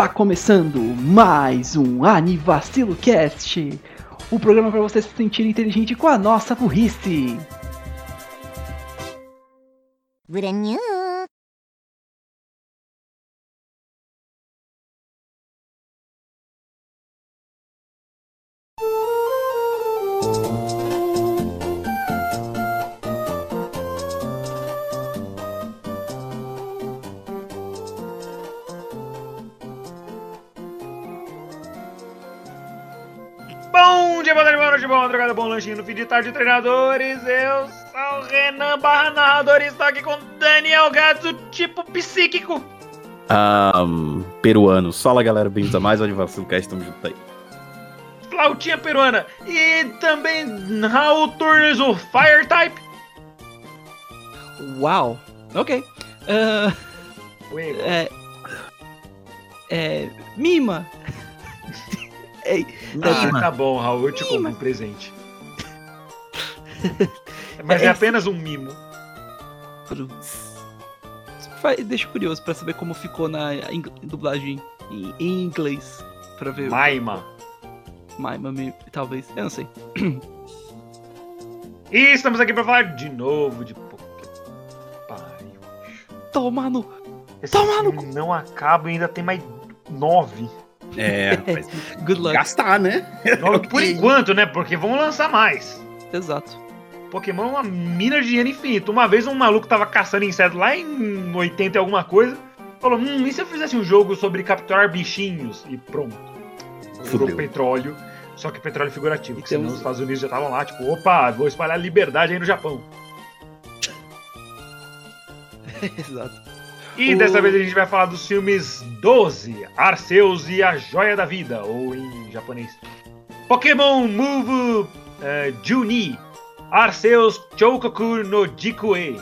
Está começando mais um Anivacilo Cast, o programa para você se sentir inteligente com a nossa burrice. Bom no fim de tarde, treinadores. Eu sou o Renan barra narrador e estou aqui com Daniel Gato, tipo psíquico. Ahn, peruano. Fala galera, bem-vindos a mais um Anivacilo Cast, tamo junto aí. Flautinha peruana. E também Raul Turnes, o Fire Type. Uau, ok. Ah, Ué, é. É. Mima. é, ah, tá bom, Raul, eu te compro um presente. Mas é apenas um mimo. Deixa curioso pra saber como ficou na ing- dublagem em, em inglês. Pra ver. Maima. Maima, me- talvez. Eu não sei. E estamos aqui pra falar de novo de Pokémon. Toma no. Esse Toma no não acaba e ainda tem mais nove. É, mas Good luck. gastar, né? Por enquanto, né? Porque vão lançar mais. Exato. Pokémon é uma mina de dinheiro infinito. Uma vez um maluco tava caçando inseto lá em 80 e alguma coisa. Falou, hum, e se eu fizesse um jogo sobre capturar bichinhos? E pronto. Fudeu. petróleo. Só que petróleo figurativo. E porque senão os Estados Unidos já estavam lá, tipo, opa, vou espalhar liberdade aí no Japão. Exato. E O- dessa vez a gente vai falar dos filmes 12, Arceus e a Joia da Vida, ou em japonês. Pokémon Move eh, Juni, Arceus Chokoku no Jikue.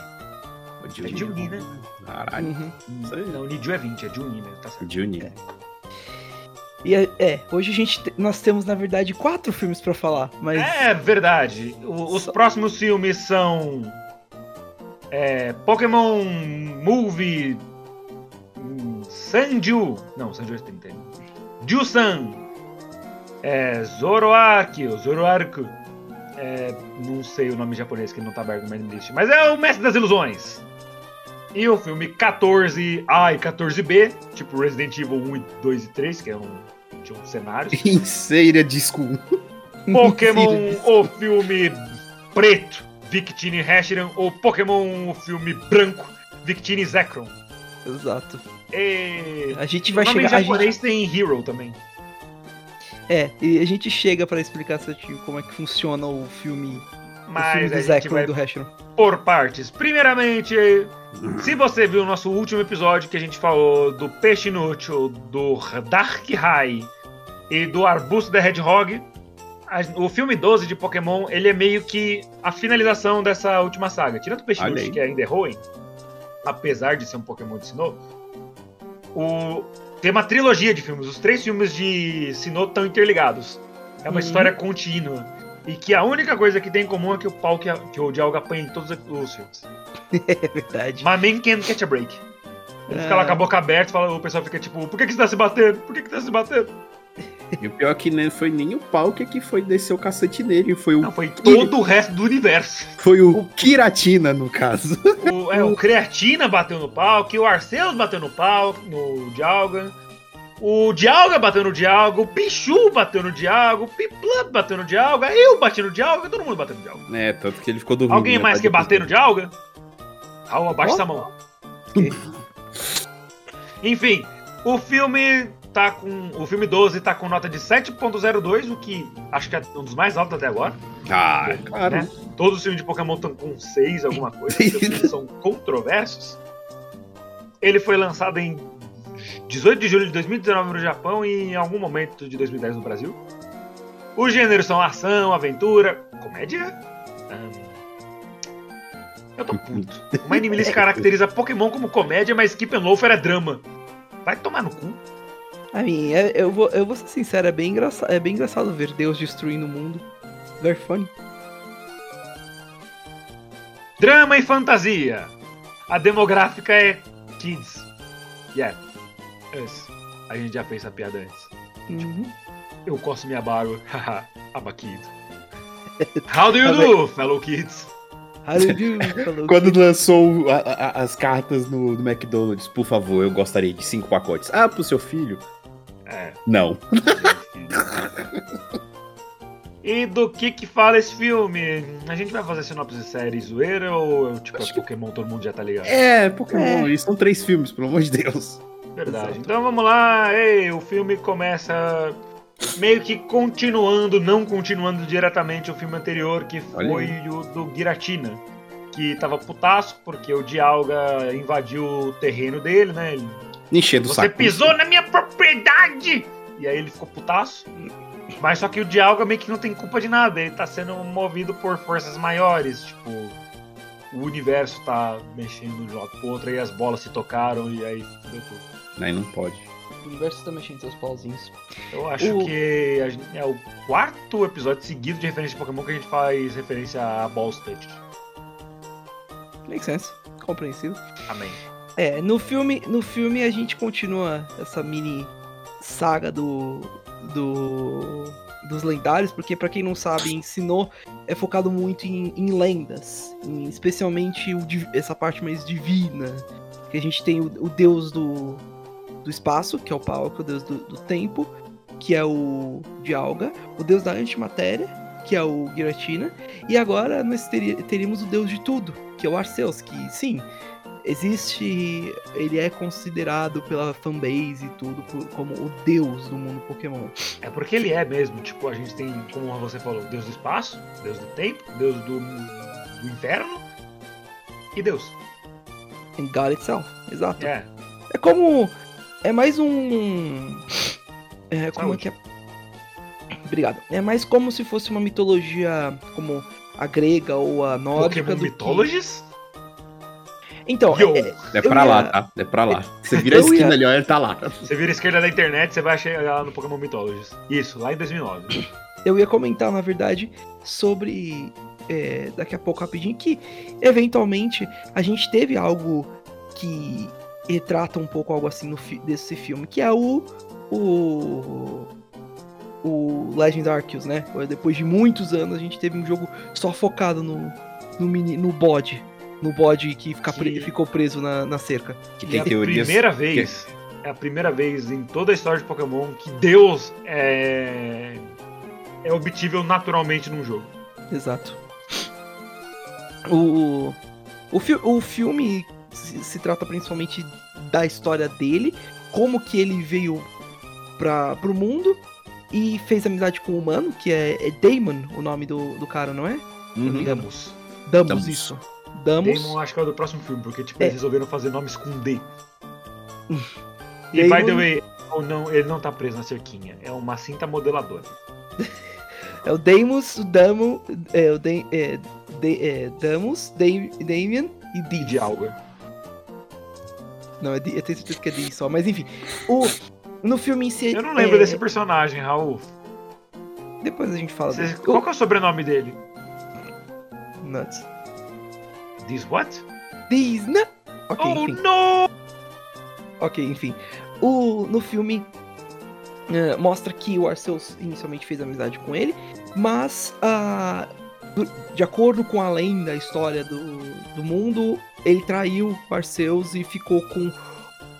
É Juni, né? Caralho. Uhum. Não, Niju é 20, é Juni mesmo, tá certo. Junior. E é, é, hoje a gente te- nós temos na verdade quatro filmes pra falar, mas É verdade. O- os Só- próximos filmes são é, Pokémon Movie hum, Sanju. Não, Sanju é 30. Jusan. É, Zoroark, Zoroark. É, não sei o nome japonês que não tá minha list. Mas é o Mestre das Ilusões. E o filme 14A e 14B, tipo Resident Evil 1, e 2 e 3, que é um, tinha um cenário. Inseira Disco 1. Pokémon, o filme preto, Victini Reshiram, ou Pokémon, o filme branco, Victini Zekrom. exato. E... A gente O vai nome em chegar a japonês gente, tem Hero também. É, e a gente chega pra explicar certinho como é que funciona o filme, o filme Mas do vai e do Hashron. por partes. Primeiramente, se você viu o nosso último episódio que a gente falou do Peixe Inútil, do Dark High e do Arbusto da Hedgehog, a- o filme 12 de Pokémon, ele é meio que a finalização dessa última saga. Tirando o Peixe Inútil, que ainda é ruim, apesar de ser um Pokémon de Sinnoh, o... tem uma trilogia de filmes. Os três filmes de Sinnoh estão interligados. É uma Uhum. história contínua. E que a única coisa que tem em comum é que o pau que, a- que o Dialga apanha em todos os filmes. É verdade. My man can't catch a break. Ele fica lá É. com a boca aberta, fala, o pessoal fica tipo, por que, que você tá se batendo? Por que, que tá se batendo? E o pior é que nem foi nem o pau que que foi descer o cacete nele, foi o, Não, foi todo o resto do universo. foi o Kiratina, no caso. O, é, o Creatina bateu no pau, que o Arceus bateu no pau, no Dialga. O Dialga bateu no Dialga, o Pichu bateu no Dialga, o Piplup bateu no Dialga, eu bati no Dialga, todo mundo bateu no Dialga. É, tanto que ele ficou dormindo. Alguém né, mais que bater no. Dialga? Raul, abaixa Ó. essa mão. Enfim, o filme tá com. O filme 12 tá com nota de 7.02, o que acho que é um dos mais altos até agora. Ah, claro. né? Todos os filmes de Pokémon estão com 6, alguma coisa, porque os filmes são controversos. Ele foi lançado em 18 de julho de 2019 no Japão e em algum momento de 2010 no Brasil. Os gêneros são ação, aventura, comédia. Ahn, Eu tô puto. O Mind caracteriza Pokémon como comédia, mas Keep and Loafer é drama. Vai tomar no cu. A mim, é- eu vou, eu vou ser sincero, é bem engraçado, é bem engraçado ver Deus destruindo o mundo. Very funny. Drama e fantasia. A demográfica é kids. Yeah. Us. A gente já fez essa piada antes. Uhum. Eu coço minha barba. Haha, I'm a kid. How do you do, fellow kids? How do you do, falou Quando lançou a- a- as cartas no, no McDonald's, por favor, eu gostaria de cinco pacotes. Ah, pro seu filho? É, Não. E do que que fala esse filme? A gente vai fazer sinopse de série zoeira ou tipo é Acho que- Pokémon todo mundo já tá ligado? É, Pokémon, É. isso são três filmes, pelo amor de Deus. Verdade. Exato. Então vamos lá. Ei, o filme começa meio que continuando, não continuando diretamente o filme anterior, que foi o do Giratina. Que tava putaço porque o Dialga invadiu o terreno dele, né? Ele, Enchendo o Você saco. pisou na minha propriedade! E aí ele ficou putaço. Mas só que o Dialga meio que não tem culpa de nada. Ele tá sendo movido por forças maiores. Tipo, o universo tá mexendo de um lado pro outro, aí as bolas se tocaram e aí deu tudo. Aí não pode. O universo tá mexendo seus pauzinhos. Eu acho O- que a gente- é o quarto episódio seguido de referência de Pokémon que a gente faz referência a Ball State. Make sense. Compreensível. Amém. É, no filme, no filme a gente continua essa mini saga do, do dos lendários, porque pra quem não sabe, ensinou é focado muito em, em lendas, em- especialmente o essa parte mais divina, que a gente tem o, o deus do, do espaço, que é o Pau, que é o deus do, do tempo, que é o Dialga, o deus da antimatéria, que é o Giratina, e agora nós teríamos o deus de tudo, que é o Arceus, que sim, existe. Ele é considerado pela fanbase e tudo como o deus do mundo Pokémon. É porque ele é mesmo. Tipo, a gente tem, como você falou, Deus do espaço, Deus do tempo, Deus do, do inferno e Deus. Em God itself, exato. É. É como. É mais um. É, como é que é? Obrigado. É mais como se fosse uma mitologia como a grega ou a nórdica. Pokémon do que- Mythologies? Então, Yo! é- É pra Eu lá, ia- tá? É pra lá. Você vira a esquina ia- ali, olha, ele tá lá. Você vira a esquerda da internet, você vai chegar lá no Pokémon Mythologies. Isso, lá em 2009. eu ia comentar, na verdade, sobre. é, daqui a pouco rapidinho, que eventualmente a gente teve algo que retrata um pouco algo assim no fi- desse filme, que é o. O. O Legend Arceus, né? Depois de muitos anos, a gente teve um jogo só focado no. No, mini, no bode. No bode que, fica pre- Que- ficou preso na, na cerca. Que tem é a teorias. primeira vez, é a primeira vez em toda a história de Pokémon que Deus é, é obtível naturalmente num jogo. Exato. O, o, fi- o filme se, se trata principalmente da história dele, como que ele veio para pro mundo e fez amizade com o humano, que é, é Damon, o nome do, do cara, não é? Uhum. Damus. Damos, Damus. isso. Damos. Damon acho que é o do próximo filme, porque tipo, É. eles resolveram fazer nomes com D. E by Damon- the way, ou não, ele não tá preso na cerquinha, é uma cinta modeladora. É o Damus, o Damo, é, o Da- é, Da- é, Damus, Dam- Damian e E Dee. de alga. Não, é eu tenho certeza que é Dee só, mas enfim. O, no filme em si. Eu não lembro é, desse personagem, Raul. Depois a gente fala dele. qual que é o sobrenome dele? Nuts. This what? Disney. Ok, oh enfim. no! Ok, enfim. O, no filme eh, mostra que o Arceus inicialmente fez amizade com ele, mas do- de acordo com a lenda, a história do, do mundo, ele traiu o Arceus e ficou com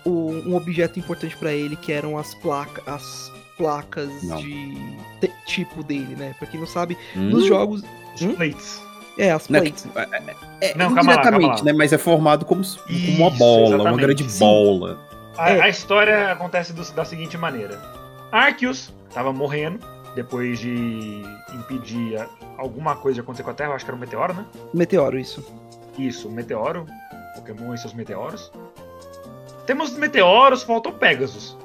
o- um objeto importante pra ele, que eram as placas, as placas Não. de te- tipo dele, né? Pra quem não sabe, Hum. nos jogos, Os Hum? plates. É as Não, plates. É, Não, calma lá, calma lá. né? Mas é formado como, como uma Isso, bola, uma exatamente. grande Sim. bola. A, É. a história acontece do- da seguinte maneira: Arceus tava morrendo depois de impedir alguma coisa de acontecer com a Terra. Eu acho que era um meteoro, né? Meteoro, isso. Isso, um meteoro. Pokémon e seus meteoros. Temos meteoros, faltou Pegasus.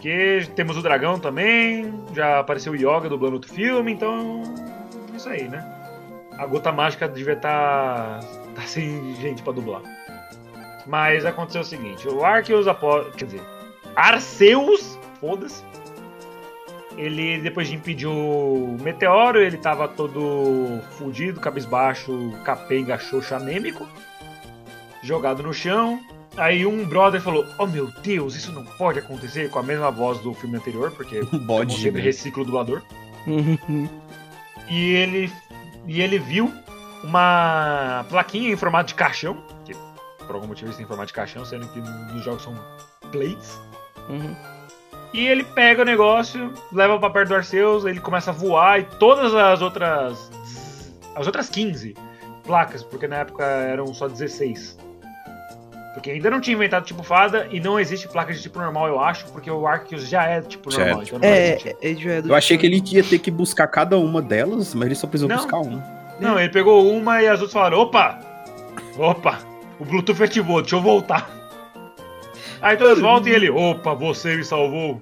Que temos o dragão também. Já apareceu o Yoga dublando outro filme, então. é Isso aí, né? A gota mágica devia estar. Tá, sem gente pra dublar. Mas aconteceu o seguinte: o Arceus após. Quer dizer, Arceus, foda-se. Ele, depois de impedir o meteoro, ele tava todo fudido, cabisbaixo, capenga, xoxo, anêmico. Jogado no chão. Aí um brother falou: Oh meu Deus, isso não pode acontecer com a mesma voz do filme anterior, porque bode sempre gigante. reciclo o dublador. Uhum. E ele, e ele viu uma plaquinha em formato de caixão, que por algum motivo isso tem formato de caixão, sendo que nos jogos são plates. Uhum. E ele pega o negócio, leva pra perto do Arceus, ele começa a voar e todas as outras. As outras 15 placas, porque na época eram só 16. Porque ainda não tinha inventado tipo fada e não existe placa de tipo normal, eu acho, porque o Arceus já é tipo Já é normal. então não vai É, é, já é do Eu achei que ele ia ter que buscar cada uma delas, mas ele só precisou Não. buscar uma. Não, ele pegou uma e as outras falaram: opa! Opa! O Bluetooth ativou, deixa eu voltar. Aí todas voltam e ele: opa, você me salvou.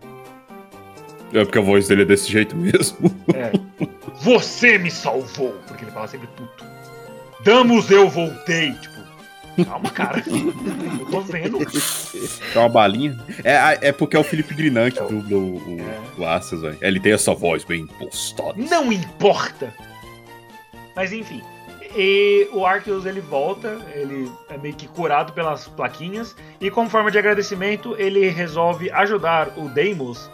É porque a voz dele é desse jeito mesmo. É. Você me salvou! Porque ele fala sempre puto. Damos, eu voltei. Tipo, calma, cara. Eu tô vendo. É uma balinha. É, é porque é o Felipe Grinan que dubla o, o, É. o velho. Ele tem essa voz bem impostada. Não importa! Mas enfim. E o Arceus ele volta, ele é meio que curado pelas plaquinhas, e como forma de agradecimento, ele resolve ajudar o Deimos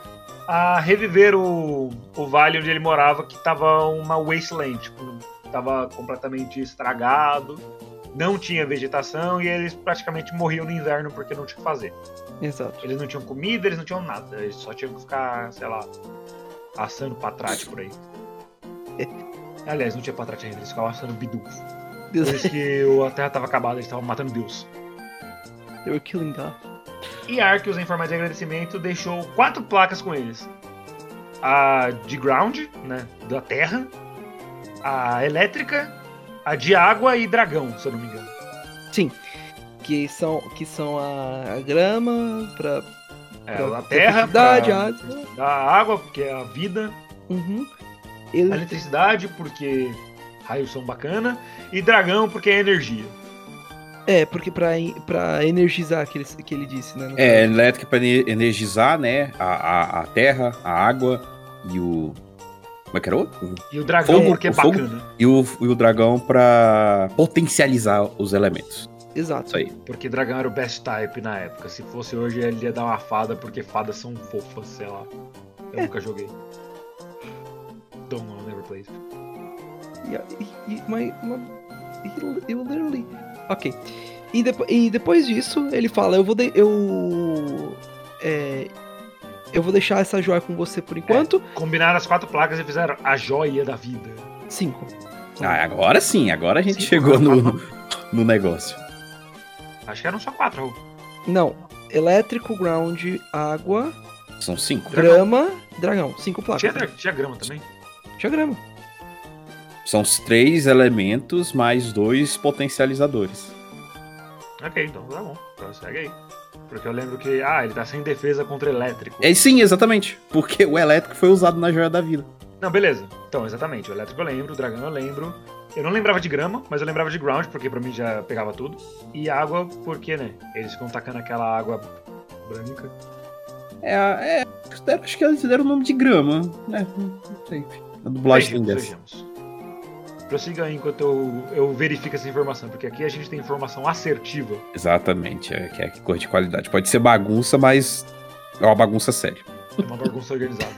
a reviver o, o vale onde ele morava, que tava uma wasteland, tipo, tava completamente estragado, não tinha vegetação e eles praticamente morriam no inverno porque não tinha o que fazer. Exato. Eles não tinham comida, eles não tinham nada, eles só tinham que ficar, sei lá, assando patrate por aí. Aliás, não tinha patrate ainda, eles ficavam assando bidufo. Deus, Por isso que a Terra tava acabada, eles estavam matando Deus. they were killing God. E Arceus, em forma de agradecimento, deixou quatro placas com eles. A de ground, né, da terra, a elétrica, a de água e dragão, se eu não me engano. Sim. Que são, que são a, a grama pra. É, Pra a terra, pra- água. a água, porque é a vida, Uhum. a Ele, eletricidade, porque raios são bacana, e dragão, porque é energia. é, porque pra, pra energizar que ele, que ele disse, né? É, elétrica pra ener- energizar, né? A, a, a terra, a água e o. Como é que era outro? E o dragão, Fogo, porque é fogo. bacana. E o, e o dragão pra potencializar os elementos. Exato. Isso aí. Porque dragão era o best type na época. Se fosse hoje, ele ia dar uma fada, porque fadas são fofas, sei lá. Eu É. nunca joguei. Don't know, never played. Yeah, he, he, my, my, he, he literally. Ok. E, depo e depois disso, ele fala: Eu vou. De eu. É, eu vou deixar essa joia com você por enquanto. Combinaram as quatro placas e fizeram a joia da vida. Cinco. Ah, agora sim, agora a gente Sim, chegou no, no negócio. Acho que eram só quatro, Raul. Não. Elétrico, ground, água, São cinco. Dragão. grama, dragão. Cinco placas. Tinha, dra- tinha grama também. Tinha grama. São os três elementos mais dois potencializadores. Ok, então tá bom. Então segue aí. Porque eu lembro que, ah, ele tá sem defesa contra elétrico. É sim, exatamente. Porque o elétrico foi usado na joia da vida. Não, beleza. Então, exatamente. O elétrico eu lembro, o dragão eu lembro. Eu não lembrava de grama, mas eu lembrava de ground, porque pra mim já pegava tudo. E água, porque, né? Eles ficam tacando aquela água branca. É, é acho que eles deram o nome de grama, né? Não sei. A dublagem Vejamos, dessa. vejamos. Prossiga aí enquanto eu, eu verifico essa informação, porque aqui a gente tem informação assertiva. Exatamente, é que é coisa de qualidade. Pode ser bagunça, mas é uma bagunça séria. É uma bagunça organizada.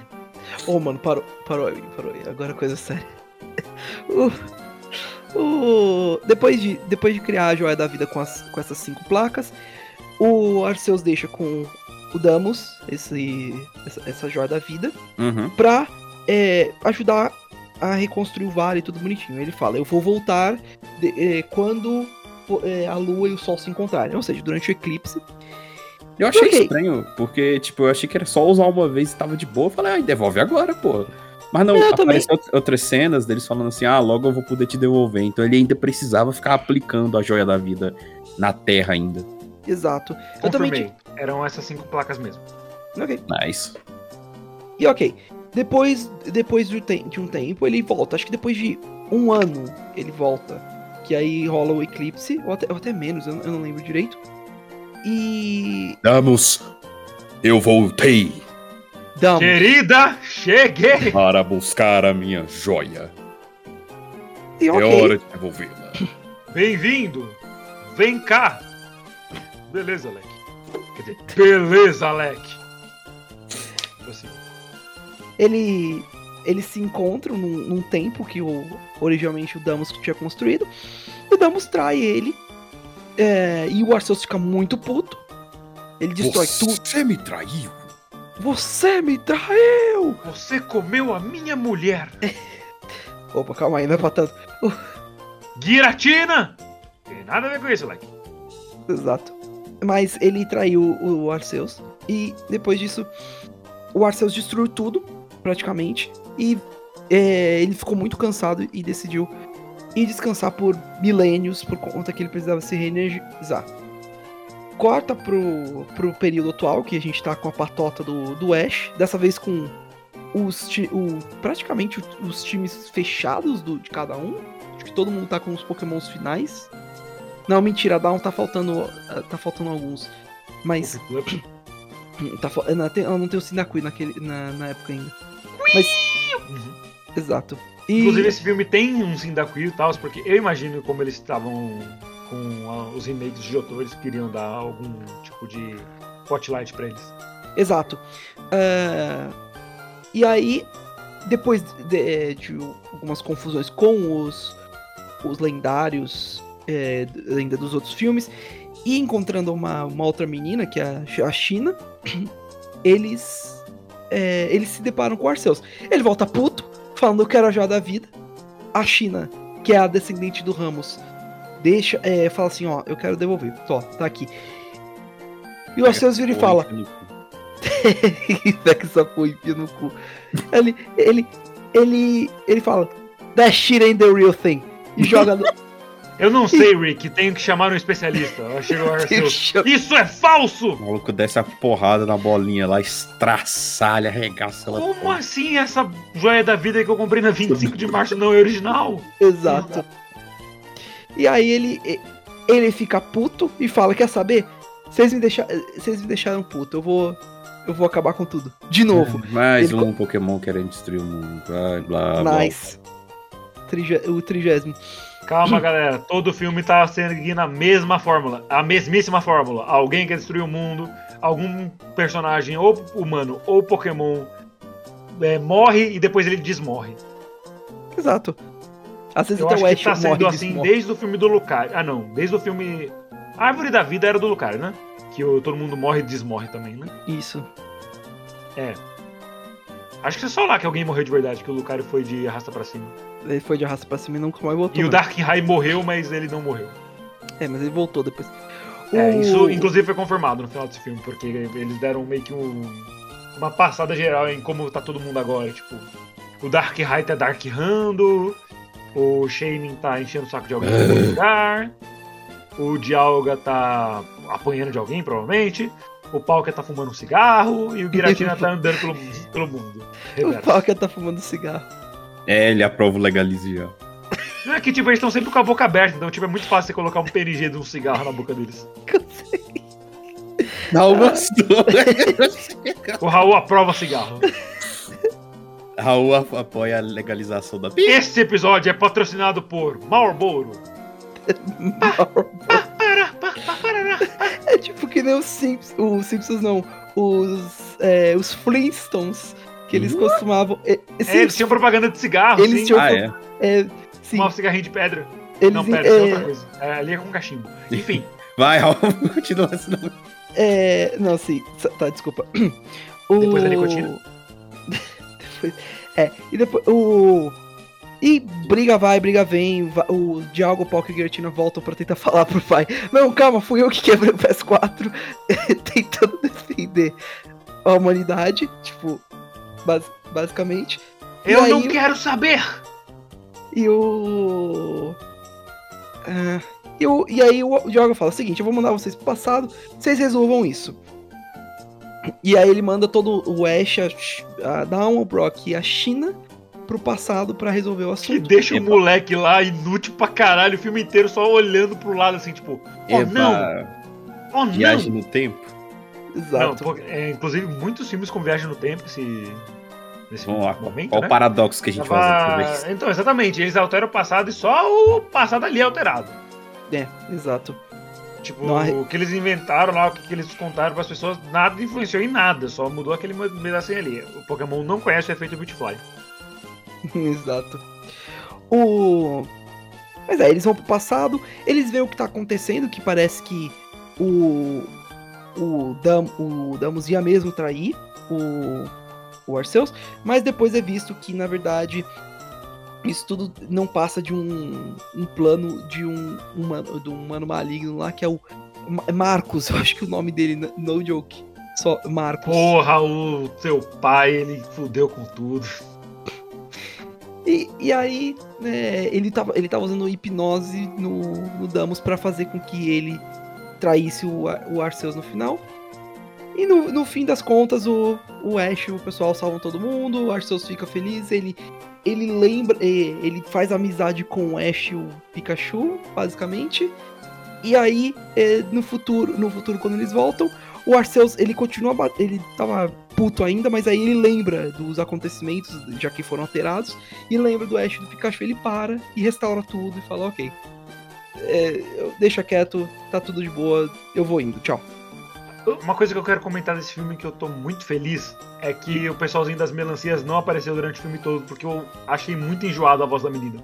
Ô, mano, parou, parou aí, parou aí. Agora é coisa séria. O, o- depois, de, depois de criar a joia da vida com, as, com essas cinco placas, o Arceus deixa com o Damos esse, essa, essa joia da vida Uhum. pra é, ajudar a reconstruir o vale e tudo bonitinho. Ele fala: Eu vou voltar de- é, quando é, a lua e o sol se encontrarem, ou seja, durante o eclipse. Eu achei Ok. estranho, porque, tipo, eu achei que era só usar uma vez e tava de boa. Eu falei, ai, devolve agora, pô. Mas não, É, eu também. apareceu out- outras cenas deles falando assim, ah, logo eu vou poder te devolver. Então ele ainda precisava ficar aplicando a joia da vida na Terra ainda. Exato. Eu também. Confirmei. Eram essas cinco placas mesmo. Ok. Nice. E ok, depois, depois de, um de um tempo ele volta. Acho que depois de um ano ele volta. Que aí rola o eclipse, ou até, ou até menos, eu, eu não lembro direito. E. Vamos, eu voltei Damos. Querida, cheguei! para buscar a minha joia. E É ok. hora de devolvê-la. Bem-vindo! Vem cá! Beleza, Alec. Quer dizer, beleza, Alec. Assim. Ele, eles se encontram num, num templo que o, originalmente o Damus tinha construído. E o Damus trai ele. é, e o Arceus fica muito puto. Ele destrói tudo. Você me traiu. Você me traiu! Você comeu a minha mulher. Opa, calma aí, não é pra tanto. Giratina! Tem nada a ver com isso, Alec. Exato. Mas ele traiu o Arceus. E depois disso, o Arceus destruiu tudo, praticamente. E é, ele ficou muito cansado e decidiu ir descansar por milênios, por conta que ele precisava se reenergizar. Corta pro, pro período atual, que a gente tá com a patota do, do Ash. Dessa vez com os, o, praticamente os, times fechados do, de cada um. Acho que todo mundo tá com os pokémons finais. Não, mentira, Down tá faltando. ah, Tá faltando alguns. Mas. Tá, fal- não, tem, não tenho o Sinakui naquele, na, na época ainda. Mas. Uhum. Exato. E, Inclusive, esse filme tem um Sindacuil e tal, porque eu imagino como eles estavam com ah, os remakes de Jotô, eles queriam dar algum tipo de spotlight pra eles. Exato. Ah, e aí, depois de, de algumas confusões com os, os lendários é, ainda dos outros filmes, e encontrando uma, uma outra menina, que é a China, eles, é, eles se deparam com o Arceus. Ele volta puto, falando eu quero a joia da vida. A China, que é a descendente do Ramos, deixa, é, fala assim, ó, eu quero devolver. Ó, tá aqui. E o Arceus vira e fala, Pega essa porra e no cu. Ele, ele, ele, ele fala, that shit ain't the real thing. E joga no. Eu não sei, Rick, tenho que chamar um especialista. Eu achei o Arceus. Isso é falso! O maluco desce a porrada na bolinha lá, estraçalha, arregaça ela. Como toda. assim essa joia da vida que eu comprei na 25 de março não é original? Exato. E aí ele, ele fica puto e fala, quer saber? Vocês me, deixa, vocês me deixaram puto, eu vou. Eu vou acabar com tudo. De novo. Mais Ele um Pokémon querendo destruir o mundo. Ai, blá, blá. nice. Trige- o trigésimo. Calma, galera. Todo filme tá seguindo a mesma fórmula. A mesmíssima fórmula. Alguém quer destruir o mundo, algum personagem, ou humano, ou Pokémon, é, morre e depois ele desmorre. Exato. Às vezes Eu acho que tá morre sendo e assim desmorre. desde o filme do Lucario. Ah, não. Desde o filme. Árvore da Vida era do Lucario, né? Que o- todo mundo morre e desmorre também, né? Isso. Acho que é só lá que alguém morreu de verdade, que o Lucario foi de arrasta pra cima. Ele foi de arrasta pra cima e nunca mais voltou. E o não. Darkrai morreu, mas ele não morreu. É, mas ele voltou depois. É, O- isso inclusive foi confirmado no final desse filme, porque eles deram meio que um- uma passada geral em como tá todo mundo agora. Tipo, o Darkrai tá Darkrando, o Shaman tá enchendo o saco de alguém em algum lugar, o Dialga tá apanhando de alguém, provavelmente. O Palkia tá fumando um cigarro e o Giratina tá andando pelo, pelo mundo. O Reverso. Palkia tá fumando cigarro. É, ele aprova o legalize já. Não é que tipo, eles estão sempre com a boca aberta, então tipo, é muito fácil você colocar um PNG de um cigarro na boca deles. Não gostou. O Raul aprova cigarro. Raul apoia a legalização da Esse episódio é patrocinado por Marlboro. É tipo que nem os Simpsons. Os Simpsons não. Os. é, os Flintstones. Que eles costumavam. É, É, eles Simpsons, tinham propaganda de cigarro, Eles sim. tinham- Ah, é. é, sim, Fumava cigarrinho de pedra. eles, Não, pedra, isso é outra é, coisa. É, ali é com cachimbo. Enfim, Vai, Raul, continua senão. é, não, sim. Tá, desculpa. O... Depois da nicotina? Depois- é, e depois. O. E briga vai, briga vem. O Dialgo, o Palco e Giratina voltam pra tentar falar pro pai. Não, calma, fui eu que quebrei o PS4. tentando defender a humanidade. Tipo, bas- basicamente. E eu aí não o- quero saber! E o. Ah, e, o e aí o Diogo fala: seguinte, eu vou mandar vocês pro passado, vocês resolvam isso. E aí ele manda todo o Ash, a, a Dawn, o Brock e a China pro passado pra resolver o Que assunto. deixa o moleque lá inútil pra caralho o filme inteiro só olhando pro lado assim, tipo, oh não, oh não! viagem no tempo. Não, Exato. pô, é, inclusive muitos filmes com viagem no tempo esse, nesse Vamos lá, momento, qual né? o paradoxo que a gente faz Tava- vez? Então, exatamente, eles alteram o passado e só o passado ali é alterado. É, exato. Tipo, Não, o que eles inventaram lá, o que eles contaram para as pessoas, nada influenciou em nada, só mudou aquele pedacinho ali. O Pokémon não conhece o efeito Beautyfly. Exato. O. Mas é, eles vão pro passado, eles veem o que tá acontecendo, que parece que o. O, Dam, o Damus ia mesmo trair o, o Arceus, mas depois é visto que, na verdade, isso tudo não passa de um, um plano de um, humano, de um humano maligno lá, que é o Ma- Marcos, eu acho que o nome dele, no- joke. Só Marcos. Porra, o teu pai, ele fudeu com tudo. E, e aí, né, ele, tava, ele tava usando hipnose no, no Damus pra fazer com que ele traísse o, o Arceus no final. E no, no fim das contas, o, o Ash o pessoal salvam todo mundo, o Arceus fica feliz, ele, ele lembra, ele faz amizade com o Ash e o Pikachu, basicamente. E aí, eh, no futuro, no futuro quando eles voltam, o Arceus, ele continua, ele tava puto ainda, mas aí ele lembra dos acontecimentos, já que foram alterados, e lembra do Ash e do Pikachu, ele para e restaura tudo e fala, ok, é, deixa quieto, tá tudo de boa, eu vou indo, tchau. Uma coisa que eu quero comentar desse filme que eu tô muito feliz é que o pessoalzinho das melancias não apareceu durante o filme todo, porque eu achei muito enjoado a voz da menina.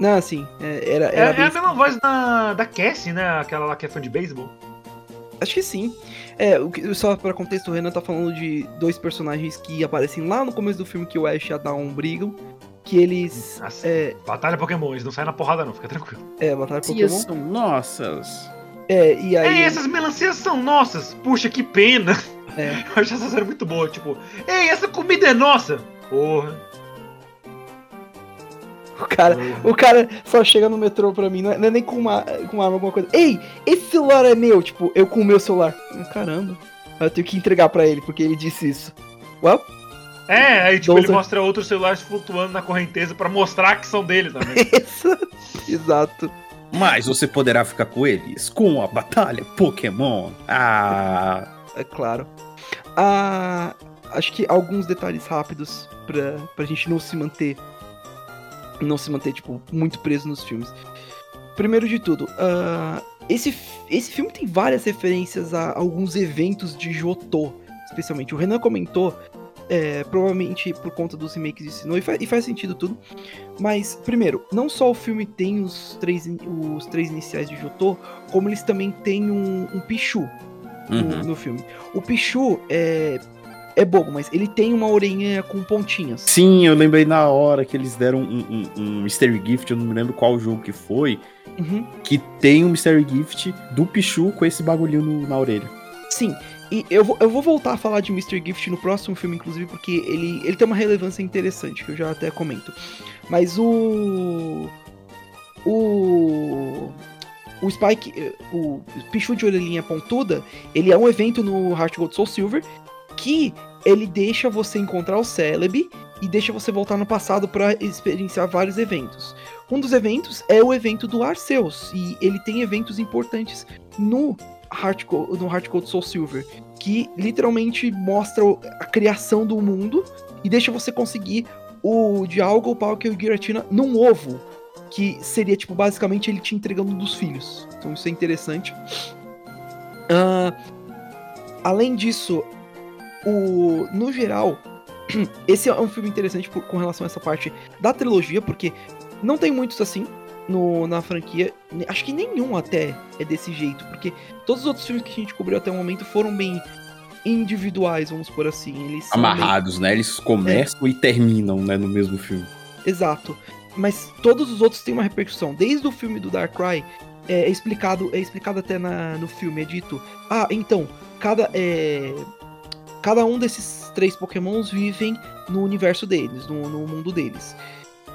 Não, assim, é, era, É, era é bem- a mesma voz da, da Cassie, né? Aquela lá que é fã de beisebol. Acho que sim. É, o que, só pra contexto, o Renan tá falando de dois personagens que aparecem lá no começo do filme que o Ash e a Dawn brigam, que eles... Nossa, É, Batalha Pokémon, eles não saem na porrada não, fica tranquilo. é batalha Pokémon. são nossas. É, e aí... Ei, essas melancias são nossas! Puxa, que pena! É, Eu acho essa série muito boa, tipo, ei, essa comida é nossa! Porra. o cara... porra. O cara só chega no metrô pra mim, não é, não é nem com uma, com uma arma, alguma coisa. Ei, esse celular é meu, tipo, eu com o meu celular. Caramba, eu tenho que entregar pra ele, porque ele disse isso. Well, É, aí tipo, ele mostra outros celulares flutuando na correnteza pra mostrar que são dele também. exato. Mas você poderá ficar com eles com a batalha Pokémon. Ah, É claro. Ah, acho que alguns detalhes rápidos pra, pra gente não se manter. Não se manter, tipo, muito preso nos filmes. Primeiro de tudo, ah, esse, esse filme tem várias referências a alguns eventos de Jotô, especialmente. O Renan comentou, é, provavelmente por conta dos remakes de Sinnoh, e, fa- e faz sentido tudo. Mas, primeiro, não só o filme tem os três, os três iniciais de Jotô, como eles também têm um, um Pichu no, uhum. no filme. O Pichu é, é bobo, mas ele tem uma orelhinha com pontinhas. Sim, eu lembrei na hora que eles deram um, um, um Mystery Gift, eu não me lembro qual jogo que foi, Uhum. que tem um Mystery Gift do Pichu com esse bagulhinho no- na orelha. Sim, e eu vou, eu vou voltar a falar de Mr. Gift no próximo filme, inclusive, porque ele, ele tem uma relevância interessante, que eu já até comento. Mas o. O. O Spike, o Pichu de orelhinha pontuda, ele é um evento no Heart Gold Soul Silver que ele deixa você encontrar o Celebi e deixa você voltar no passado para experienciar vários eventos. Um dos eventos é o evento do Arceus, e ele tem eventos importantes no Gold, no Gold Soul Silver, que literalmente mostra a criação do mundo e deixa você conseguir o Dialga, o Palkia e o Giratina num ovo, que seria, tipo, basicamente ele te entregando dos filhos. Então isso é interessante. Ah, além disso, o, no geral, esse é um filme interessante por- com relação a essa parte da trilogia, porque não tem muitos assim no, na franquia. Acho que nenhum até é desse jeito, porque todos os outros filmes que a gente cobriu até o momento foram bem individuais, vamos por assim. Eles são bem- Amarrados, né? Eles começam e terminam, né, no mesmo filme. Exato. Mas todos os outros têm uma repercussão. Desde o filme do Darkrai, é, é explicado, é explicado até na, no filme, é dito. Ah, então, cada, é, cada um desses três pokémons vivem no universo deles, no, no mundo deles.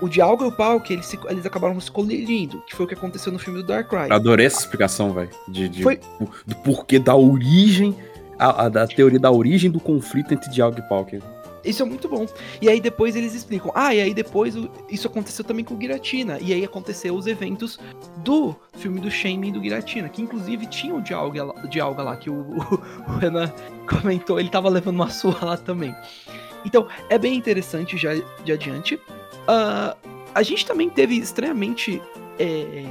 O Dialga e o Palkia, eles, se- eles acabaram se colidindo, que foi o que aconteceu no filme do Darkrai. Eu adorei essa explicação, velho. De, de- Foi- do porquê da origem, a, a- da teoria da origem do conflito entre Dialga e Palkia. Isso é muito bom. E aí depois eles explicam. Ah, e aí depois isso aconteceu também com o Giratina. E aí aconteceu os eventos do filme do Shame e do Giratina. Que inclusive tinha o Dialga, lá- Dialga lá, que o, o, o Renan comentou. Ele tava levando uma surra lá também. Então, é bem interessante já de adiante. Ah, a gente também teve estranhamente é,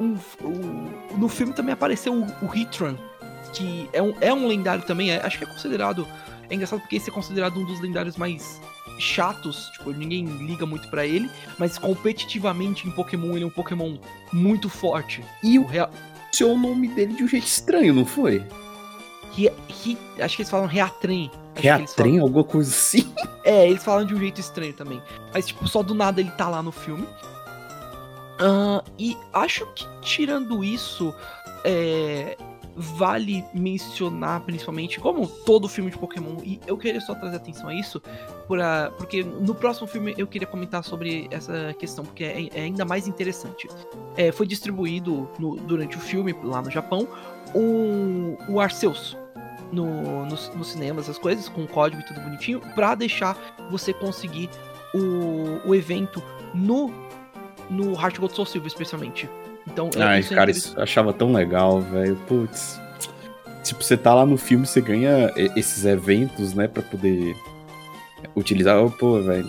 um, um- no filme também apareceu o, o Hitran, que é um, é um lendário também, é- acho que é considerado. É engraçado porque esse é considerado um dos lendários mais chatos, tipo, ninguém liga muito pra ele, mas competitivamente em Pokémon ele é um Pokémon muito forte. E O o Rea- seu nome dele de um jeito estranho, não foi? Ria- Ri- acho que eles falam Reatren. Reatrem, alguma coisa assim. falam- É, eles falam de um jeito estranho também. Mas, tipo, só do nada ele tá lá no filme. Ah, e acho que, tirando isso, é, vale mencionar, principalmente, como todo filme de Pokémon, e eu queria só trazer atenção a isso, pra- porque no próximo filme eu queria comentar sobre essa questão, porque é, é ainda mais interessante. É, foi distribuído no- durante o filme, lá no Japão, um, o Arceus. No, nos, nos cinemas, essas coisas, com código e tudo bonitinho, pra deixar você conseguir o, o evento no, no Heart Gold Soul Silver, especialmente. Então, é- Ai, isso cara, isso eu achava tão legal, velho. Putz. Tipo, você tá lá no filme, você ganha esses eventos, né, pra poder utilizar. Oh, Pô, velho.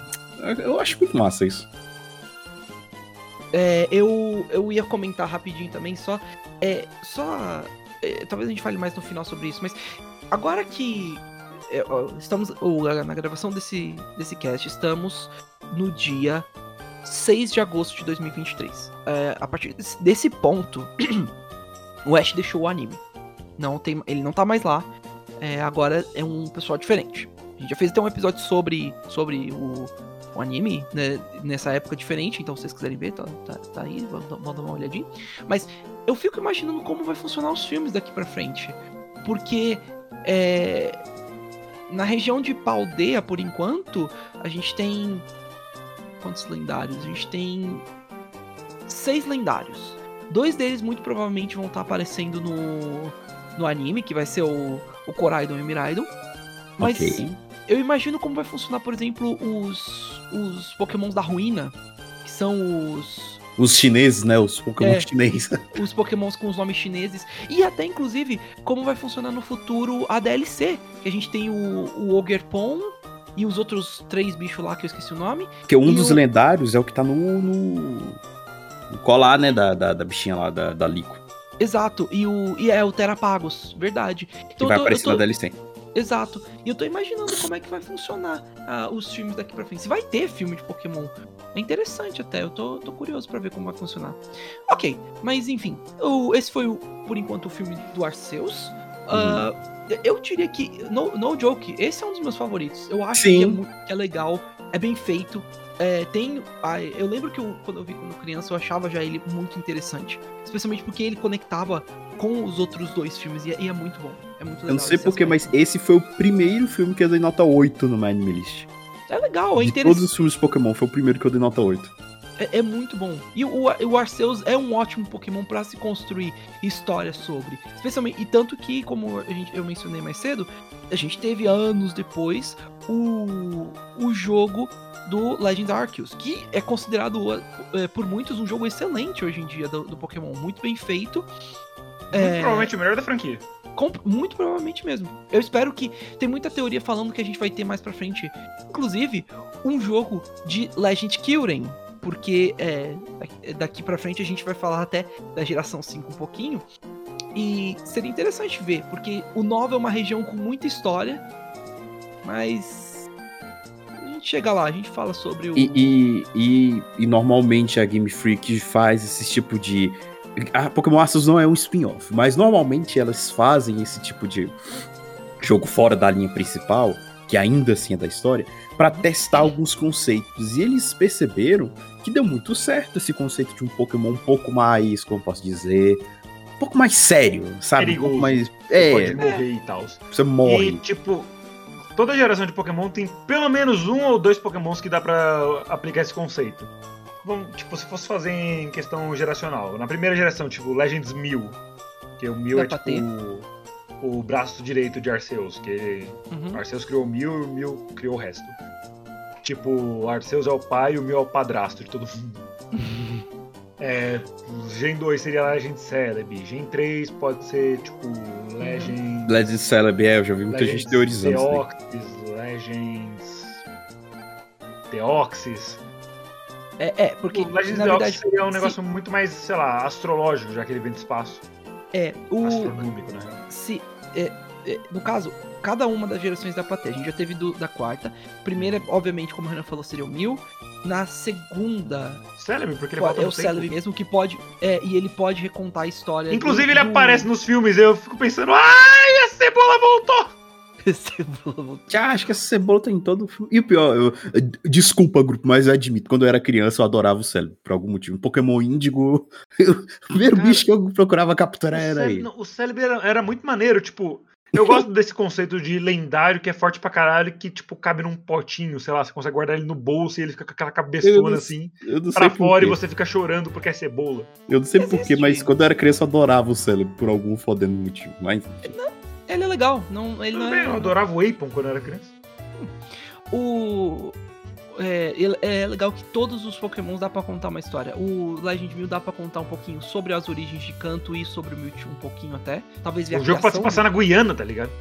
Eu acho muito massa isso. É, eu, eu ia comentar rapidinho também, só. É, só. é, talvez a gente fale mais no final sobre isso, mas agora que. é, estamos. na gravação desse, desse cast, estamos no dia 6 de agosto de 2023. É, a partir desse, ponto, o Ash deixou o anime. Não tem, ele não tá mais lá. É, agora é um pessoal diferente. A gente já fez até um episódio sobre, sobre o, o anime, né, nessa época diferente, então se vocês quiserem ver, tá, tá, tá aí, dar- vão dar uma olhadinha. Mas eu fico imaginando como vai funcionar os filmes daqui pra frente. Porque é, na região de Paldeia, por enquanto, a gente tem. Quantos lendários? A gente tem. Seis lendários. Dois deles muito provavelmente vão estar aparecendo no, no anime, que vai ser o, o Koraidon e o Miraidon. Mas Ok. eu imagino como vai funcionar, por exemplo, os, os Pokémons da ruína, que são os, Os chineses, né? Os Pokémon É. chineses. os Pokémons com os nomes chineses, e até inclusive como vai funcionar no futuro a DLC, que a gente tem o, o Ogerpon e os outros três bichos lá que eu esqueci o nome. Porque um dos o- lendários é o que tá no. no, no colar, né? Da, da, da bichinha lá, da, da Lico. Exato, e, o, e é o Terapagos, verdade. Que Então vai eu tô- aparecer tô- na DLC. Exato. E eu tô imaginando como é que vai funcionar ah, os filmes daqui pra frente. Se vai ter filme de Pokémon. É interessante até, eu tô, tô curioso pra ver como vai funcionar. Ok, mas enfim, o- esse foi, o, por enquanto, o filme do Arceus. Ah, eu diria que, no, no joke, esse é um dos meus favoritos. Eu acho que é, mu- que é legal, é bem feito. É, tem. ah, eu lembro que eu, quando eu vi quando criança, eu achava já ele muito interessante. Especialmente porque ele conectava com os outros dois filmes. E, é- e é muito bom. É muito legal. Eu não sei porquê, mas esse foi o primeiro filme que eu dei nota 8 no Anime List. É legal, é De interessante. todos os filmes de Pokémon, foi o primeiro que eu dei nota 8. É, é muito bom. E o, o Arceus é um ótimo Pokémon pra se construir histórias sobre. Especialmente. E tanto que, como a gente, eu mencionei mais cedo, a gente teve anos depois o, o jogo do Legends Arceus, que é considerado é, por muitos um jogo excelente hoje em dia do, do Pokémon. Muito bem feito. Muito É, provavelmente o melhor da franquia. Com- muito provavelmente mesmo. Eu espero que. Tem muita teoria falando que a gente vai ter mais pra frente, inclusive, um jogo de Legend Kyurem. Porque é, daqui pra frente a gente vai falar até da geração 5 um pouquinho. E seria interessante ver, porque o 9 é uma região com muita história, mas. Gente chega lá, a gente fala sobre o. E, e, e, e normalmente a Game Freak faz esse tipo de. A Pokémon Arceus não é um spin-off, mas normalmente elas fazem esse tipo de jogo fora da linha principal, que ainda assim é da história, pra testar alguns conceitos. E eles perceberam que deu muito certo esse conceito de um Pokémon um pouco mais, como eu posso dizer, um pouco mais sério, sabe? Um Perigoso. pouco mais. Pode É, morrer e tal. você morre. E, tipo, toda geração de Pokémon tem pelo menos um ou dois Pokémons que dá pra aplicar esse conceito. Vamos, tipo, se fosse fazer em questão geracional. Na primeira geração, tipo, Legends Mil. Que o Mil Dá é pra tipo ter. o, o braço direito de Arceus. Que Uhum. Arceus criou o Mil e o Mil criou o resto. Tipo, o Arceus é o pai e o Mil é o padrasto de todo mundo. É, Gen 2 seria Legend Celebi. Gen 3 pode ser, tipo, Legend. Legend Celebi, é, eu já vi muita Legends gente teorizando. Deoxys, Legends. Deoxys. É, é porque O Legends na of verdade seria um se- negócio muito mais, sei lá, astrológico, já que ele vem do espaço. é o Astronômico, na real. se é, é, no caso cada uma das gerações da plateia a gente já teve do, da quarta primeira obviamente como o Renan falou seria o Mil na segunda Célebre, porque ele volta é o tempo. Celebi mesmo que pode é, e ele pode recontar a história Inclusive, do- ele do- aparece nos filmes e eu fico pensando, ai, a cebola voltou! Cebola. Já acho que essa cebola tá em todo o filme. E o pior, eu- desculpa, grupo, mas eu admito, quando eu era criança eu adorava o cérebro, por algum motivo. Pokémon Índigo, o primeiro Cara, bicho que eu procurava capturar O era ele. O Celebi era, era muito maneiro, tipo. Eu gosto desse conceito de lendário que é forte pra caralho, que, tipo, cabe num potinho, sei lá, você consegue guardar ele no bolso e ele fica com aquela Eu cabeçona não- assim, Eu não pra sei fora e você fica chorando porque é cebola. Eu não sei porquê, mas quando eu era criança eu adorava o cérebro por algum fodendo motivo. Mas ele é legal não ele não é eu adorava o Apon quando eu era criança. O. É, é legal que todos os Pokémons dá pra contar uma história. O Legend Mil dá pra contar um pouquinho sobre as origens de Canto e sobre o Mewtwo um pouquinho até. Talvez O a jogo pode se passar na Guiana, tá ligado?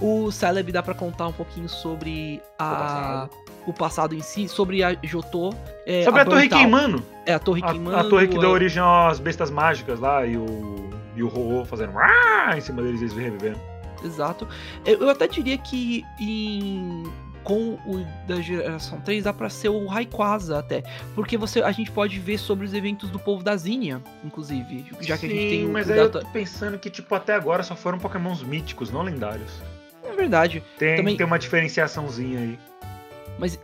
O Celebi dá pra contar um pouquinho sobre a, o passado em si, sobre a Jotô. É, Sobre a, Torre Burnt Out. queimando. É, a Torre A, queimando. a torre que deu a- origem às bestas mágicas lá e o. E o Ho-Oh fazendo em cima deles eles revivendo. Exato. Eu, eu até diria que em. Com o da geração 3 dá pra ser o Rayquaza até. Porque você, a gente pode ver sobre os eventos do povo da Zinha, inclusive. Já que a gente Sim, tem o, mas aí eu data- tô pensando que, tipo, até agora só foram pokémons míticos, não lendários. É verdade. Tem, Também- tem uma diferenciaçãozinha aí. Mas.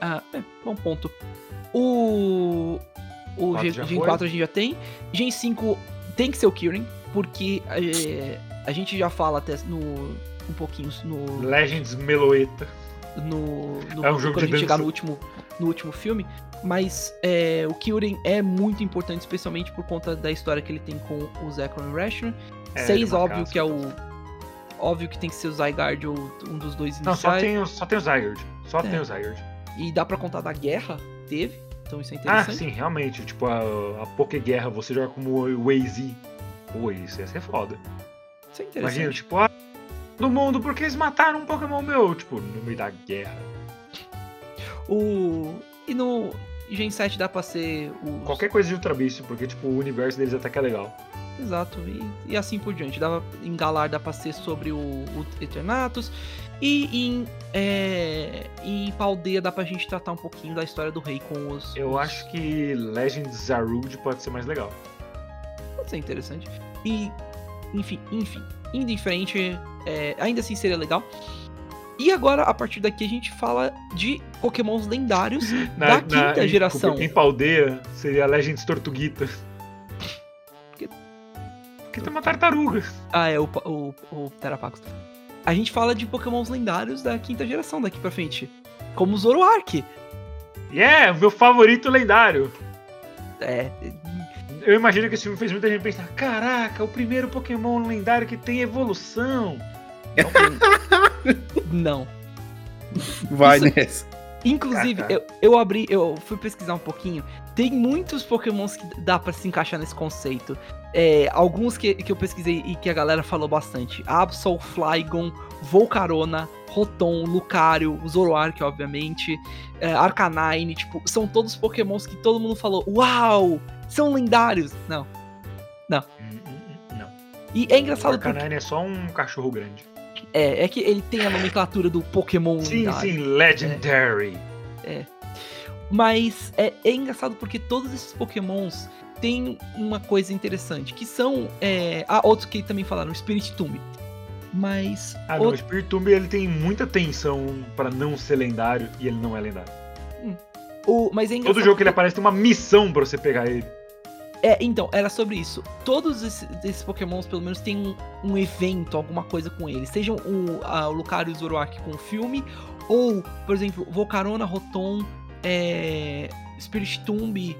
Ah, é, bom ponto. O. O Gen foi? 4 a gente já tem. Gen 5 tem que ser o Kyurem, porque é, a gente já fala até no. Um pouquinho no. Legends Meloeta. No, no É um jogo quando a gente chegar no último, no último filme. Mas é, o Kyurem é muito importante, especialmente por conta da história que ele tem com o Zekrom e o Rashner. É, Seis, uma óbvio casca. que é o. Óbvio que tem que ser o Zygarde ou um dos dois Não, iniciais. só tem, só tem o Zygarde. Só É. tem o Zygarde. E dá pra contar da guerra, teve. Então isso é Ah, interessante. sim, realmente. Tipo, a, a Pokéguerra, você joga como o Waze. Pô, isso ia ser foda. Isso é interessante. Imagina, tipo, ah, no mundo, porque eles mataram um Pokémon meu? Tipo, no meio da guerra. O. E no Gen 7 dá pra ser o. Qualquer coisa de Ultra Beast, porque, tipo, o universo deles até que é legal. Exato, e, e assim por diante. Dava, em Galar dá pra ser sobre o, o Eternatus. E em, é, em Paldeia dá pra gente tratar um pouquinho da história do rei com os. Eu os- acho que Legends Zarude pode ser mais legal. Pode ser interessante. E, enfim, enfim, indo em frente, é, ainda assim seria legal. E agora, a partir daqui, a gente fala de pokémons lendários da quinta em- geração. Em Paldeia seria Legends Tortuguita. Porque- Porque tem uma tartaruga. Ah, é o, o, o Terapacos. A gente fala de pokémons lendários da quinta geração daqui pra frente. Como o Zoroark. É, o meu favorito lendário. É, Eu imagino que esse filme fez muita gente pensar: caraca, o primeiro Pokémon lendário que tem evolução. não. vai Isso- nessa. Inclusive, eu, eu abri, eu fui pesquisar um pouquinho. Tem muitos pokémons que dá pra se encaixar nesse conceito. É, alguns que, que eu pesquisei e que a galera falou bastante. Absol, Flygon, Volcarona, Rotom, Lucario, Zoroark, obviamente, é, Arcanine, tipo, são todos pokémons que todo mundo falou, uau, são lendários. Não. Hum, Não. E é O engraçado porque Arcanine é só um cachorro grande. é, é que ele tem a nomenclatura do Pokémon Sim, lendário. sim, Legendary. Mas é, é engraçado porque todos esses pokémons têm uma coisa interessante, que são... É, ah, outros que também falaram, Spirit Tomb. Mas... Ah, não, o outro- Spiritomb ele tem muita tensão pra não ser lendário e ele não é lendário. o, mas é Todo jogo que ele aparece tem uma missão pra você pegar ele. É, então, era sobre isso. Todos esses, esses pokémons, pelo menos, têm um, um evento, alguma coisa com eles. Sejam o, a, o Lucario e o Zoroark com o filme, ou, por exemplo, Volcarona, Rotom, é, Spirit Tomb,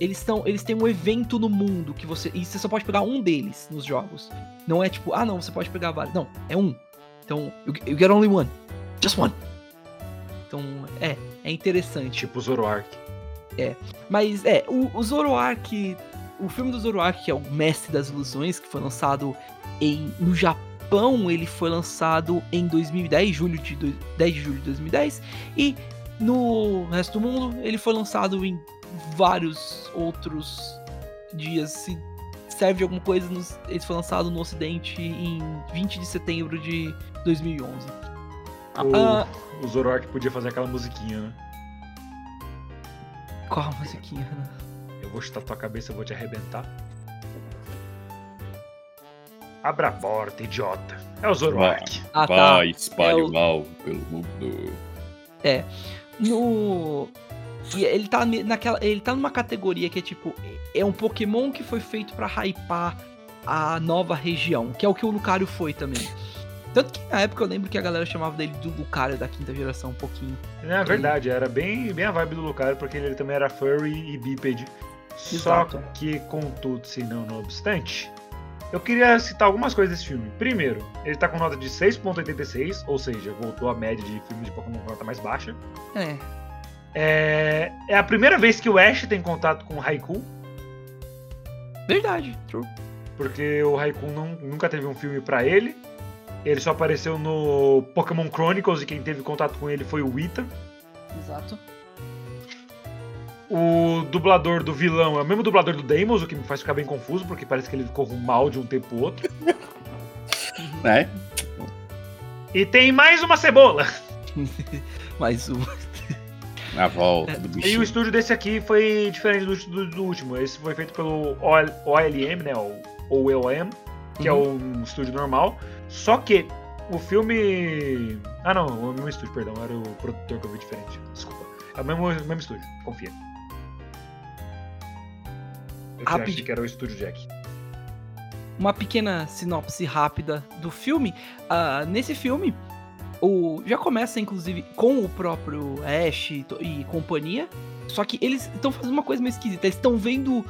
eles, tão, eles têm um evento no mundo que você. E você só pode pegar um deles nos jogos. Não é tipo, ah não, você pode pegar vários. Não, é um. Então, you, you get only one. Just one. Então, é, é interessante. Tipo Zoroark. Mas é, o, o Zoroark. O filme do Zoroark, que é o Mestre das Ilusões, que foi lançado em, no Japão, ele foi lançado em 2010, julho de, do- 10 de julho de 2010. E no resto do mundo, ele foi lançado em vários outros dias. Se serve de alguma coisa, nos, ele foi lançado no Ocidente em 20 de setembro de 2011. O, Ah, o Zoroark podia fazer aquela musiquinha, né? qual a musiquinha? né? Eu vou chutar tua cabeça, eu vou te arrebentar. Abra a porta, idiota. É o Zoroark. Ah, tá. Vai, espalhe É o o- mal pelo mundo. No. E ele tá naquela. Ele tá numa categoria que é tipo. É um Pokémon que foi feito pra hypar a nova região, que é o que o Lucario foi também. Tanto que na época eu lembro que a galera chamava dele do Lucario da quinta geração um pouquinho. É verdade, era bem, bem a vibe do Lucario, porque ele também era furry e bípede. Exato. Só que, contudo, se não, não obstante, eu queria citar algumas coisas desse filme. Primeiro, ele tá com nota de 6.86, ou seja, voltou à média de filmes de Pokémon com nota mais baixa. É. É, é a primeira vez que o Ash tem contato com o Raikou, Verdade, true. porque o Raikou não, nunca teve um filme pra ele. Ele só apareceu no Pokémon Chronicles e quem teve contato com ele foi o Ethan. Exato. O dublador do vilão é o mesmo dublador do Deimos, o que me faz ficar bem confuso, porque parece que ele ficou mal de um tempo pro outro. Né? E tem mais uma cebola! Mais um. A volta É, do E o estúdio desse aqui foi diferente do, do- do último. Esse foi feito pelo OL OLM, né? O OLM, que é um estúdio normal. Só que o filme. Ah, não, o mesmo estúdio, perdão. Era o produtor que eu vi diferente. Desculpa. É o mesmo, o mesmo estúdio, confia. Eu Rapidinho. achei que era o estúdio Jack. uma pequena sinopse rápida do filme. Ah, nesse filme, o já começa inclusive com o próprio Ash e e companhia. Só que eles estão fazendo uma coisa meio esquisita. Eles estão vendo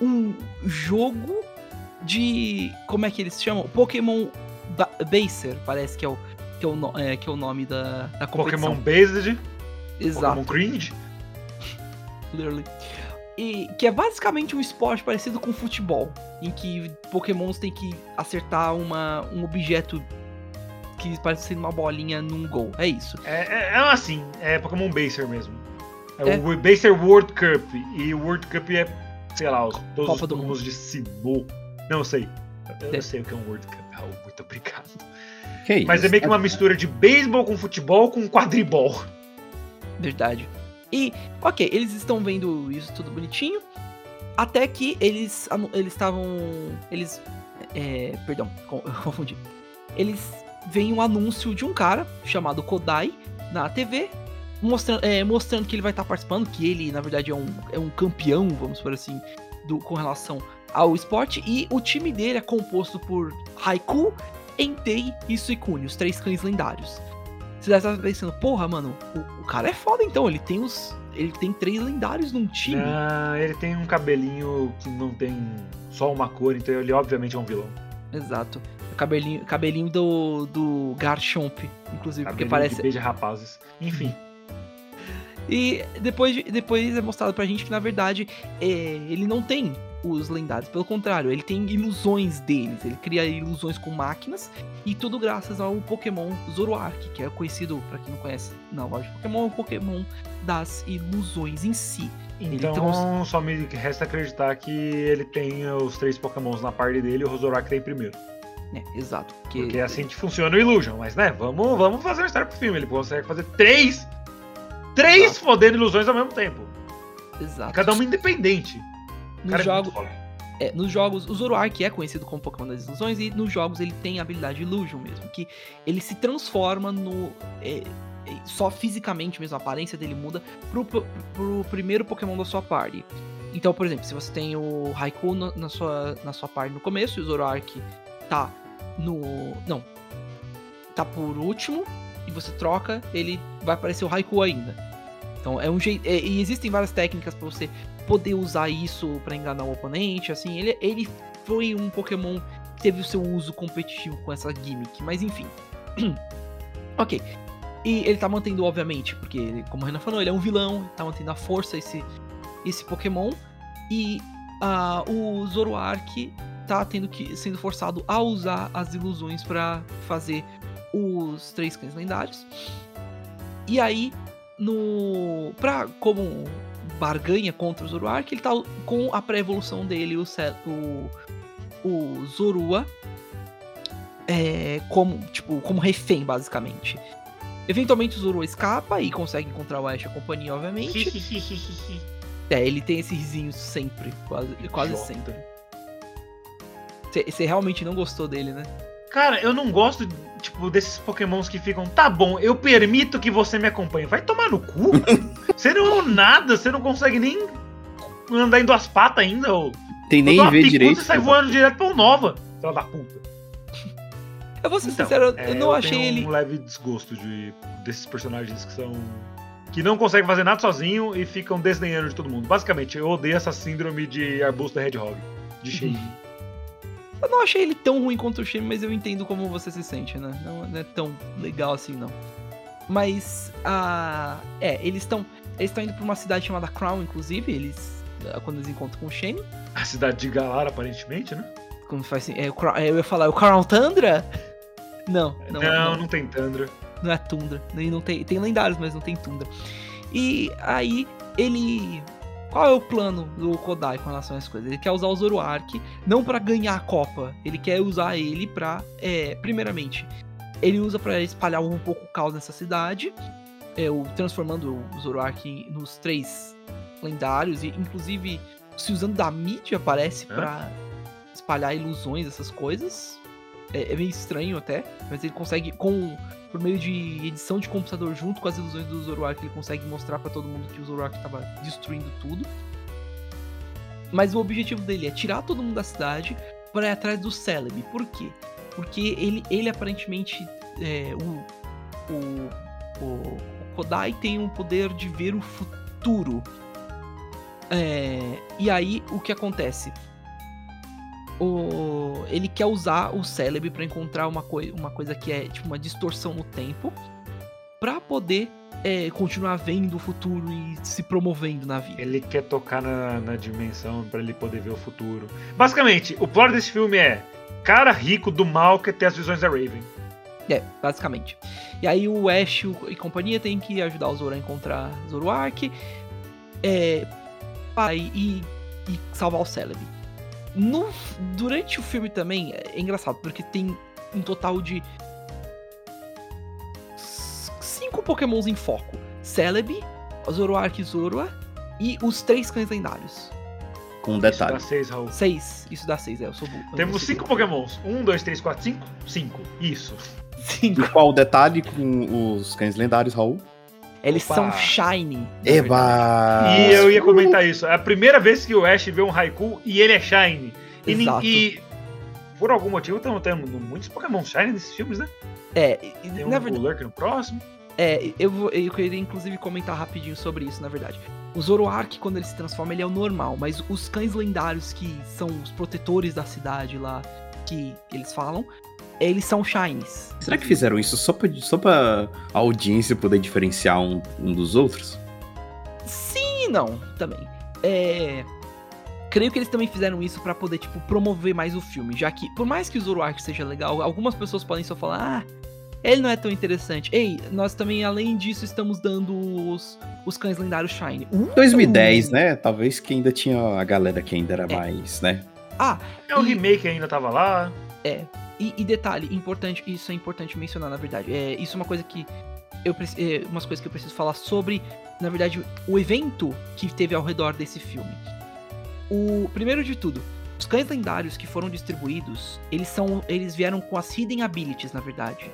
um jogo de como é que eles chamam? Pokémon ba Baser, parece que é o que é o, no- é, que é o nome da, da competição. Pokémon Based, Exato. Pokémon Cringe. literally. E que é basicamente um esporte parecido com futebol, em que Pokémons têm que acertar uma, um objeto que parece ser uma bolinha num gol. É isso. É, é, é assim, é Pokémon Baser mesmo. É, É. o Baser World Cup. E o World Cup é, sei lá, os, todos Copa os do de Sinnoh. Não sei. Eu É. sei o que é um World Cup, Raul, muito obrigado. Que Mas é isso? meio que uma mistura de beisebol com futebol com quadribol. Verdade. E, ok, eles estão vendo isso tudo bonitinho. Até que eles eles estavam. Eles. É, perdão, confundi. Eles veem um anúncio de um cara chamado Kodai na TV, mostrando, é, mostrando que ele vai estar participando, que ele, na verdade, é um, é um campeão, vamos por assim, do, com relação ao esporte. E o time dele é composto por Haiku, Entei e Suicune, os três cães lendários. Você deve estar pensando, porra, mano, o, o cara é foda então, ele tem os. Ele tem três lendários num time. Ah, ele tem um cabelinho que não tem só uma cor, então ele obviamente é um vilão. Exato. Cabelinho, cabelinho do, do Garchomp, inclusive, porque Cabelinho parece. de beija rapazes. Enfim, E depois, de- depois é mostrado pra gente que, na verdade, é, ele não tem os lendários. Pelo contrário, ele tem ilusões deles. Ele cria ilusões com máquinas. E tudo graças ao Pokémon Zoroark, que é conhecido, pra quem não conhece, na loja de Pokémon, é o Pokémon das ilusões em si. então só me resta acreditar que ele tem os três Pokémons na parte dele e o Rozorak tem primeiro. Né? exato. Porque, Porque é assim que funciona o Illusion. Mas, né, vamos, vamos fazer uma história pro filme. Ele consegue fazer três. Três Exato. fodendo ilusões ao mesmo tempo. exato. Cada uma independente. Nos Cara, é jogos, foda. É, nos jogos, o Zoroark é conhecido como Pokémon das Ilusões e nos jogos ele tem a habilidade Illusion mesmo, que ele se transforma no. é, é, só fisicamente mesmo, a aparência dele muda pro, pro, pro primeiro Pokémon da sua party. Então, por exemplo, se você tem o Raikou na, na sua, na sua party no começo e o Zoroark tá no. Não. Tá por último e você troca, ele vai aparecer o Raikou ainda. Então é um jeito. é, e existem várias técnicas pra você poder usar isso pra enganar o oponente, assim, ele, ele foi um Pokémon que teve o seu uso competitivo com essa gimmick, mas enfim. ok. E ele tá mantendo, obviamente, porque, como o Renan falou, ele é um vilão, tá mantendo a força esse, esse Pokémon. E ah, o Zoroark tá tendo que sendo forçado a usar as ilusões pra fazer os três cães lendários. E aí, no. Pra, como barganha contra o Zoroark, ele tá com a pré-evolução dele, o, o, o Zorua, é, como, tipo, como refém, basicamente. Eventualmente o Zorua escapa e consegue encontrar o Ash e a companhia, obviamente. É, ele tem esse risinho sempre, quase, quase sempre. Você realmente não gostou dele, né? Cara, eu não gosto, tipo, desses pokémons que ficam, tá bom, eu permito que você me acompanhe. Vai tomar no cu. você não é nada, você não consegue nem andar em duas patas ainda, ô. Tem Eu nem ver picuda direito. e sai voando direto pra Nova. Filha da puta. Eu vou ser Então, sincero, eu- é, eu não achei tenho ele. um leve desgosto de, desses personagens que são. que não conseguem fazer nada sozinho e ficam desdenhando de todo mundo. Basicamente, eu odeio essa síndrome de arbusto da Hedgehog. De cheio. Eu não achei ele tão ruim quanto o Shime, mas eu entendo como você se sente, né? Não, não é tão legal assim, não. Mas, ah, é, eles estão eles estão indo pra uma cidade chamada Crown, inclusive, eles, ah, quando eles encontram com o Shane, A cidade de Galar, aparentemente, né? como faz assim, é, é, eu ia falar, é o Crown Tundra? Não, não, Não, não, não, tem Tundra. não é Tundra, nem não tem, tem lendários, mas não tem Tundra. E aí, ele... Qual é o plano do Kodai com relação a essas coisas? Ele quer usar o Zoroark, não pra ganhar a Copa. Ele quer usar ele pra, é, primeiramente, ele usa pra espalhar um pouco o caos nessa cidade, é, o, transformando o Zoroark nos três lendários, e inclusive se usando da mídia, parece, Hã? pra espalhar ilusões, essas coisas. É, é meio estranho até, mas ele consegue, com por meio de edição de computador junto com as ilusões do Zoroark, ele consegue mostrar pra todo mundo que o Zoroark tava destruindo tudo. Mas o objetivo dele é tirar todo mundo da cidade para ir atrás do Celebi. Por quê? Porque ele, ele aparentemente. é, o, o, o, o Kodai tem um poder de ver o futuro. É, e aí, o que acontece? O, ele quer usar o Celebi para encontrar uma, coi uma coisa que é tipo uma distorção no tempo. Pra poder é, continuar vendo o futuro e se promovendo na vida. Ele quer tocar na, na dimensão pra ele poder ver o futuro. Basicamente, o plot desse filme é cara rico do mal quer ter as visões da Raven. É, basicamente. E aí o Ash e companhia tem que ajudar o Zoro a encontrar Zoroark é, para- e, e salvar o Celebi. No, durante o filme também é engraçado, porque tem um total de cinco pokémons em foco. Celebi, Zoroark e Zorua e os três cães lendários. Com um Isso dá detalhe. seis, Raul. Seis, isso dá seis, é, eu sou burro. eu Temos cinco pokémons. Um, dois, três, quatro, cinco? Cinco. Isso. Cinco. E qual o detalhe com os cães lendários, Raul? Eles Opa. são shiny. na. Eba! e eu ia comentar isso. É a primeira vez que o Ash vê um Raikou e ele é. E, nin- Exato. e por algum motivo estamos tendo muitos Pokémon Shine nesses filmes, né? É, e- Tem na um verdade. Lurk no próximo. É, eu, vou, eu queria inclusive comentar rapidinho sobre isso, na verdade. O Zoroark, quando ele se transforma, ele é o normal, mas os cães lendários que são os protetores da cidade lá, que eles falam, eles são shinies. Será que fizeram isso só pra, só pra audiência poder diferenciar um, um dos outros? Sim e não, também. É. Creio que eles também fizeram isso pra poder, tipo, promover mais o filme. Já que, por mais que o Zoroark seja legal, algumas pessoas podem só falar, ah, ele não é tão interessante. Ei, nós também, além disso, estamos dando os, os cães lendários Shine. Uh! 2010, né? Talvez que ainda tinha a galera que ainda era É. mais, né? Ah, É o E- remake ainda tava lá. E, e detalhe, importante, isso é importante mencionar, na verdade. É, isso é uma coisa que eu é, umas coisas que eu preciso falar sobre, na verdade, o evento que teve ao redor desse filme. O primeiro de tudo, os cães lendários que foram distribuídos, eles são, eles vieram com as hidden abilities, na verdade.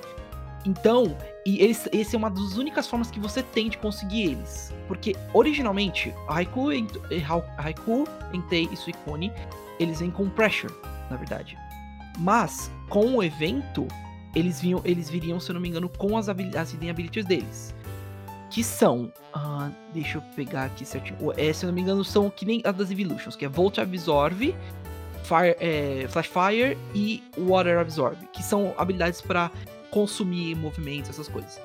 Então, e esse, esse é uma das únicas formas que você tem de conseguir eles. Porque, originalmente, Haiku, Haiku Entei e Suicune, eles vêm com Pressure, na verdade. Mas, com o evento, eles, vinham, eles viriam, se eu não me engano, com as, as hidden abilities deles. Que são. ah, deixa eu pegar aqui certinho. O- É, se eu não me engano, são que nem as das Evolutions, que é Volt Absorb, Fire, é, Flash Fire e Water Absorb. Que são habilidades para consumir movimentos, essas coisas.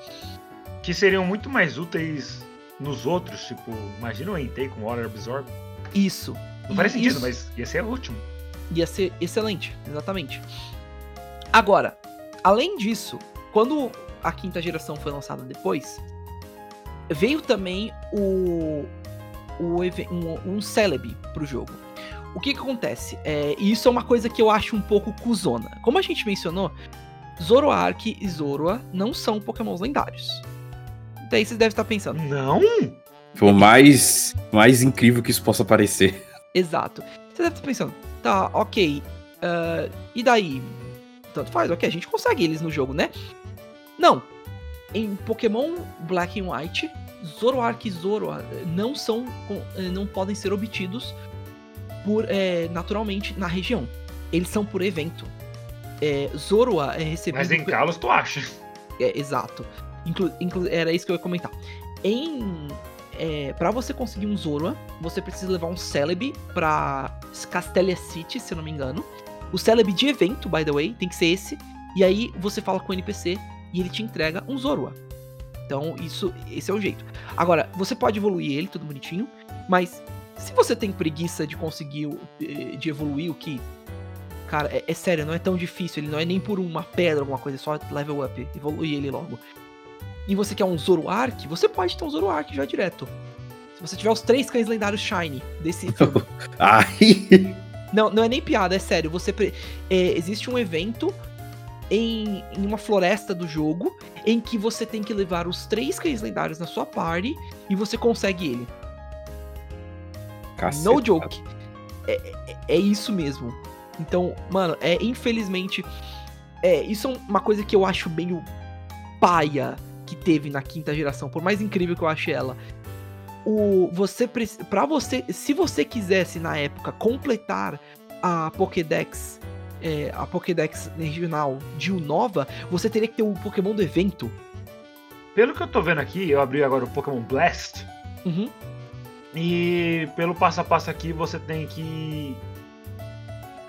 Que seriam muito mais úteis nos outros. Tipo, imagina o Entei com Water Absorb. Isso. Não faz sentido, isso- mas ia ser último. Ia ser excelente, exatamente. Agora, além disso, quando a quinta geração foi lançada depois, veio também o, o um, um Celebi pro jogo. O que que acontece? É, e isso é uma coisa que eu acho um pouco cuzona. Como a gente mencionou, Zoroark e Zoroa não são pokémons lendários. Daí vocês devem estar pensando, Não? Foi o mais, mais incrível que isso possa parecer. Exato. Você deve estar pensando, tá, ok. ah, e daí? Tanto faz, ok, a gente consegue eles no jogo, né? Não. Em Pokémon Black and White, Zoroark e Zoroa não são. eh, não podem ser obtidos por eh, naturalmente na região. Eles são por evento. É, Zoroa é recebido. Mas em Kalos tu acha. é, exato. Inclu- inclu- era isso que eu ia comentar. Em. É, para você conseguir um Zoroa, você precisa levar um Celebi pra Castelia City, se eu não me engano. O Celebi de evento, by the way, tem que ser esse. E aí você fala com o NPC e ele te entrega um Zoroa. Então, isso, esse é o jeito. Agora, você pode evoluir ele, tudo bonitinho, mas se você tem preguiça de conseguir, eh, de evoluir o que Cara, é, é sério, não é tão difícil. Ele não é nem por uma pedra, alguma coisa, é só level up, evoluir ele logo. E você quer um Zoroark, você pode ter um Zoroark já direto. Se você tiver os três cães lendários Shiny desse filme. Ai, não, não é nem piada, é sério. Você pre- é, existe um evento em, em uma floresta do jogo em que você tem que levar os três cães lendários na sua party e você consegue ele. caceta. No joke. É, é- é isso mesmo. Então, mano, é infelizmente. É, isso é uma coisa que eu acho meio paia que teve na quinta geração, por mais incrível que eu ache ela. O, você para você, se você quisesse na época completar a Pokédex, é, a Pokédex regional de Unova, você teria que ter o Pokémon do evento. Pelo que eu tô vendo aqui, eu abri agora o Pokémon Blast. Uhum. E pelo passo a passo aqui você tem que.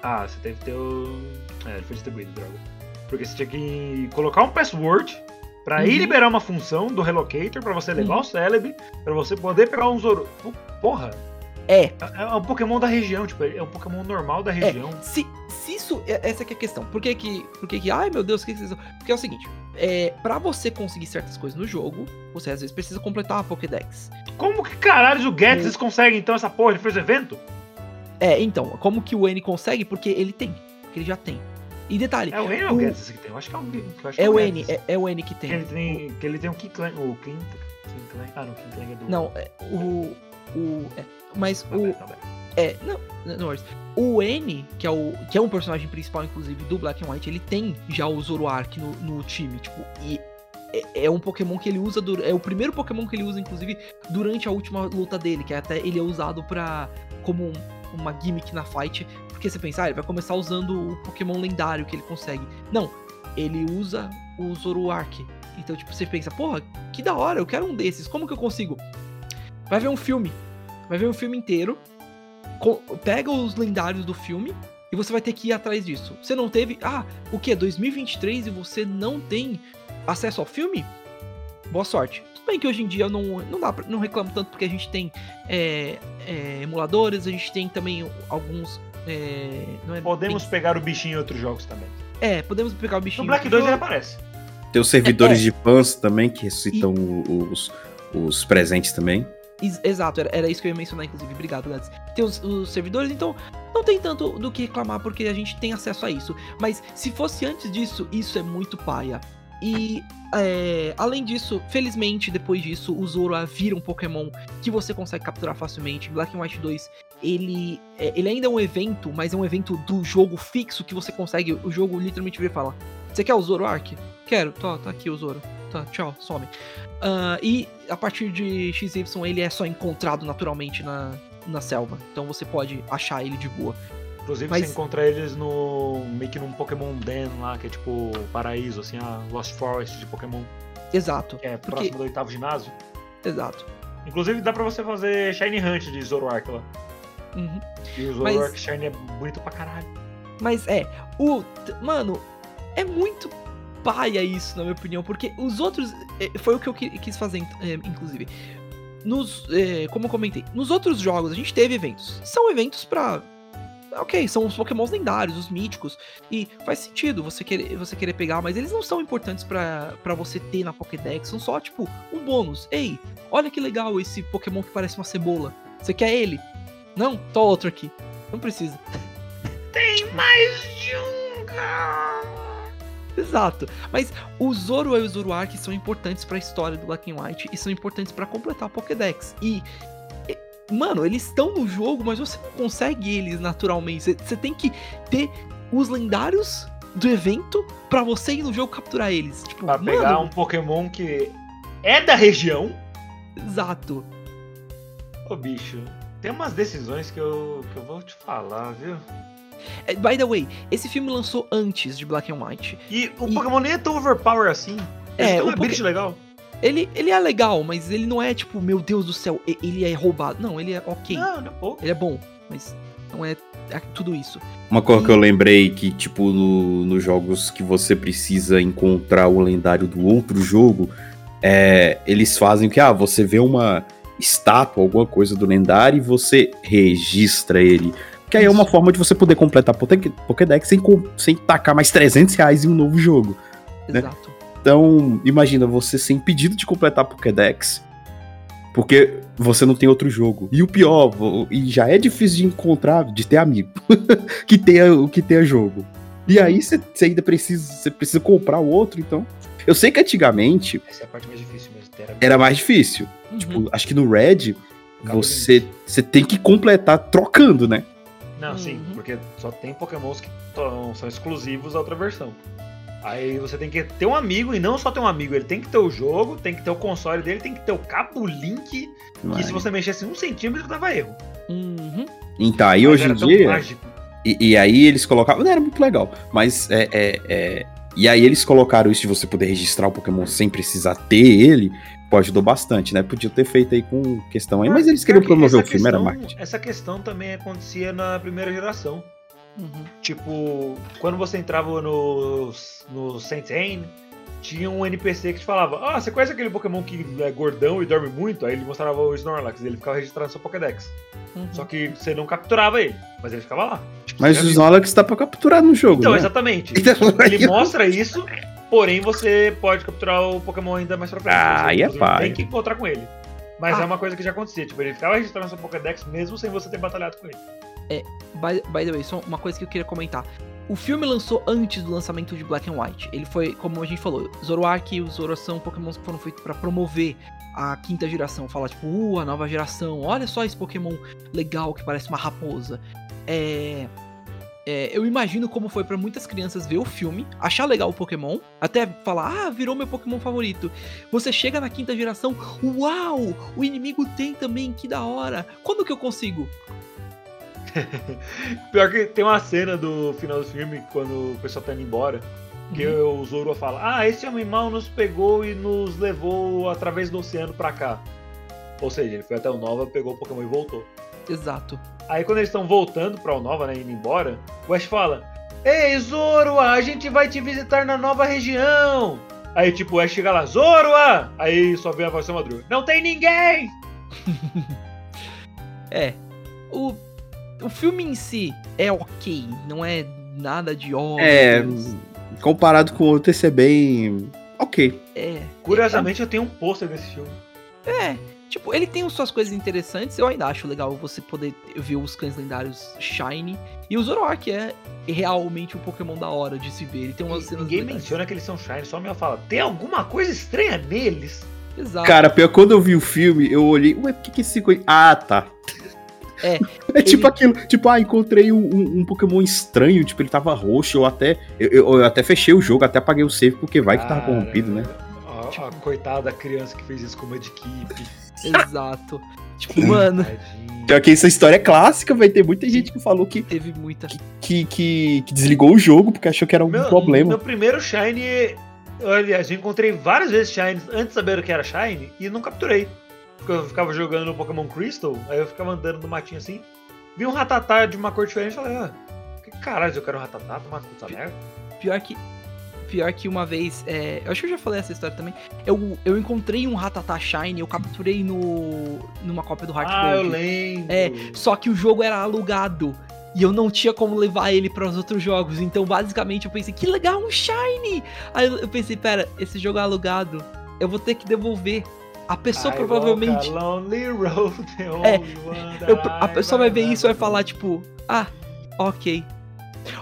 Ah, você tem que ter o. É, ele foi distribuído, droga. Porque você tinha que colocar um password pra Uhum. ir liberar uma função do Relocator pra você levar Uhum. o Celebi, pra você poder pegar um Zoro. Porra! É, É é um Pokémon da região, tipo, é um Pokémon normal da região. Se, se isso. é- Essa que é a questão. Por que que. Por que que. Ai meu Deus, o que, que vocês. Porque é o seguinte: é, pra você conseguir certas coisas no jogo, você às vezes precisa completar a Pokédex. Como que caralho o Guedes consegue então essa porra? Ele fez evento? É, então, como que o N consegue? Porque ele tem. Porque ele já tem. E detalhe, É o N ou o O- Guedes que tem? Eu acho que é o, que é o Guedes. N, é, é o N que Que tem. ele tem, que ele tem um Kinklang. O Kink, Kinklang. Ah, não, Kinklang é do. Não, é, o. O. é, mas Tá o. bem, tá bem. É, não, não, worries. O N, que é, o, que é um personagem principal, inclusive, do Black and White, ele tem já o Zoroark no, no time, tipo, e é, é um Pokémon que ele usa, é o primeiro Pokémon que ele usa, inclusive, durante a última luta dele, que até ele é usado pra, como um- uma gimmick na fight, porque você pensa, ah, ele vai começar usando o Pokémon lendário que ele consegue. Não, ele usa o Zoroark. Então, tipo, você pensa, porra, que da hora, eu quero um desses, como que eu consigo? Vai ver um filme, vai ver um filme inteiro, pega os lendários do filme e você vai ter que ir atrás disso. Você não teve. Ah, o que? 2023 e você não tem acesso ao filme? Boa sorte. Tudo bem que hoje em dia não, não dá não reclamo tanto porque a gente tem é, é, emuladores, a gente tem também alguns. é, não é Podemos bem- pegar o bichinho em outros jogos também. É, podemos pegar o bichinho. No Black do 2 ele jogo. aparece. Tem os servidores É, é. de fãs também, que ressuscitam o- os, os presentes também. Ex- Exato, era, era isso que eu ia mencionar, inclusive. Obrigado, Gads. Tem os, os servidores, então não tem tanto do que reclamar, porque a gente tem acesso a isso. Mas se fosse antes disso, isso é muito paia. E é, além disso, felizmente, depois disso, o Zoroa vira um Pokémon que você consegue capturar facilmente. Black and White 2, ele, é, ele ainda é um evento, mas é um evento do jogo fixo que você consegue. O jogo literalmente vira e fala: Você quer o Zoroark? Quero, tá, tá aqui o Zoro. Tá, tchau, some. Ah, e a partir de XY ele é só encontrado naturalmente na, na selva. Então você pode achar ele de boa. Inclusive Mas- você encontra eles no. meio que num Pokémon Den lá, que é tipo paraíso, assim, a Lost Forest de Pokémon, Exato. que é Porque- próximo do oitavo ginásio. Exato. Inclusive dá pra você fazer Shiny Hunt de Zoroark lá. Uhum. E o Mas- Zoroark Shiny é bonito pra caralho. Mas é, o. Mano, é muito paia isso, na minha opinião, porque os outros. é, Foi o que eu qui- quis fazer, é, inclusive. Nos. é, como eu comentei, nos outros jogos a gente teve eventos. São eventos pra. Ok, são os pokémons lendários, os míticos. E faz sentido você querer, você querer pegar, mas eles não são importantes pra pra você ter na Pokédex. São só, tipo, um bônus. Ei, olha que legal esse Pokémon que parece uma cebola. Você quer ele? Não? Tô outro aqui. Não precisa. Tem mais de um, cara. Exato. Mas o Zoro e o Zoroark são importantes pra história do Black and White e são importantes pra completar a Pokédex. E, mano, eles estão no jogo, mas você não consegue eles naturalmente. Você- tem que ter os lendários do evento pra você ir no jogo capturar eles. Tipo, Pra pegar mano, um Pokémon que é da região. exato. Ô, bicho, tem umas decisões que eu, que eu vou te falar, viu? É, By the way, esse filme lançou antes de Black and White. E o E- Pokémon nem é tão overpower assim. É, Ele tem o um Poké- ability legal. Ele, ele é legal, mas ele não é tipo, meu Deus do céu, e- ele é roubado. Não, ele é ok. Não, não é pouco. Ele é bom, mas não é, é tudo isso. Uma coisa que eu lembrei que, tipo, no- nos jogos que você precisa encontrar o lendário do outro jogo, é, eles fazem o que? Ah, você vê uma estátua, alguma coisa do lendário e você registra ele. Que aí é uma forma de você poder completar Poké- Pokédex sem, sem tacar mais 300 reais em um novo jogo. Né? Então, imagina você ser impedido de completar Pokédex porque você não tem outro jogo. E o pior, e já é difícil de encontrar, de ter amigo que tenha o que tenha jogo. E aí você ainda precisa, você precisa comprar o outro, então. Eu sei que antigamente Essa é a parte mais difícil mesmo. Ter era mais difícil. Uhum. Tipo, acho que no Red você, você tem que completar trocando, né? Não, sim, Uhum. porque só tem Pokémons que são exclusivos da outra versão. Aí você tem que ter um amigo, e não só ter um amigo, ele tem que ter o jogo, tem que ter o console dele, tem que ter o cabo link, que se você mexesse um centímetro dava erro. Uhum. Então, aí Mas hoje em era dia. E, e aí eles colocavam. Não, era muito legal. Mas é, é, é- E aí eles colocaram isso de você poder registrar o Pokémon sem precisar ter ele. Pô, ajudou bastante, né? Podia ter feito aí com questão aí. Mas eles queriam Pior que promover o filme, era questão- marketing. Essa questão também acontecia na primeira geração. Uhum. Tipo, quando você entrava no, no Saint Ain, tinha um NPC que te falava: Ah, você conhece aquele Pokémon que é gordão e dorme muito? Aí ele mostrava o Snorlax, ele ficava registrado no seu Pokédex. Uhum. Só que você não capturava ele, mas ele ficava lá. Tipo, Mas o. Snorlax tá pra capturar no jogo, Então, né? exatamente. Então, Ele mostra isso, porém você pode capturar o Pokémon ainda mais pra frente. Ah, aí é paia. Tem que encontrar com ele. Mas Ah. é uma coisa que já acontecia. Tipo, ele ficava registrado no seu Pokédex mesmo sem você ter batalhado com ele. By, by the way, só uma coisa que eu queria comentar. O filme lançou antes do lançamento de Black and White. Ele foi, como a gente falou, Zoroark e o Zoro são pokémons que foram feitos pra promover a quinta geração. Falar, tipo, uh, a nova geração, olha só esse Pokémon legal que parece uma raposa. É. é, eu imagino como foi pra muitas crianças ver o filme, achar legal o Pokémon, até falar, ah, virou meu Pokémon favorito. Você chega na quinta geração, uau, o inimigo tem também, que da hora. Quando que eu consigo? Pior que tem uma cena do final do filme, quando o pessoal tá indo embora, que Uhum. o Zoro fala: Ah, esse homem mal nos pegou e nos levou através do oceano pra cá. Ou seja, ele foi até o Nova, pegou o Pokémon e voltou. Exato. Aí quando eles estão voltando pra o Nova, né, indo embora, o Ash fala: Ei, Zoro, a gente vai te visitar na nova região. Aí tipo, o Ash chega lá, Zoroa! Aí só vem a voz da Madruga. Não tem ninguém! É. O, o filme em si é ok, não é nada de ó. É. Comparado com o outro, esse é bem. Ok. É. Curiosamente, eu tenho um pôster desse filme. É. Tipo, ele tem suas coisas interessantes. Eu ainda acho legal você poder ver os cães lendários Shiny. E o Zoroark é realmente um Pokémon da hora de se ver. Ele tem umas E cenas ninguém legais. menciona que eles são Shine, só me fala: Tem alguma coisa estranha neles? Exato. Cara, pior quando eu vi o filme, eu olhei. Ué, por que, que esse coisa. Ah, tá. É, É tipo ele- aquilo, tipo, ah, encontrei um, um- um Pokémon estranho, tipo, ele tava roxo, eu até. Eu, eu- eu até fechei o jogo, até apaguei o save, porque vai que tava corrompido, né? A, a coitada da criança que fez isso com uma de equipe. exato. Tipo, mano. Pior que essa história é clássica, vai ter muita gente que falou que, teve muita. que, que, que desligou o jogo porque achou que era um Meu, problema. Meu primeiro Shine. Aliás, eu encontrei várias vezes Shine antes de saber o que era Shine e não capturei. Porque eu ficava jogando no Pokémon Crystal, aí eu ficava andando no matinho assim. Vi um ratatá de uma cor diferente e falei, ah, que caralho, eu quero um ratatá, tomar puta merda. Pior que. Pior que uma vez. É, eu acho que eu já falei essa história também. Eu, eu encontrei um Rattata Shine, eu capturei no. numa cópia do Heart Ah, eu Gold. lembro. É, só que o jogo era alugado. E eu não tinha como levar ele para os outros jogos. Então, basicamente, eu pensei, que legal, um Shine! Aí eu eu pensei, pera, esse jogo é alugado. Eu vou ter que devolver. A pessoa I provavelmente. a lonely road, the É, eu- a pessoa vai ver isso e vai falar, tipo, ah, ok.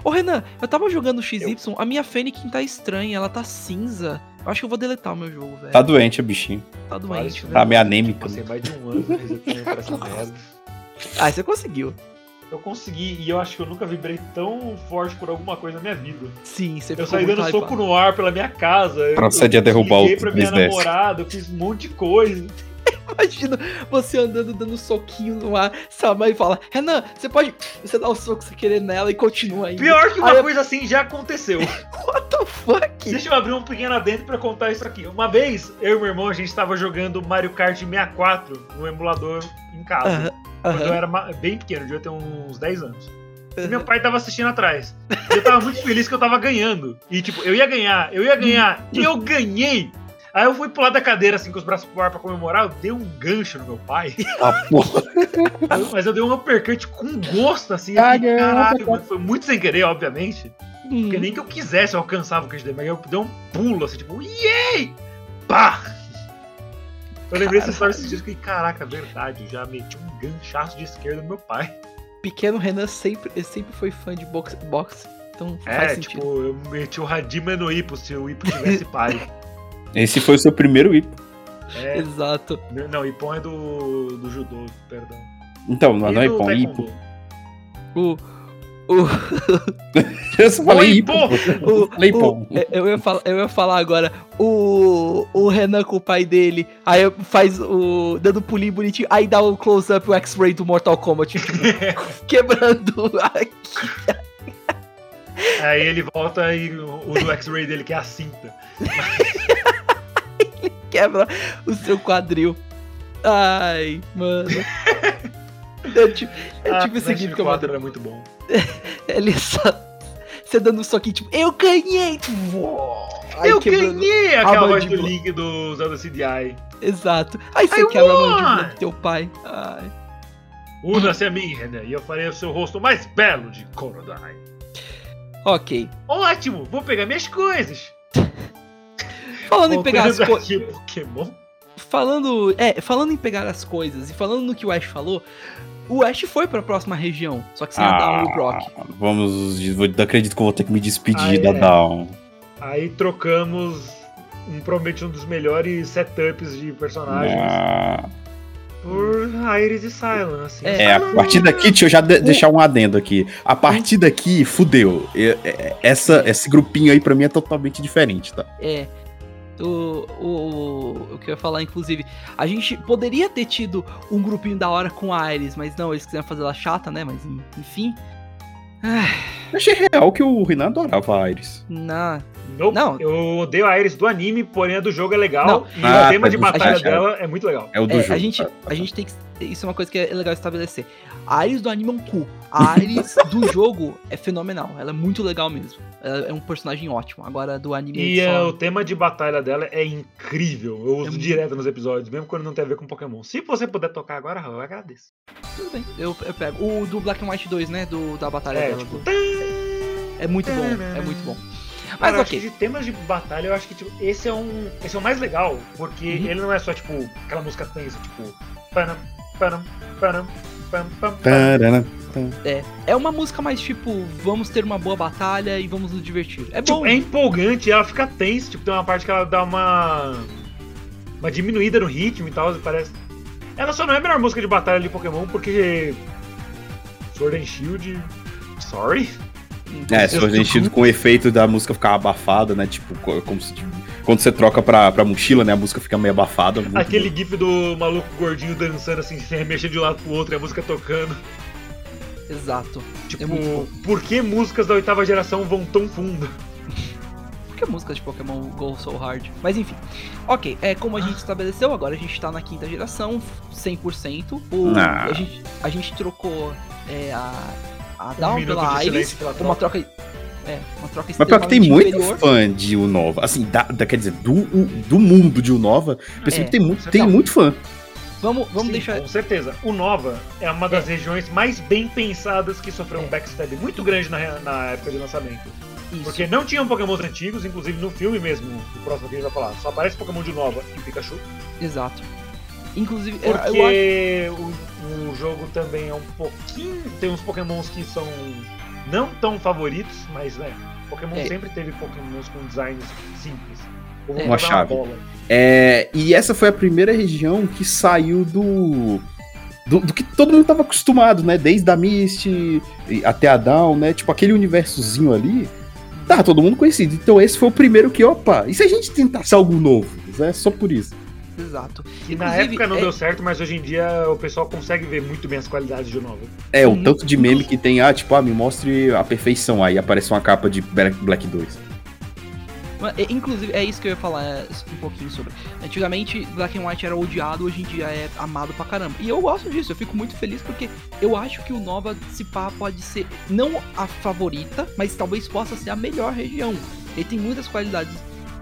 Ô Renan, eu tava jogando XY, a minha Fênix tá estranha, ela tá cinza. Eu acho que eu vou deletar o meu jogo, velho. Tá doente o bichinho. Tá doente, velho. Tá meio anêmico. Passei mais de um ano resetando pra essa merda. Ah, você conseguiu. Eu consegui, e eu acho que eu nunca vibrei tão forte por alguma coisa na minha vida. Sim, você Eu saí dando soco no ar pela minha casa. eu- Procede eu a derrubar o liguei pra minha 3DS. namorada, eu fiz um monte de coisa. Imagina você andando, dando soquinho no ar, sua mãe fala, Renan, você pode. Você dá o soco sem querer nela e continua aí. Pior que uma Aí eu- coisa assim já aconteceu. What the fuck? Deixa eu abrir um pequeno adentro pra contar isso aqui. Uma vez, eu e meu irmão, a gente tava jogando Mario Kart 64 no emulador em casa. Quando eu era bem pequeno, devia ter uns 10 anos. E meu pai tava assistindo atrás. E eu tava muito feliz que eu tava ganhando. E tipo, eu ia ganhar, eu ia ganhar. E eu ganhei! Aí eu fui pular da cadeira assim com os braços pro ar pra comemorar, eu dei um gancho no meu pai. Ah, porra. Mas eu dei um uppercut com gosto, assim. Ah, fiquei, caralho, mano. Foi muito sem querer, obviamente. Hum. Porque nem que eu quisesse eu alcançava o dele, mas eu dei um pulo, assim, tipo, yay! Pá! Eu lembrei dessa história esses dias e fiquei, caraca, verdade, já meti um ganchaço de esquerda no meu pai. Pequeno Renan sempre, sempre foi fã de boxe, boxe então É, faz sentido. tipo, eu meti o Hadima no Ipo se o Ipo tivesse pai. Esse foi o seu primeiro hipo. É, Exato. não, Ipon é do, do judô, perdão. Então, não, E não é do hipo, é. O. O. Eu só falei Oi, pô! O, Falei pô. eu, ia falar, eu ia falar agora. O, o Renan com o pai dele. Aí faz o. dando pulinho bonitinho. Aí dá o close-up, o X-Ray do Mortal Kombat. Tipo, quebrando aqui. Aí ele volta e usa o X-Ray dele, que é a cinta. Quebra o seu quadril. Ai, mano. Eu tipo, é Ah, tipo esse gif que eu 4 mandei. era muito bom. Ele só. Você dando um soquinho, tipo, eu ganhei! Aí eu ganhei aquela voz do. Link do Zelda CDI. Exato. Aí você I quebra a mandíbula do teu pai. Ai. Una-se a mim, Renan, e eu farei o seu rosto mais belo de Korodai. Ok. Ótimo, vou pegar minhas coisas. Falando em pegar as coisas. Falando. É, falando em pegar as coisas e falando no que o Ash falou, o Ash foi pra próxima região. Só que sem a Down e o Brock. Vamos. vou- acredito que eu vou ter que me despedir Ah, da é. Down. Aí trocamos um, provavelmente um dos melhores setups de personagens Ah, por Iris e Silent. Assim. É. É, a partir daqui, deixa eu já de- deixar um adendo aqui. A partir daqui, fudeu. Eu- é- essa, esse grupinho aí pra mim é totalmente diferente, tá? É. O, o, o que eu ia falar, inclusive, a gente poderia ter tido um grupinho da hora com a Iris, mas não, eles quiseram fazer ela chata, né? Mas en- enfim. Ah, achei real que o Renan adorava a Iris. na, Nope. Não. Eu odeio a Iris do anime, porém a do jogo é legal. Não. E Ah, o tema tá, de batalha jogo. dela é muito legal. É o do É, jogo. a gente, tá? a gente tem que. Isso é uma coisa que é legal estabelecer. A Iris do anime é um cu. A Iris do jogo é fenomenal. Ela é muito legal mesmo. Ela é um personagem ótimo. Agora do anime. E é é, só- o tema de batalha dela é incrível. Eu uso muito- direto nos episódios, mesmo quando não tem a ver com Pokémon. Se você puder tocar agora, eu agradeço. Tudo bem, eu, eu pego. O do Black and White 2, né? Do, da batalha É, dela. tipo, É muito bom, é muito bom. Mas Cara, acho ok. que de temas de batalha, eu acho que tipo, esse é um. Esse é o mais legal, porque Uhum. ele não é só, tipo, aquela música tensa, tipo. Panam, panam, panam, pam, pam, pam. Tarana. É uma música mais tipo, vamos ter uma boa batalha e vamos nos divertir. É Tipo, bom. é empolgante, ela fica tensa, tipo, tem uma parte que ela dá uma. Uma diminuída no ritmo e tal, parece. Ela só não é a melhor música de batalha de Pokémon porque. Sword and Shield. Sorry? É, se for sentido com o efeito da música ficar abafada, né? Tipo, co- como se. Quando você troca pra, pra mochila, né? A música fica meio abafada. Aquele bom. gif do maluco gordinho dançando assim, se remexendo de um lado pro outro e a música tocando. Exato. Tipo, É por que músicas da oitava geração vão tão fundo? Por que a música de Pokémon Go So Hard? Mas enfim. Ok, é como a gente estabeleceu, agora a gente tá na quinta geração, 100%. O, Ah. a, gente, a gente trocou é, a, a Um Down minuto pela Iris. pela Uma troca. É, uma troca Mas pior que tem muito inferior. fã de Unova. Assim, da, da- quer dizer, do, do mundo de Unova, percebo É, que tem muito, tem muito fã. Vamos, vamos Sim, deixar. Com certeza. O Nova é uma das regiões mais bem pensadas que sofreu É. um backstab muito grande na, na época de lançamento. Isso. Porque não tinham Pokémons antigos, inclusive no filme mesmo, o próximo que a gente vai falar, só aparece Pokémon de nova e Pikachu. Exato. Inclusive, eu- eu acho. Porque o, o jogo também é um pouquinho. Tem uns Pokémons que são não tão favoritos, mas né, Pokémon É. sempre teve Pokémons com designs simples. É. vou Uma chave. bola. É, e essa foi a primeira região que saiu do, do. do que todo mundo tava acostumado, né? Desde a Misty e até a Down, né? Tipo, aquele universozinho ali. Tá, todo mundo conhecido. Então esse foi o primeiro que, opa, e se a gente tentasse algo novo? É só por isso. Exato. Que na época não é- deu certo, mas hoje em dia o pessoal consegue ver muito bem as qualidades de novo. É, o tanto de meme que tem, ah, tipo, ah, me mostre a perfeição. Aí aparece uma capa de Black Black 2. Mas, é, Inclusive, é isso que eu ia falar é, um pouquinho sobre. Antigamente, Black and White era odiado, hoje em dia é amado pra caramba. E eu gosto disso, eu fico muito feliz porque eu acho que o Nova, se pá, pode ser não a favorita, mas talvez possa ser a melhor região. Ele tem muitas qualidades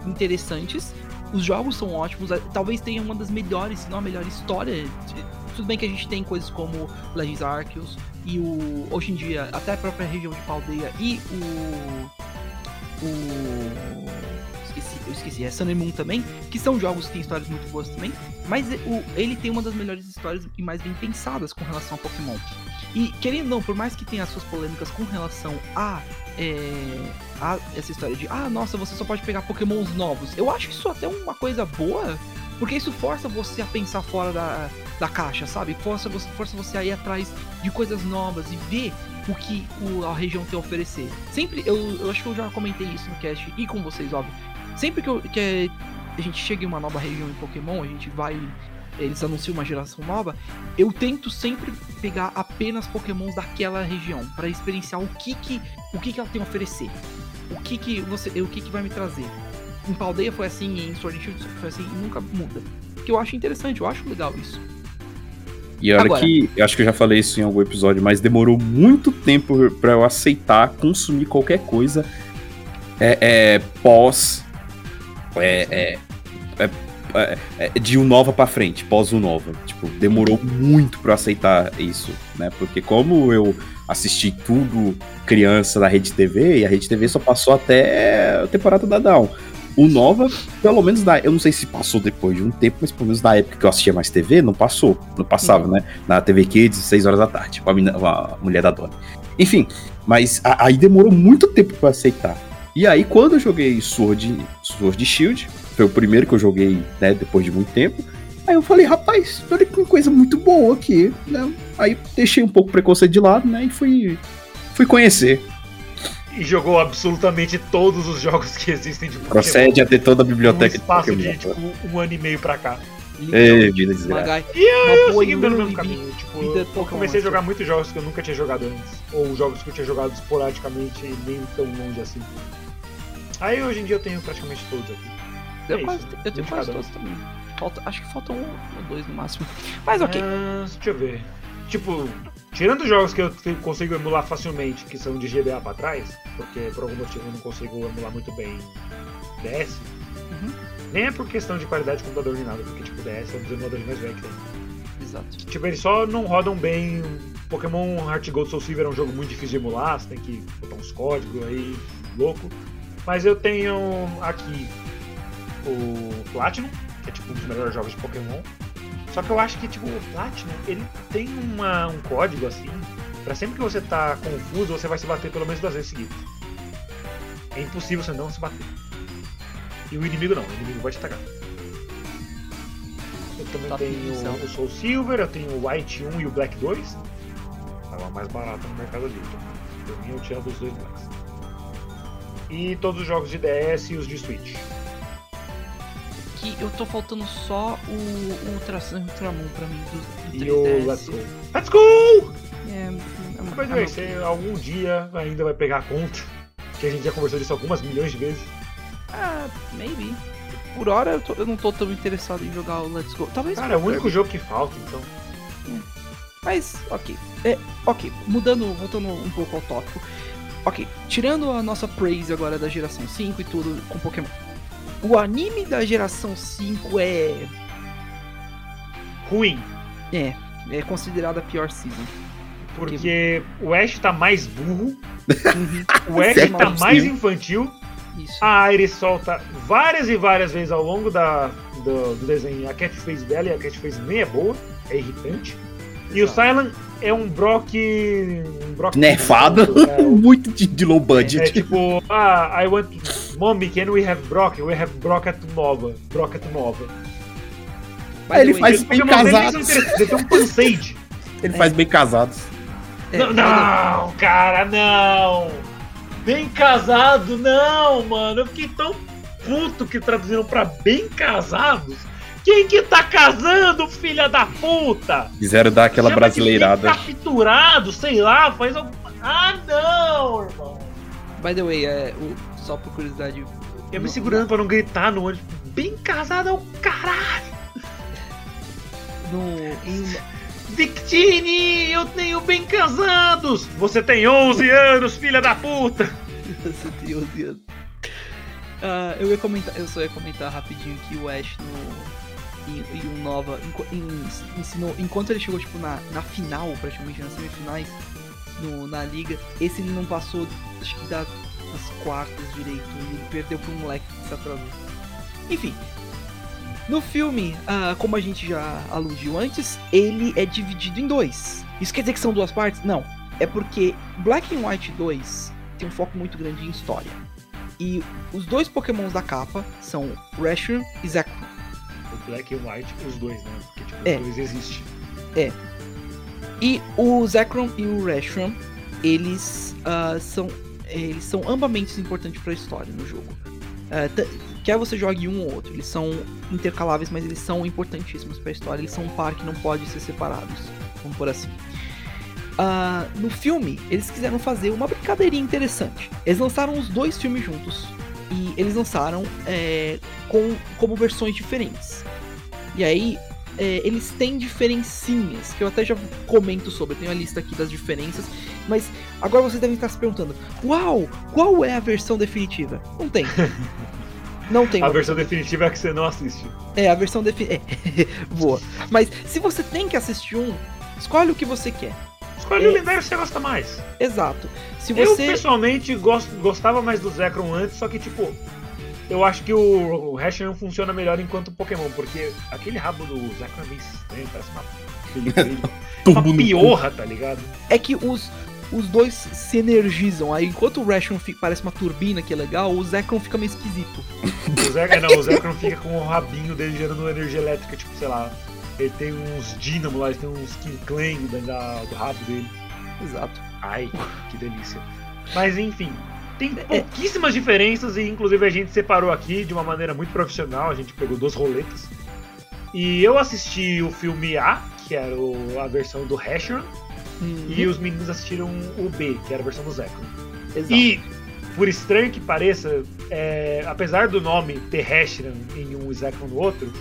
interessantes, os jogos são ótimos, eh, talvez tenha uma das melhores, se não a melhor história. Tudo bem que a gente tem coisas como Legends Arceus e o. Hoje em dia, até a própria região de Paldeia e o. O. Esqueci, eu esqueci, é Sun and Moon também, que são jogos que têm histórias muito boas também, mas o, ele tem uma das melhores histórias e mais bem pensadas com relação a Pokémon. E querendo ou não, por mais que tenha as suas polêmicas com relação a, é, a essa história de ah, nossa, você só pode pegar Pokémons novos, eu acho isso até uma coisa boa, porque isso força você a pensar fora da, da caixa, sabe? Força você, força você a ir atrás de coisas novas e ver o que o- a região tem a oferecer. Sempre, eu, eu acho que eu já comentei isso no cast e com vocês, óbvio. Sempre que, eu- que a gente chega em uma nova região em Pokémon, a gente vai. Eles anunciam uma geração nova. Eu tento sempre pegar apenas Pokémons daquela região para experienciar o que que, o que que ela tem a oferecer. O que que você, o que que vai me trazer. Em Paldeia foi assim, em Sword and Shield foi assim, e nunca muda. Que eu acho interessante, eu acho legal isso. E olha Agora. que, eu acho que eu já falei isso em algum episódio, mas demorou muito tempo pra eu aceitar consumir qualquer coisa é, é, pós. É, é, é, de um nova pra frente, pós um nova. Tipo, demorou muito pra eu aceitar isso, né? Porque como eu assisti tudo criança na Rede TV, e a Rede TV só passou até a temporada da Down. O Nova, pelo menos na, eu não sei se passou depois de um tempo, mas pelo menos na época que eu assistia mais TV, não passou. Não passava, né? Na TV Kids, 6 horas da tarde, com a, mina- a mulher da dona. Enfim, mas a- aí demorou muito tempo pra eu aceitar. E aí, quando eu joguei Sword, Sword Shield, foi o primeiro que eu joguei, né, depois de muito tempo. Aí eu falei, rapaz, olha que coisa muito boa aqui, né? Aí deixei um pouco o preconceito de lado, né? E fui, fui conhecer. E jogou absolutamente todos os jogos que existem de Pokémon. Procede a ter toda a biblioteca de espaço Pokémon. de tipo, um ano e meio pra cá. Ei, vida desgraçada. Magai. E eu, eu segui no mesmo caminho. Tipo, eu Pokémon, comecei a jogar muitos jogos que eu nunca tinha jogado antes. Ou jogos que eu tinha jogado esporadicamente e nem tão longe assim. Aí hoje em dia eu tenho praticamente todos aqui. Eu, É quase, isso, eu tenho quase todos também. Falta, acho que faltam um ou dois no máximo. Mas ok. Ah, deixa eu ver. Tipo, tirando os jogos que eu consigo emular facilmente, que são de GBA pra trás, porque por algum motivo eu não consigo emular muito bem DS, Uhum. nem é por questão de qualidade de computador nem nada, porque tipo, DS é um dos emuladores mais velhos que tem. Exato. Tipo, eles só não rodam bem. Pokémon Heart Gold Soul Silver é um jogo muito difícil de emular, você tem que botar uns códigos aí, louco. Mas eu tenho aqui o Platinum, que é tipo um dos melhores jogos de Pokémon. Só que eu acho que tipo, o Platinum, ele tem uma, um código assim, pra sempre que você tá confuso, você vai se bater pelo menos duas vezes seguidas. É impossível você não se bater. E o inimigo não, o inimigo vai te atacar. Eu também Top tenho o Soul Silver, eu tenho o White 1 e o Black 2. Tava mais barato no Mercado Livre. Por mim eu tinha dos dois Blacks. E todos os jogos de DS e os de Switch. Que eu tô faltando só o Ultra Sun e Ultramon pra mim do, do E o 3DS. Let's Go. Let's Go! É, é, Mas é, é, algum dia ainda vai pegar a conta. Que a gente já conversou disso algumas milhões de vezes. Ah, maybe. Por hora eu, tô- eu não tô tão interessado em jogar o Let's Go. Talvez. Cara, é o único jogo que falta, então. Mas, ok. É, ok, mudando, voltando um pouco ao tópico. Ok, tirando a nossa praise agora da geração 5 e tudo com Pokémon. O anime da geração 5 é. Ruim. É. É considerada a pior season. Porque o Ash tá mais burro. Uhum. O Ash tá mais infantil. Isso. A Iris solta várias e várias vezes ao longo da, do, do desenho a catchphrase dela e a catchphrase nem é boa, é irritante. E o Silent é um Brock. Um Brock Nerfado. É, Muito de, de low é budget. tipo, ah, I want. Mommy, can we have Brock? We have Brock at Nova. Brock at Nova. Aí ele faz bem Pokémon deles casado. são interessantes, Ele tem um Pansage. Ele faz bem casados. é, não, não, cara, não! Bem casado, não, mano. Eu fiquei tão puto que traduziram pra bem casados. Quem que tá casando, filha da puta? Quiseram dar aquela Chama brasileirada. Capturado, sei lá, faz alguma. Ah, não, irmão. By the way, é, o- só por curiosidade. Eu me segurando pra não gritar no ônibus. Bem casado é o caralho. No, em, Victini, eu tenho bem casados. Você tem 11 anos, filha da puta. Nossa, Deus, Deus. Ah, eu ia comentar, eu só ia comentar rapidinho que o Ash no em um nova ensinou enquanto ele chegou tipo na, na final, praticamente nas semifinais no, na liga, esse ele não passou acho que da- das quartas direito e ele perdeu pro moleque que se atrasou. Enfim, no filme, ah, como a gente já aludiu antes, ele é dividido em dois. Isso quer dizer que são duas partes? Não. É porque Black and White 2 tem um foco muito grande em história. E os dois pokémons da capa são Reshiram e Zekrom. Black e White, os dois, né? Porque tipo, É. os dois existem. E o Zekrom e o Reshiram, eles ah, são eles são ambamente importantes para a história no jogo. Ta- quer você jogue um ou outro, eles são intercaláveis, mas eles são importantíssimos para a história. Eles são um par que não pode ser separados, vamos por assim. Ah, no filme, eles quiseram fazer uma brincadeirinha interessante. Eles lançaram os dois filmes juntos e eles lançaram é, com, como versões diferentes. E aí, é, eles têm diferencinhas, que eu até já comento sobre, eu tenho a lista aqui das diferenças, mas agora vocês devem estar se perguntando: Uau, qual é a versão definitiva? Não tem. Não tem. A versão definitiva é a que você não assiste. É, a versão definitiva. É, boa. Mas se você tem que assistir um, escolhe o que você quer. Escolhe É. o lendário que você gosta mais. Exato. Se Eu, você. pessoalmente, gosto, gostava mais do Zekrom antes, só que, tipo, eu acho que o, o funciona melhor enquanto Pokémon, porque aquele rabo do Zekrom é bem estranho, parece uma, uma piorra, tá ligado? É que os, os dois se energizam. Aí enquanto o Ration fica, parece uma turbina que é legal, o Zekrom fica meio esquisito. O Zekrom, não, o Zekrom fica com o rabinho dele gerando energia elétrica, tipo, sei lá, ele tem uns dínamo lá, ele tem uns King da- do rabo dele. Exato. Ai, que delícia. Mas enfim, tem É. pouquíssimas diferenças e inclusive a gente separou aqui de uma maneira muito profissional, a gente pegou duas roletas. E eu assisti o filme A, que era o- a versão do Reshiram, Uhum, e os meninos assistiram o B, que era a versão do Zekrom. exato. E, por estranho que pareça, é, apesar do nome ter Reshiram em um e Zekrom no outro,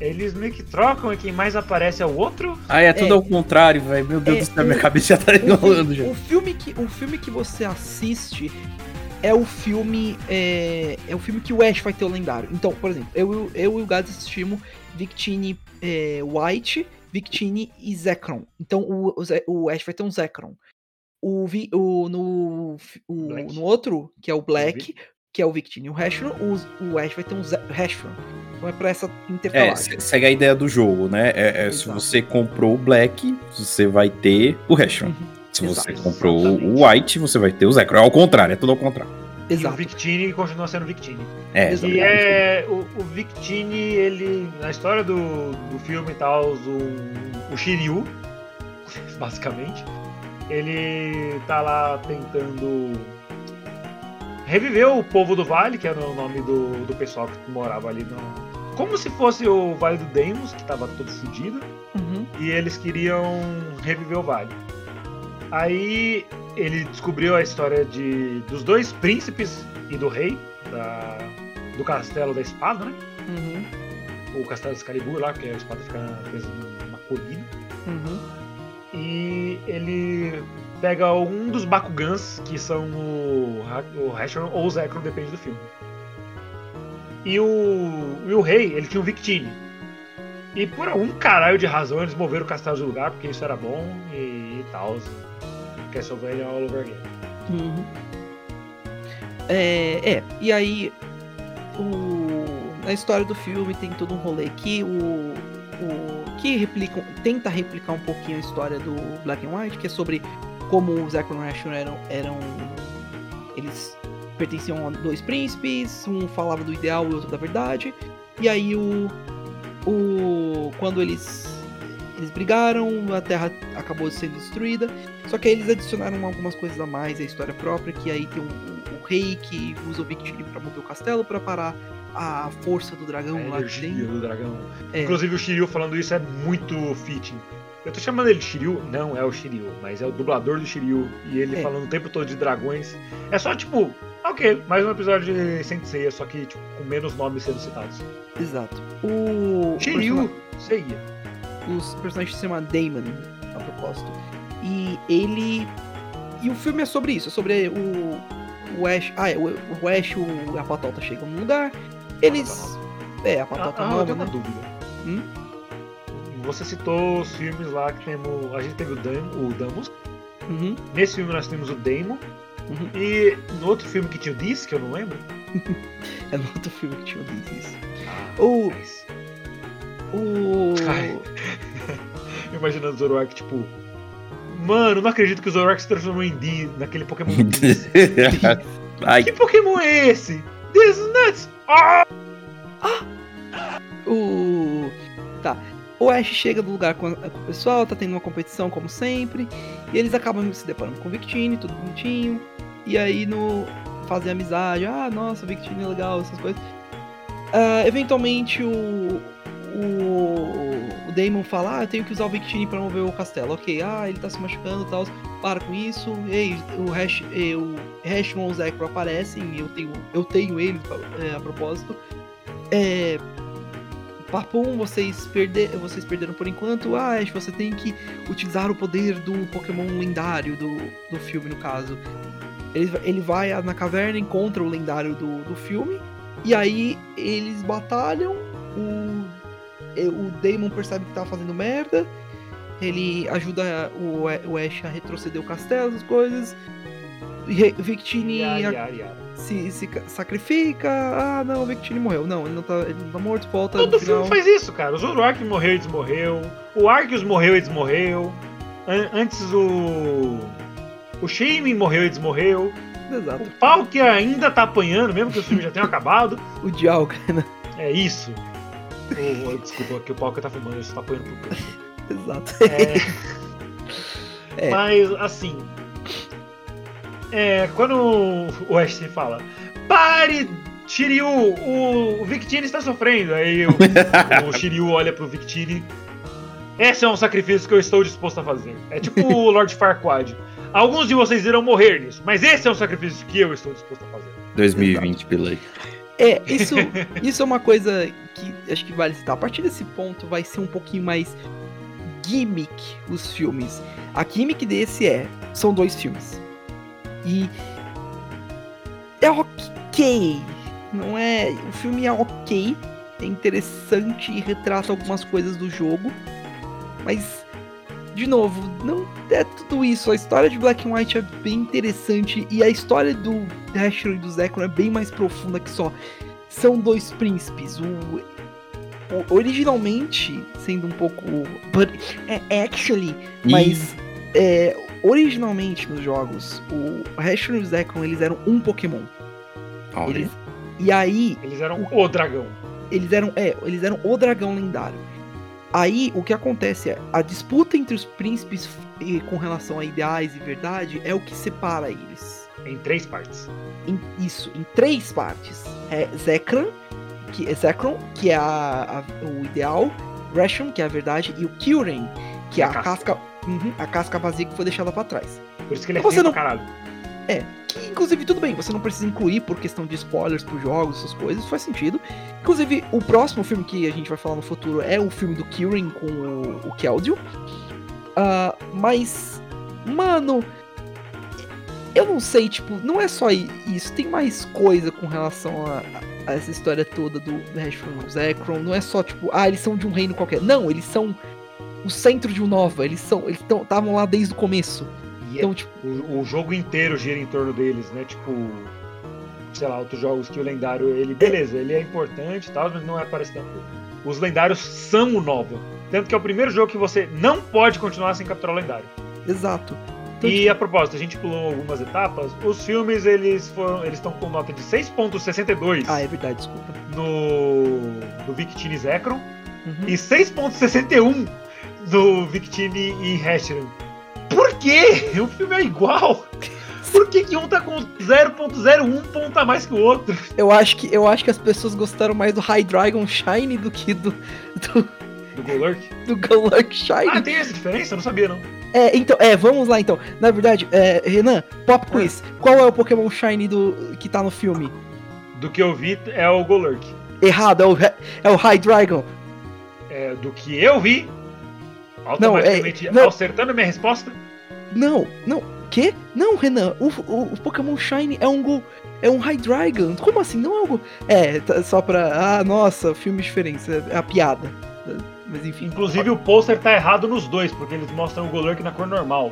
eles meio que trocam e quem mais aparece é o outro. Ah, é tudo É. ao contrário, velho. Meu Deus É, do céu, minha o- cabeça já tá O, enrolando já. o filme que, o filme que você assiste é o filme. É, é o filme que o Ash vai ter o lendário. Então, por exemplo, eu, eu e o Gads assistimos Victini é, White, Victini e Zekrom. Então o, o, Ash vai ter um Zekrom. O, Vi- o, no, o- no outro, que é o Black, que é o Victini e o Reshiram, o, o Ash vai ter um Reshiram. Então é pra essa É, intercalagem. se- segue a ideia do jogo, né? É, é, se Exato. você comprou o Black, você vai ter o Reshiram. Uhum, Se você exato. comprou Exatamente. o White, você vai ter o Zekrom. É ao contrário, é tudo ao contrário. E o Exato. Victini continua sendo Victini. É, Exato. E é o, o Victini, ele. Na história do, do filme e tal, o, o Shiryu, basicamente, ele tá lá tentando reviver o povo do Vale, que era o nome do, do pessoal que morava ali no. Como se fosse o Vale do Deimos, que tava todo fodido Uhum, e eles queriam reviver o vale. Aí ele descobriu a história de, dos dois príncipes e do rei da- do castelo da espada, né? uhum, O castelo de Excalibur lá, porque a espada fica presa numa colina. uhum. E ele pega um dos Bakugans, que são o, o Reshiram ou o Zekrom, depende do filme. E o, e o rei, ele tinha um Victini. E por algum caralho de razão eles moveram o castelo de lugar, porque isso era bom e, e tal. Castlevania all over again. Uhum. É, é, e aí o, na história do filme tem todo um rolê que o, o que replica, tenta replicar um pouquinho a história do Black and White, que é sobre como os e eram, eram eles pertenciam a dois príncipes, um falava do ideal e o outro da verdade. E aí o o quando eles eles brigaram, a Terra acabou sendo destruída. Só que aí eles adicionaram algumas coisas a mais à história própria, que aí tem um, o, o rei que usa o Victini para mover o castelo para parar a força do dragão a lá dentro. do dragão. É. Inclusive o Shiryu falando isso é muito fitting. Eu tô chamando ele de Shiryu, não é o Shiryu, mas é o dublador do Shiryu. E ele É. falando o tempo todo de dragões. É só tipo, ok, mais um episódio de Sensei, só que tipo, com menos nomes sendo citados. Exato. O Shiryu, Seiya. os personagens se chamam Damon, a propósito. E ele. E o filme é sobre isso, é sobre o. O Ash. Ah, é, o, o Ash e o- a Patota chegam no lugar. Eles. É, a Patota Ah, ah, eu nova, tenho uma né? dúvida. Hum? Você citou os filmes lá que temos. A gente teve o, Dam, o Damus. Uhum, Nesse filme nós temos o Daemon. uhum. E no outro filme que tinha o Dis, que eu não lembro. É no outro filme que tinha dito isso. Ah, O. mas- O. Imaginando o Zoroark, tipo. Mano, não acredito que o Zoroark se transformou em D naquele Pokémon. Ai, que Pokémon é esse? This is nuts! Ah! O. Tá. O Ash chega no lugar com, a- com o pessoal, tá tendo uma competição como sempre. E eles acabam se deparando com o Victini, tudo bonitinho. E aí no. Fazem amizade. Ah, nossa, o Victini é legal, essas coisas. Ah, eventualmente o. O. O Damon fala, ah, eu tenho que usar o Victini pra mover o castelo. Ok, ah, ele tá se machucando e tal. Para com isso. Ei, o Hash. O Hashman e o Zekro aparecem. Eu tenho. Eu tenho eles eh, a propósito. É. Papum, vocês, perde... vocês perderam por enquanto. Ah, Ash, você tem que utilizar o poder do Pokémon lendário do, do filme, no caso. Ele, ele vai na caverna, encontra o lendário do, do filme. E aí eles batalham. O, o Damon percebe que tá fazendo merda. Ele ajuda o, o Ash a retroceder o castelo, as coisas. Victini se, se ca- sacrifica. Ah, não, o Victini morreu. Não, ele não tá, ele não tá morto, volta Todo filme faz isso, cara. O Zoroark morreu e desmorreu. O Arceus morreu e desmorreu. An- antes o. O Shaymin morreu e desmorreu. Exato. O pau que ainda tá apanhando, mesmo que os filmes já tenham acabado. O Dialga, né? É isso. O- o- desculpa, que o pau que tá filmando isso tá apanhando pro canto. Exato. É, É. Mas, assim. É, quando o Ash fala: Pare, Shiryu! O, o Victini está sofrendo. Aí o, o Shiryu olha pro Victini. Esse é um sacrifício que eu estou disposto a fazer. É tipo o Lord Farquaad. Alguns de vocês irão morrer nisso, mas esse é um sacrifício que eu estou disposto a fazer. 2020, Pilei. É, isso, isso é uma coisa que acho que vale citar. A partir desse ponto vai ser um pouquinho mais gimmick os filmes. A gimmick desse é, são dois filmes. E é ok. Não é, o filme é ok, é interessante e retrata algumas coisas do jogo, mas de novo, não é tudo isso. A história de Black and White é bem interessante e a história do Dasher e do Zekro é bem mais profunda que só são dois príncipes. O, o- originalmente, sendo um pouco, but é actually, mas é, originalmente nos jogos, o Dasher e o Zekro eles eram um Pokémon. Olha. Eles, e aí Eles eram o dragão. eles eram, é, eles eram o dragão lendário. Aí o que acontece é a disputa entre os príncipes com relação a ideais e verdade é o que separa eles. Em três partes. Em- isso, em três partes. É Zekran, que é Zekron, que é a- a- o ideal, Gresham, que é a verdade, e o Kyurem, que é a A casca, Uhum, a casca vazia que foi deixada pra trás. Por isso que ele é Você não- caralho. Que, inclusive, tudo bem, você não precisa incluir por questão de spoilers pros jogos, essas coisas, faz sentido. Inclusive, o próximo filme que a gente vai falar no futuro é o filme do Kyurem com o, o Keldeo. Ah, mas, mano, eu não sei, tipo, não é só isso, tem mais coisa com relação a, a essa história toda do Rashford e Zekrom. Não é só, tipo, ah, eles são de um reino qualquer. Não, eles são o centro de um Nova, eles são, eles estavam lá desde o começo. E Então, é- tipo, o, o jogo inteiro gira em torno deles, né? Tipo, sei lá, outros jogos que o lendário, ele, beleza, ele é importante e tal, mas não é parece tanto. Os lendários são o Nova. Tanto que é o primeiro jogo que você não pode continuar sem capturar o lendário. exato. Então, E a propósito, a gente pulou algumas etapas. Os filmes, eles foram. Eles estão com nota de 6.62 Ah, é verdade, desculpa. no. do Victini Zekrom Uhum. e 6.61 do Victini e Hecheran. Por quê? O filme é igual. Por que, que um tá com 0.01 ponto a mais que o outro? Eu acho que eu acho que as pessoas gostaram mais do High Dragon Shine do que do do, Do Golurk? do Golurk Shine. Ah, tem essa diferença? Eu não sabia, não. É, então, é, vamos lá então. Na verdade, é, Renan, Pop Quiz. Qual é o Pokémon Shine do que tá no filme? Do que eu vi é o Golurk. Errado, é o, é o High Dragon. É, do que eu vi, automaticamente é- não. acertando a minha resposta, Não, não. Quê? Não, Renan. O, o, o Pokémon Shine é um Go, é um High Dragon. Como assim? Não é um Go... É, tá- só pra. Ah, nossa, filme diferente. É a piada. Mas enfim. Inclusive o pôster tá errado nos dois, porque eles mostram o Golurk na cor normal.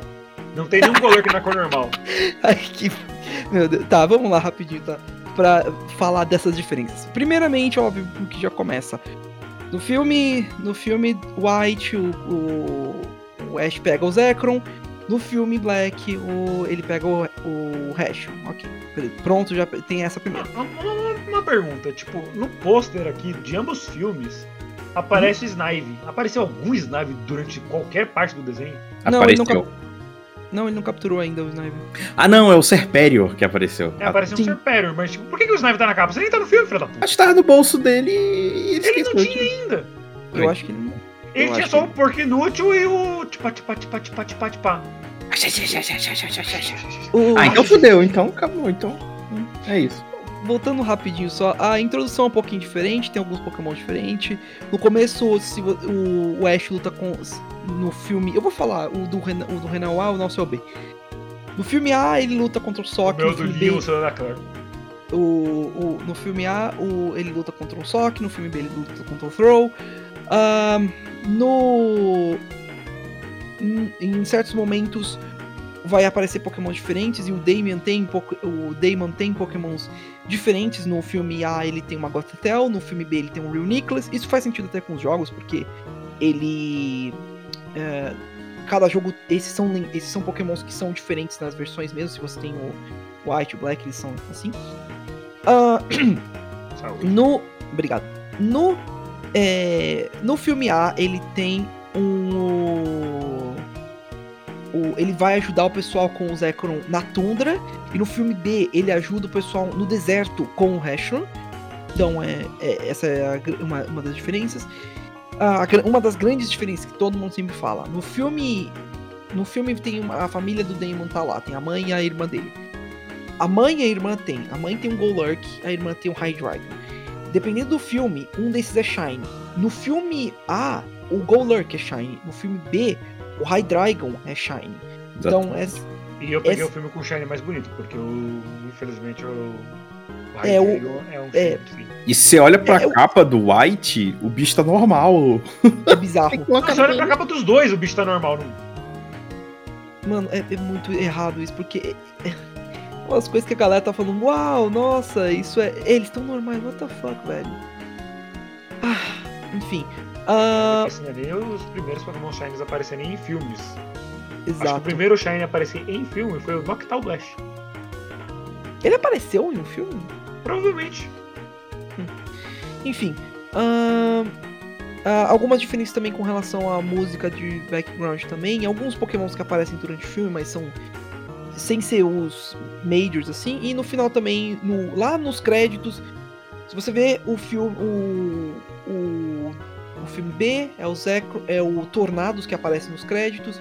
Não tem nenhum Golurk na cor normal. Ai, que. Meu Deus. Tá, vamos lá rapidinho, tá? Pra falar dessas diferenças. Primeiramente, óbvio o que já começa. No filme. No filme White, o, o, o Ash pega o Zekrom. No filme Black, o, ele pega o, o Hash. Ok. Pronto, já tem essa primeira. Uma, uma- uma pergunta, tipo, no pôster aqui de ambos filmes aparece Snive. Apareceu algum Snive durante qualquer parte do desenho? Não, ele Apareceu. não Não, ele não capturou ainda o Sniper. Ah, não, é o Serperior que apareceu. É, apareceu um sim. Serperior, mas tipo, por que, que o Snive tá na capa? Você nem tá no filme, filho da puta. Acho que tava no bolso dele e ele Ele não tinha ainda. Eu Oi. acho que ele não. Ele Eu tinha só que- o porco inútil e o tipa tipa tipa tipa tipa tipa. O- Ah, então fudeu, então acabou, então. É isso. Voltando rapidinho só, a introdução é um pouquinho diferente, tem alguns Pokémon diferentes. No começo, se o, o Ash luta com. No filme. Eu vou falar, o do, Renan, o do Renan A, o nosso é o B. No filme A, ele luta contra o O Sock. meu No do filme Leo, B, o Claire. o, o- no filme A, o, ele luta contra o Sock. No filme B, ele luta contra o Throw. Ahn, no. Em, em certos momentos vai aparecer Pokémon diferentes e o Damien tem o Damon tem Pokémons diferentes. No filme A ele tem uma Gothitelle, no filme B ele tem um Real Nicholas. Isso faz sentido até com os jogos, porque ele. é, cada jogo. Esses são, esses são Pokémons que são diferentes nas versões mesmo. Se você tem o White e o Black, eles são assim. Saúde. no. Obrigado. No. é, no filme A, ele tem um. O, ele vai ajudar o pessoal com o Zekrom na tundra. E no filme B, ele ajuda o pessoal no deserto com o Hashron. Então, é, é- essa é a uma, uma das diferenças. A gra- uma das grandes diferenças que todo mundo sempre fala. No filme. No filme tem uma, a família do Damon tá lá. Tem a mãe e a irmã dele. A mãe e a irmã tem. A mãe tem um Golurk, a irmã tem um High Dragon. Dependendo do filme, um desses é Shine. No filme A, o Golurk é Shine. No filme B, o High Dragon é Shine. Então, é, E eu peguei Esse- o filme com o Shine mais bonito, porque o, infelizmente o. o É, o- é um é. E se você olha pra É, eu- capa do White, o bicho tá normal. é bizarro. Você olha pra capa dos dois, o bicho tá normal. Não... Mano, é, é muito errado isso, porque. É, é umas coisas que a galera tá falando, uau, nossa, isso é. Eles estão normais, what the fuck, velho. Ah, enfim. Porque assim, nem os primeiros Pokémon Shines aparecerem em filmes. Acho que o exato. primeiro Shine a aparecer em filme foi o Noctowl Blast. Ele apareceu em um filme? Provavelmente. Enfim. ahn, ah, algumas diferenças também com relação à música de background também. Alguns pokémons que aparecem durante o filme, mas são sem ser os majors assim. E no final também, no- lá nos créditos, se você vê o filme. O, o filme B é o Zekro, é o Tornados que aparece nos créditos.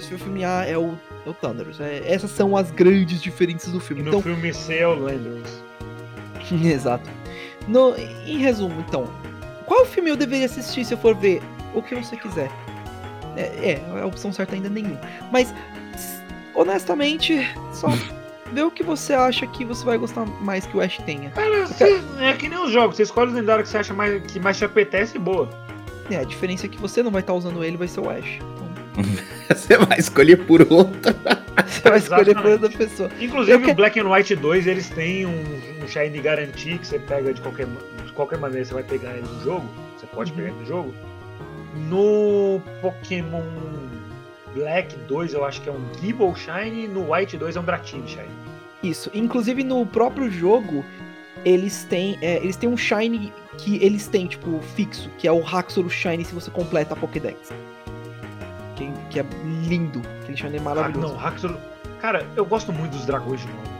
Se o filme A é o, é o Thunderous. É, essas são as grandes diferenças do E filme. no Então, filme C é o Landers. Exato. No, em resumo, então, qual filme eu deveria assistir se eu for ver o que você quiser? É, é a opção certa ainda é nenhum. Mas, honestamente, só vê o que você acha que você vai gostar mais que o Ash tenha. Cara, você- é que nem os jogos, você escolhe o lendário que você acha mais, que mais te apetece e boa. É, a diferença é que você não vai estar usando ele, vai ser o Ash. Então, Você vai escolher por outro. Você vai escolher por Exatamente. outra pessoa. Inclusive, Eu que- o Black and White 2, eles têm um, um Shine que você pega de qualquer, de qualquer maneira, você vai pegar ele no jogo. Você pode Uhum. pegar ele no jogo. No Pokémon Black 2, eu acho que é um Gible Shine. No White 2 é um Dratini Shine. Isso. Inclusive no próprio jogo, eles têm, é, eles têm um Shine que eles têm, tipo, fixo, que é o Haxorus Shine se você completa a Pokédex. Que, que é lindo. Aquele Shine é Ah, maravilhoso. não, Haxor... Cara, eu gosto muito dos dragões de novo.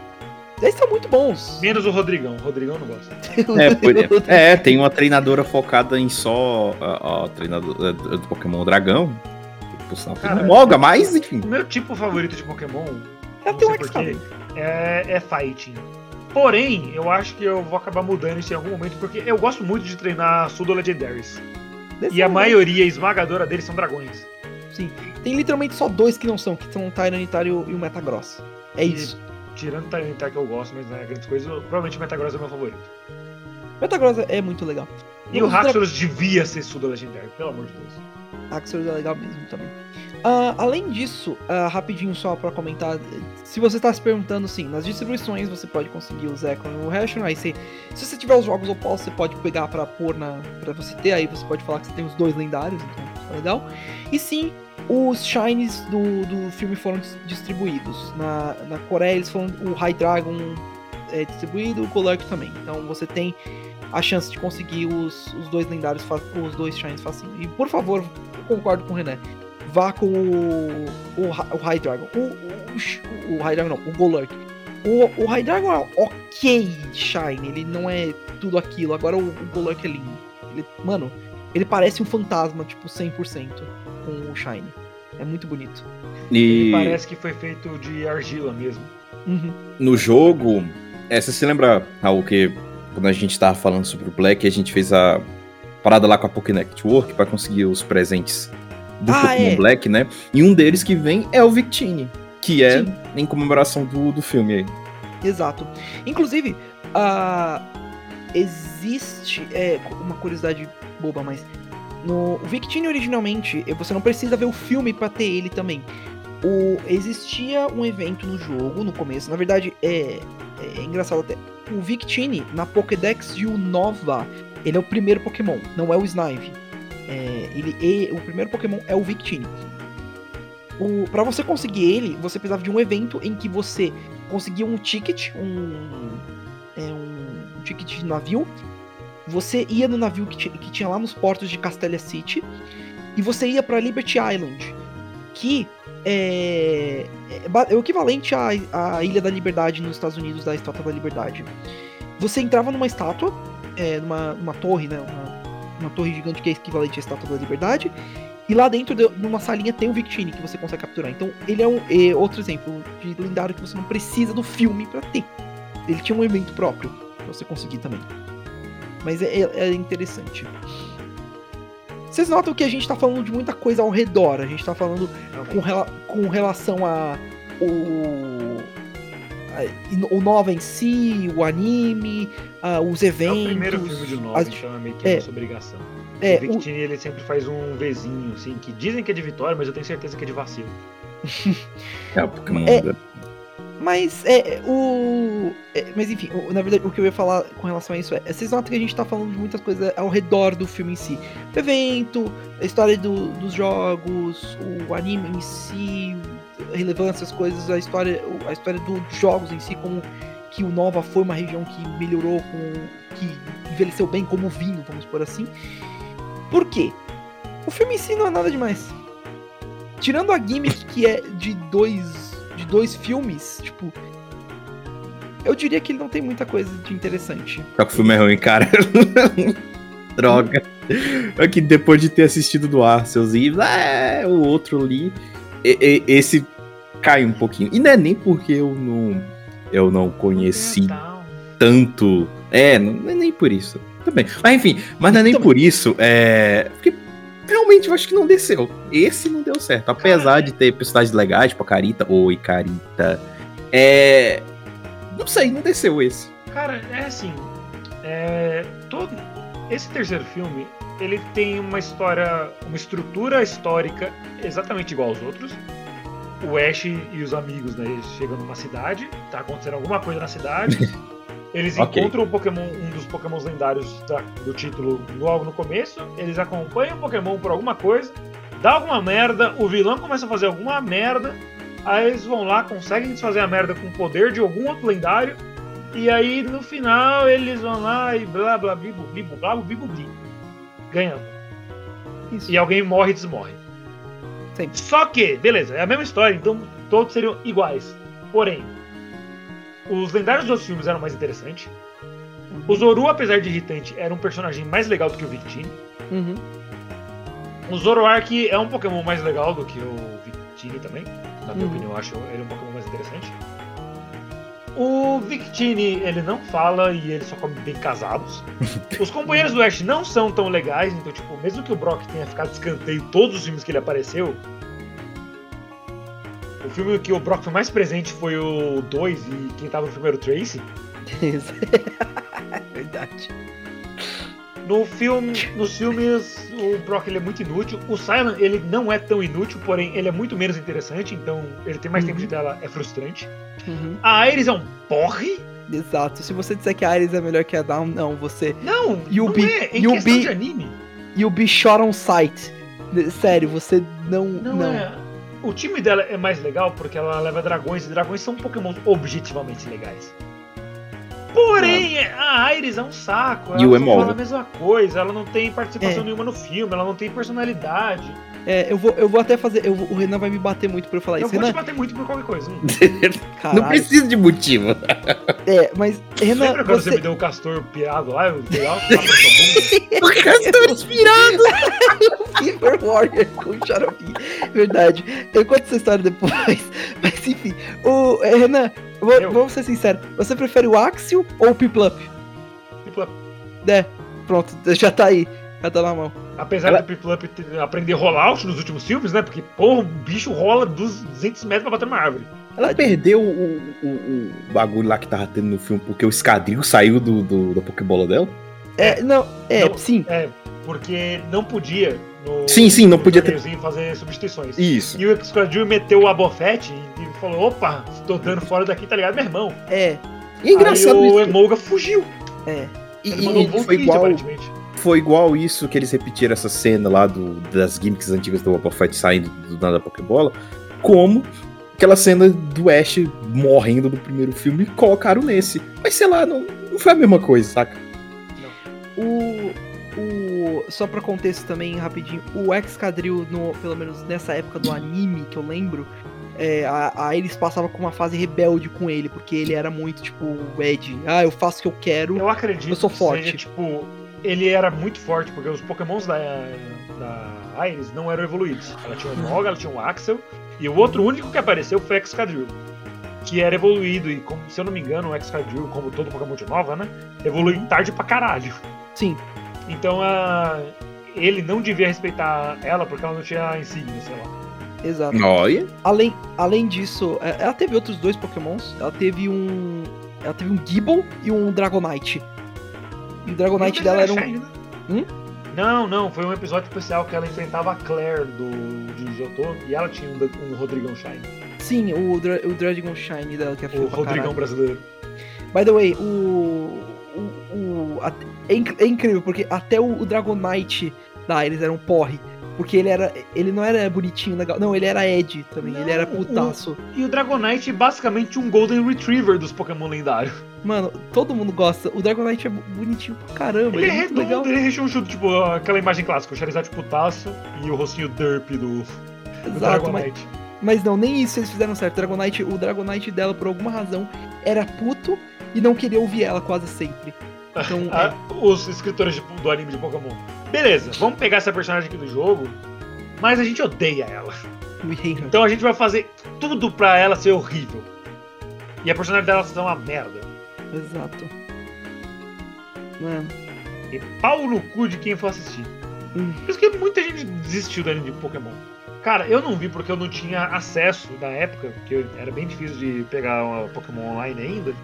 Eles são muito bons. Menos o Rodrigão. O Rodrigão não gosta. É, por- é, tem uma treinadora focada em só a, a treinadora do Pokémon Dragão. que, Por sinal, tem Cara, uma Moga, mas enfim. O meu tipo favorito de Pokémon Ela não tem um porquê, é, é fighting. Porém, eu acho que eu vou acabar mudando isso em algum momento, porque eu gosto muito de treinar Pseudo Legendaries. Desse E a maioria esmagadora deles são dragões. Sim. Tem literalmente só dois que não são, que são o Tyranitar e o Metagross. É E- isso. Tirando o Tyranitar que eu gosto, mas não é grandes coisas, eu- provavelmente o Metagross é meu favorito. Metagross é muito legal. E o Os dra- Haxorus devia ser Pseudo Legendário, pelo amor de Deus. Axorus é legal mesmo também. Ah, além disso, ah, rapidinho só pra comentar, se você tá se perguntando, sim, nas distribuições você pode conseguir o Zekrom e o Ration, aí você, se você tiver os jogos opostos, você pode pegar pra pôr na, pra você ter, aí você pode falar que você tem os dois lendários, então é legal. E sim, os Shines do, do filme foram dis- distribuídos. Na, na Coreia eles foram, o High Dragon é distribuído, o Golurk também. Então você tem a chance de conseguir os, os dois lendários, os dois Shines facinho. E por favor, eu concordo com o René. Vá com o, o, o High Dragon. O, o, o High Dragon não, o Golurk. O, o High Dragon é ok Shine, ele não é tudo aquilo. Agora o, o Golurk é lindo. Ele, mano, ele parece um fantasma, tipo, 100% com o Shine. É muito bonito. Ele E parece que foi feito de argila mesmo. Uhum. no jogo, é, você se lembra, Raul, que quando a gente tava falando sobre o Black, a gente fez a parada lá com a Poké Network pra conseguir os presentes do Ah, Pokémon é. Black, né? E um deles que vem é o Victini, que é Sim. em comemoração do, do filme aí. Exato. Inclusive, ah, existe é, uma curiosidade boba, mas no o Victini originalmente eh, você não precisa ver o filme pra ter ele também. O, existia um evento no jogo no começo. Na verdade, é, é engraçado até. O Victini na Pokédex de Nova, ele é o primeiro Pokémon, não é o Snipe. É, ele, e- o primeiro Pokémon é o Victini. O, para você conseguir ele, você precisava de um evento em que você conseguia um ticket, um, é, um ticket de navio. Você ia no navio que, que tinha lá nos portos de Castelia City e você ia para Liberty Island, que é, é é o equivalente à, à Ilha da Liberdade nos Estados Unidos, da Estátua da Liberdade. Você entrava numa estátua, é, numa, numa torre, né, uma, uma torre gigante que é equivalente à Estátua da Liberdade, e lá dentro, de, numa salinha, tem o Victini que você consegue capturar. Então, ele é um é outro exemplo de lendário que você não precisa do filme pra ter. Ele tinha um evento próprio pra você conseguir também. Mas é, é- é interessante. Vocês notam que a gente tá falando de muita coisa ao redor. A gente tá falando com, rela- com relação a o, o Nova em si, o anime, a- os É eventos. o primeiro filme de novo, as- então é meio que é. nossa obrigação. é, o Victini, ele sempre faz um Vzinho, assim, que dizem que é de vitória, mas eu tenho certeza que é de vacilo. É o Pokémon. É. da- Mas é o. é, mas enfim, o- na verdade, o que eu ia falar com relação a isso é. Vocês notam que a gente tá falando de muitas coisas ao redor do filme em si. O evento, a história do- dos jogos, o anime em si, relevância, as coisas, a história, a história dos jogos em si, como que o Nova foi uma região que melhorou, com, que envelheceu bem como vinho, vamos por assim. Por quê? O filme em si não é nada demais. Tirando a gimmick que é de dois de dois filmes, tipo, eu diria que ele não tem muita coisa de interessante. Só que o filme é ruim, cara. Droga. É que depois de ter assistido do Arceus e é, o outro ali, e- e- esse cai um pouquinho. E não é nem porque eu não, eu não conheci Então, tanto. É, não é nem por isso. Também. Mas enfim, mas não é nem Também. por isso. É. Porque realmente eu acho que não desceu. Esse não deu certo. Apesar de ter personagens legais, tipo a Carita. Oi, Carita. É. Não sei, não desceu esse. Cara, é assim. é, todo esse terceiro filme, ele tem uma história, uma estrutura histórica exatamente igual aos outros. O Ash e os amigos, né? Eles chegam numa cidade, tá acontecendo alguma coisa na cidade. Eles Ok. encontram o Pokémon, um dos Pokémons lendários da- do título logo no começo. Eles acompanham o Pokémon por alguma coisa, dá alguma merda, o vilão começa a fazer alguma merda. Aí eles vão lá, conseguem desfazer a merda com o poder de algum outro lendário. E aí no final eles vão lá e blá blá blá. Isso. E alguém morre e desmorre. Sempre. Só que, beleza, é a mesma história, então todos seriam iguais. Porém, os lendários dos outros filmes eram mais interessantes. O Zoru, apesar de irritante, era um personagem mais legal do que o Victini. Uhum. O Zoroark é um Pokémon mais legal do que o Victini também. Na minha Uhum. opinião, eu acho ele um Pokémon mais interessante. O Victini, ele não fala e ele só come bem casados. Os companheiros do Ash não são tão legais, então, tipo, mesmo que o Brock tenha ficado de escanteio todos os filmes que ele apareceu, o filme que o Brock foi mais presente foi o 2 e quem tava no primeiro Tracy. Isso. Verdade. No filme, nos filmes, o Brock ele é muito inútil. O Silent ele não é tão inútil, porém ele é muito menos interessante, então ele tem mais Uhum. tempo de tela, é frustrante. Uhum. A Iris é um porre? Exato. Se você disser que a Ares é melhor que a Down, não, você. Não, o não é. Em o questão de anime, E o be shot on sight. Sério, você não. não, Não, é. O time dela é mais legal porque ela leva dragões, e dragões são Pokémon objetivamente legais. Porém, a Iris é um saco. E ela o só Emolga. fala a mesma coisa, ela não tem participação É. nenhuma no filme, ela não tem personalidade. É, eu vou, eu vou até fazer. eu vou- o Renan vai me bater muito pra eu falar Eu isso. vou te Renan, bater muito por qualquer coisa. Hum. Não precisa de motivo. É, mas. Renan, Lembra quando você... você. me deu o castor pirado lá? Eu dei alto? O castor inspirado. Fever Warrior com Xarope. Verdade. Eu conto essa história depois. Mas enfim. O, é, Renan, vou- Eu? vamos ser sinceros. Você prefere o Axel ou o Piplup? Tipo, É, pronto, já tá aí. Já tá na mão. apesar Ela- do Piplup aprender rollout nos últimos filmes, né? Porque, porra, o bicho rola dos 200 metros pra bater numa árvore. Ela perdeu o, o- o bagulho lá que tava tendo no filme porque o escadril saiu do, do- da Pokébola dela. É, não, é, Não. sim. É, porque não podia no Sim, sim, não podia ter- fazer substituições. Isso. E o Excadrill meteu o Abofete e, e falou, opa, tô dando fora daqui, tá ligado, meu irmão? É, E é engraçado Aí o isso. Emolga fugiu. é. E, e- um foi igual, aparentemente. foi igual isso que eles repetiram essa cena lá do, das gimmicks antigas do Boba Fett saindo do nada da Pokébola, como aquela cena do Ash morrendo no primeiro filme e colocaram nesse. Mas sei lá, não, não foi a mesma coisa, saca? O. O. Só pra contexto também, rapidinho. O Excadrill, no, pelo menos nessa época do anime que eu lembro. É, a, a eles passava com uma fase rebelde com ele, porque ele era muito tipo o Ed. Ah, eu faço o que eu quero. Eu acredito Eu sou que forte. seja, tipo, ele era muito forte, porque os pokémons da, da Iris não eram evoluídos. Ela tinha o Emolga, ela tinha o Axel, e o outro único que apareceu foi o Excadrill. Que era evoluído, e como, se eu não me engano, o Excadrill, como todo Pokémon de nova, né? Evolui tarde pra caralho. Sim. Então a, ele não devia respeitar ela porque ela não tinha insígnia, sei lá. Exato. Olha. Além, além disso, é, ela teve outros dois Pokémons. Ela teve um. Ela teve um Gible e um Dragonite. E o Dragonite dela era um. Né? Hum? Não, não, foi um episódio especial que ela enfrentava a Claire do de Johto e ela tinha um, um Rodrigão Shine. Sim, o, Dra o Dragon Shine dela, que é O Rodrigão brasileiro. By the way, o. o, o- a- é, é incrível, porque até o, o Dragonite da Iris era um porre. Porque ele era. Ele não era bonitinho, legal. Não, ele era Ed também. ele Não, era o- putaço. E o Dragonite é basicamente um Golden Retriever dos Pokémon lendários. Mano, todo mundo gosta. O Dragonite é bonitinho pra caramba. Ele Ele, é é redondo, legal. ele é rechonchudo, tipo aquela imagem clássica, o Charizard putaço e o rostinho derp do, do Exato, Dragonite. mas não, nem isso eles fizeram certo. O Dragonite, o Dragonite dela, por alguma razão, era puto e não queria ouvir ela quase sempre. Então, Ah, os escritores de- do anime de Pokémon. Beleza, vamos pegar essa personagem aqui do jogo, mas a gente odeia ela. Então a gente vai fazer tudo pra ela ser horrível. E a personagem dela ser uma merda. Exato. Mano, E pau no cu de quem for assistir. Hum. Por isso que muita gente desistiu do anime de Pokémon. Cara, eu não vi porque eu não tinha acesso na época, porque era bem difícil de pegar uma Pokémon online ainda.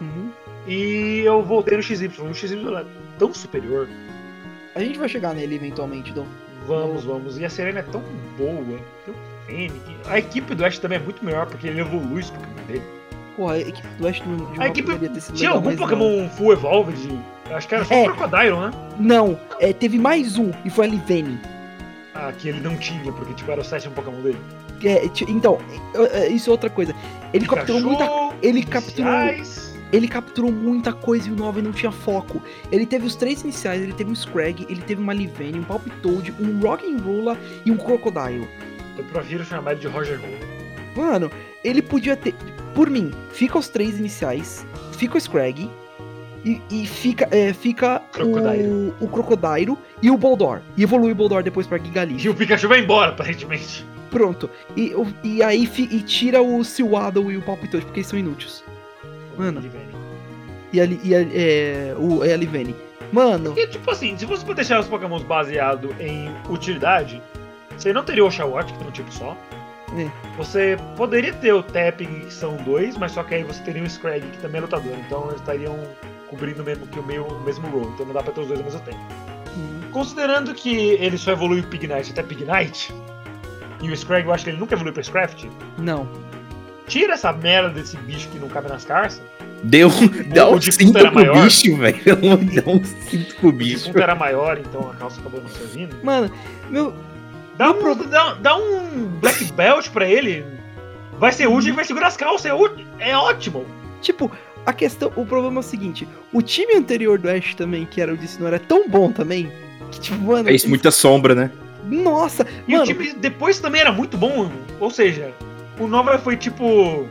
uhum. E eu voltei no XY. O XY é tão superior. a gente vai chegar nele eventualmente, Dom. Vamos, vamos. E a Serena é tão boa. Tem o Fênix. A equipe do Ash também é muito melhor porque ele evolui os Pokémon dele. Porra, a equipe do West não, de A equipe ter sido tinha algum mas não. Pokémon Full Evolved? Acho que era só É. o Crocodile, né? Não, é, teve mais um e foi a Livene. Ah, que ele não tinha, porque tipo, era o sétimo Pokémon dele. É, então, é, isso é outra coisa. Ele capturou muita Pikachu, ele capturou- iniciais. ele capturou muita coisa e o Nova não tinha foco. Ele teve os três iniciais, ele teve um Scrag, ele teve uma Livene, um Palpitoad, um Rock'n'Rolla e um Crocodile. Eu prefiro chamar ele de Roger Hole. Mano, ele podia ter. Por mim, fica os três iniciais, fica o Scrag e, e fica, é, fica Crocodile. o, o Crocodile e o Boldor. E evolui o Boldor depois pra Gigalith. E o Pikachu vai embora, aparentemente. Pronto. E, o- e aí fi- e tira o Sewaddle e o Palpitoad, porque eles são inúteis. Mano. E a, Li- e é, o, é a Livene. Mano, E tipo assim, se você for deixar os Pokémons baseado em utilidade, você não teria o Oshawott, que tem um tipo só. É. Você poderia ter o Tapping, que são dois, mas só que aí você teria o Scrag, que também é lutador. Então eles estariam cobrindo mesmo que o, meio, o mesmo role. Então não dá pra ter os dois ao mesmo tempo. hum, Considerando que ele só evolui o Pignite até Pignite, e o Scrag eu acho que ele nunca evolui pra Scraft, não. tira essa merda desse bicho que não cabe nas carças. Deu, dá o um cinto pro maior. bicho, velho. Dá um cinto pro O bicho. ponto era maior, então a calça acabou não servindo. Mano, meu. Dá um, pro- dá, dá um Black Belt pra ele. Vai ser útil e vai segurar as calças. É, útil, é ótimo. Tipo, a questão. O problema é o seguinte: o time anterior do Ash também, que era o Dicinor, era tão bom também. Que, tipo, mano. Fez muita sombra, né? Nossa! E mano, o time depois também era muito bom. Ou seja, o Nova foi tipo.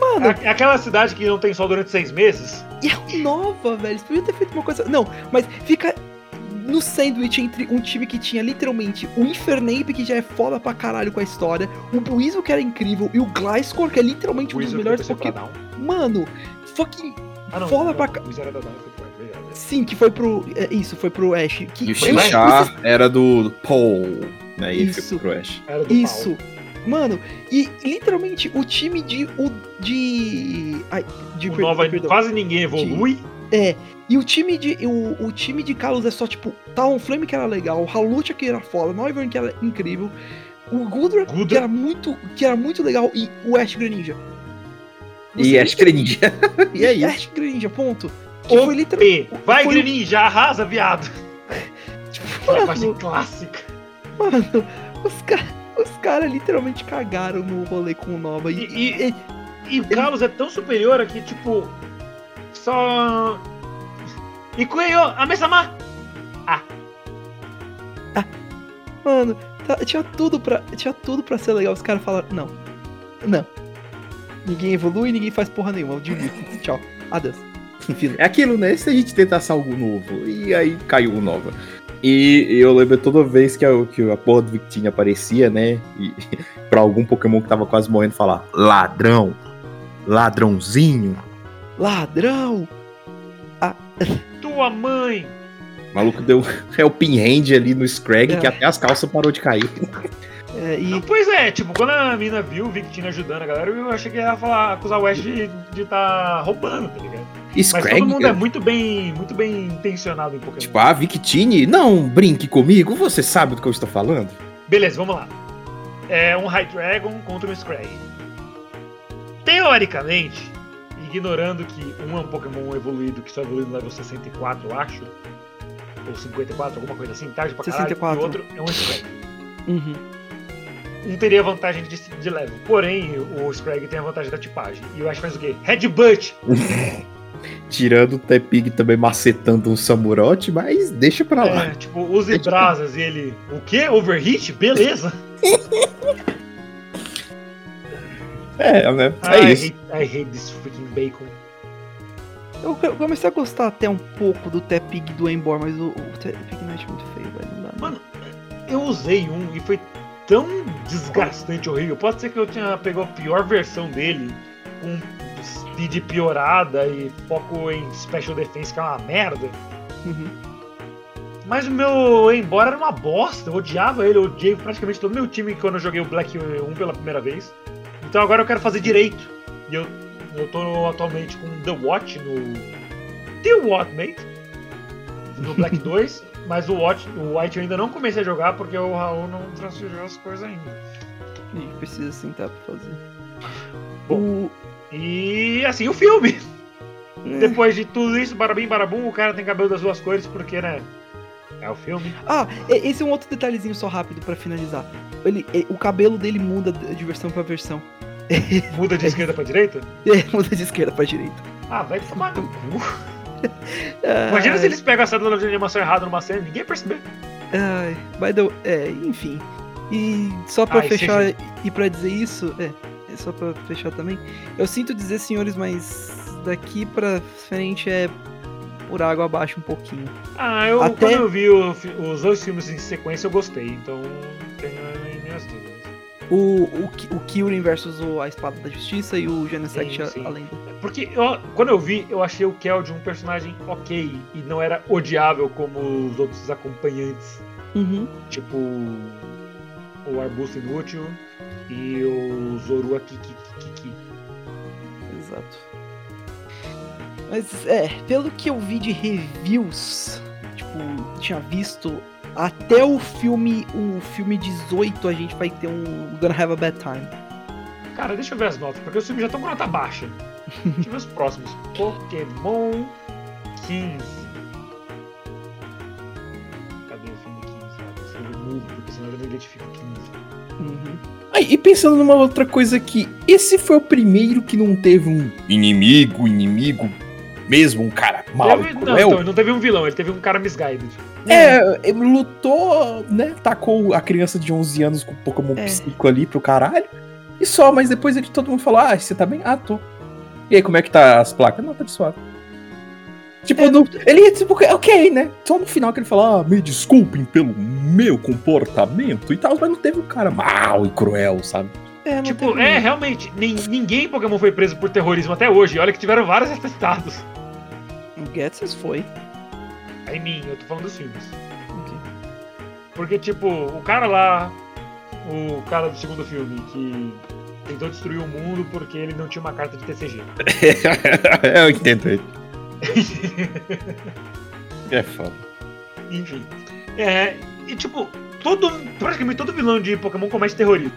Mano, a- aquela cidade que não tem sol durante seis meses. e é nova, velho. Eles podiam ter feito uma coisa. Não, mas fica no sandwich entre um time que tinha literalmente o Infernape, que já é foda pra caralho com a história, o Buizel, que era incrível, e o Gliscor, que é literalmente um dos melhores Pokémon. Mano, fucking. Ah, não. Foda não, pra pro Verdade. Sim, que foi pro. é, isso, foi pro Ash. Que, E o Foi Xinchar era do Paul, né? E ele Isso. foi pro Ash. Era do Isso. Mano, e literalmente o time de. O, de. Ai, de. O per- Nova perdão. quase ninguém evolui. É. E o time de. O, o time de Kalos é só tipo. Talonflame que era legal, o Halucha que era foda, Noivern que era incrível, o Gudra, que Gudra. era muito. que era muito legal, e o Ash Greninja. E Ash Greninja. e é isso. Ash Greninja, ponto. Que O foi literalmente. Vai, foi- Greninja, arrasa, viado. Tipo, mano, clássica. mano, os caras. Os caras literalmente cagaram no rolê com o Nova. E, E- e- E o Carlos é tão superior aqui, tipo. Só. E Coelho, a Mesama! Mano, tá- tinha tudo pra. Tinha tudo pra ser legal. Os caras falaram, não. Não. Ninguém evolui, ninguém faz porra nenhuma. Eu digo, tchau. Adeus. Enfim. É aquilo, né? Se a gente tentasse algo novo. E aí caiu o Nova. E eu lembro toda vez que a, que a porra do Victini aparecia, né? E pra algum Pokémon que tava quase morrendo falar: ladrão, ladrãozinho. Ladrão! Tua mãe! O maluco deu é o pinhand ali no Scrag É. que até as calças parou de cair. É, Não, e. pois é, tipo, quando a mina viu o Victini ajudando a galera, eu achei que ia falar, acusar o Ash de estar tá roubando, tá ligado? Mas Scrag, todo mundo é muito bem, muito bem intencionado em Pokémon. tipo, a Victini, não brinque comigo, você sabe do que eu estou falando? Beleza, vamos lá. É um High Dragon contra um Scrag. Teoricamente, ignorando que um é um Pokémon evoluído que só evoluiu no level 64, eu acho. Ou 54, alguma coisa assim, tarde pra caralho. 64. E o outro é um Scrag. Uhum. Um teria vantagem de, de level. Porém, o Scrag tem a vantagem da tipagem. E o Ash faz o quê? Headbutt! Tirando o Tepig também macetando um Samurote, mas deixa pra lá. É, tipo, use brasas e ele. O quê? Overheat? Beleza! É, né? É I isso. Hate, I hate this freaking bacon. Eu eu comecei a gostar até um pouco do Tepig do Embor, mas o, o Tepig Knight é muito feio, velho. Não dá. não. Mano, eu usei um e foi tão desgastante, horrível. Pode ser que eu tinha pegou a pior versão dele, com speed piorada e foco em special defense, que é uma merda. Uhum. Mas o meu embora era uma bosta, eu odiava ele, eu odiei praticamente todo o meu time quando eu joguei o Black 1 pela primeira vez. Então agora eu quero fazer direito. E eu, eu tô atualmente com The Watch no. The What, mate? No Black 2. Mas o, Watch, o White eu ainda não comecei a jogar porque o Raul não transferiu as coisas ainda. Gente precisa sentar pra fazer. Bom. O... E assim, o filme. é. Depois de tudo isso, barabim, barabum, o cara tem cabelo das duas cores porque, né? É o filme. Ah, e- esse é um outro detalhezinho só rápido pra finalizar. Ele, e- o cabelo dele muda de versão pra versão. Muda de esquerda pra direita? É, muda de esquerda pra direita. Ah, vai tomar no cu. Ai, Imagina se eles pegam a célula de animação errada numa cena ninguém ia perceber. Ai, by the é, enfim. E só pra Ai, fechar CG. e pra dizer isso, é, é só pra fechar também. Eu sinto dizer, senhores, mas daqui pra frente é por água abaixo um pouquinho. Ah, eu, Até- quando eu vi o os dois filmes em sequência, eu gostei, então tenho minhas dúvidas. O, o, o Kyurem versus o, a Espada da Justiça e o Genesect Sim, sim. a, a lenda. Porque eu- quando eu vi, eu achei o Keld um personagem ok e não era odiável como os outros acompanhantes, Uhum. tipo o Arbusto Inútil e o Zorua Kiki. Exato. Mas é, pelo que eu vi de reviews, tipo, tinha visto até o filme, o filme 18 a gente vai ter um Gonna Have a Bad Time. Cara, deixa eu ver as notas, porque os filmes já estão com nota baixa. Deixa eu ver os próximos. Pokémon 15. Cadê o filme 15? Ah, vou escrever mudo, porque senão eu não identifico 15. Uhum. Ah, e pensando numa outra coisa aqui, esse foi o primeiro que não teve um inimigo, inimigo mesmo, um cara mau Teve- e não, então, não teve um vilão, ele teve um cara misguided. É, ele lutou, né? Tacou a criança de 11 anos com o Pokémon É. psico ali pro caralho. E só, mas depois ele todo mundo falou: Ah, você tá bem? Ah, tô. E aí, como é que tá as placas? Não, tá de suave. Tipo, É, no- ele, tipo, ok, né? Só no final que ele fala, ah, me desculpem pelo meu comportamento e tal, mas não teve um cara mau e cruel, sabe? É, não Tipo, é, realmente, nin- ninguém em Pokémon foi preso por terrorismo até hoje. Olha que tiveram vários atestados. O Getsis foi. Aí mim, eu tô falando dos filmes. Ok. Porque, tipo, o cara lá, o cara do segundo filme, que tentou destruir o mundo porque ele não tinha uma carta de TCG. Eu entendo ele. É foda. Enfim. É, e tipo, todo, praticamente todo vilão de Pokémon comete terrorismo.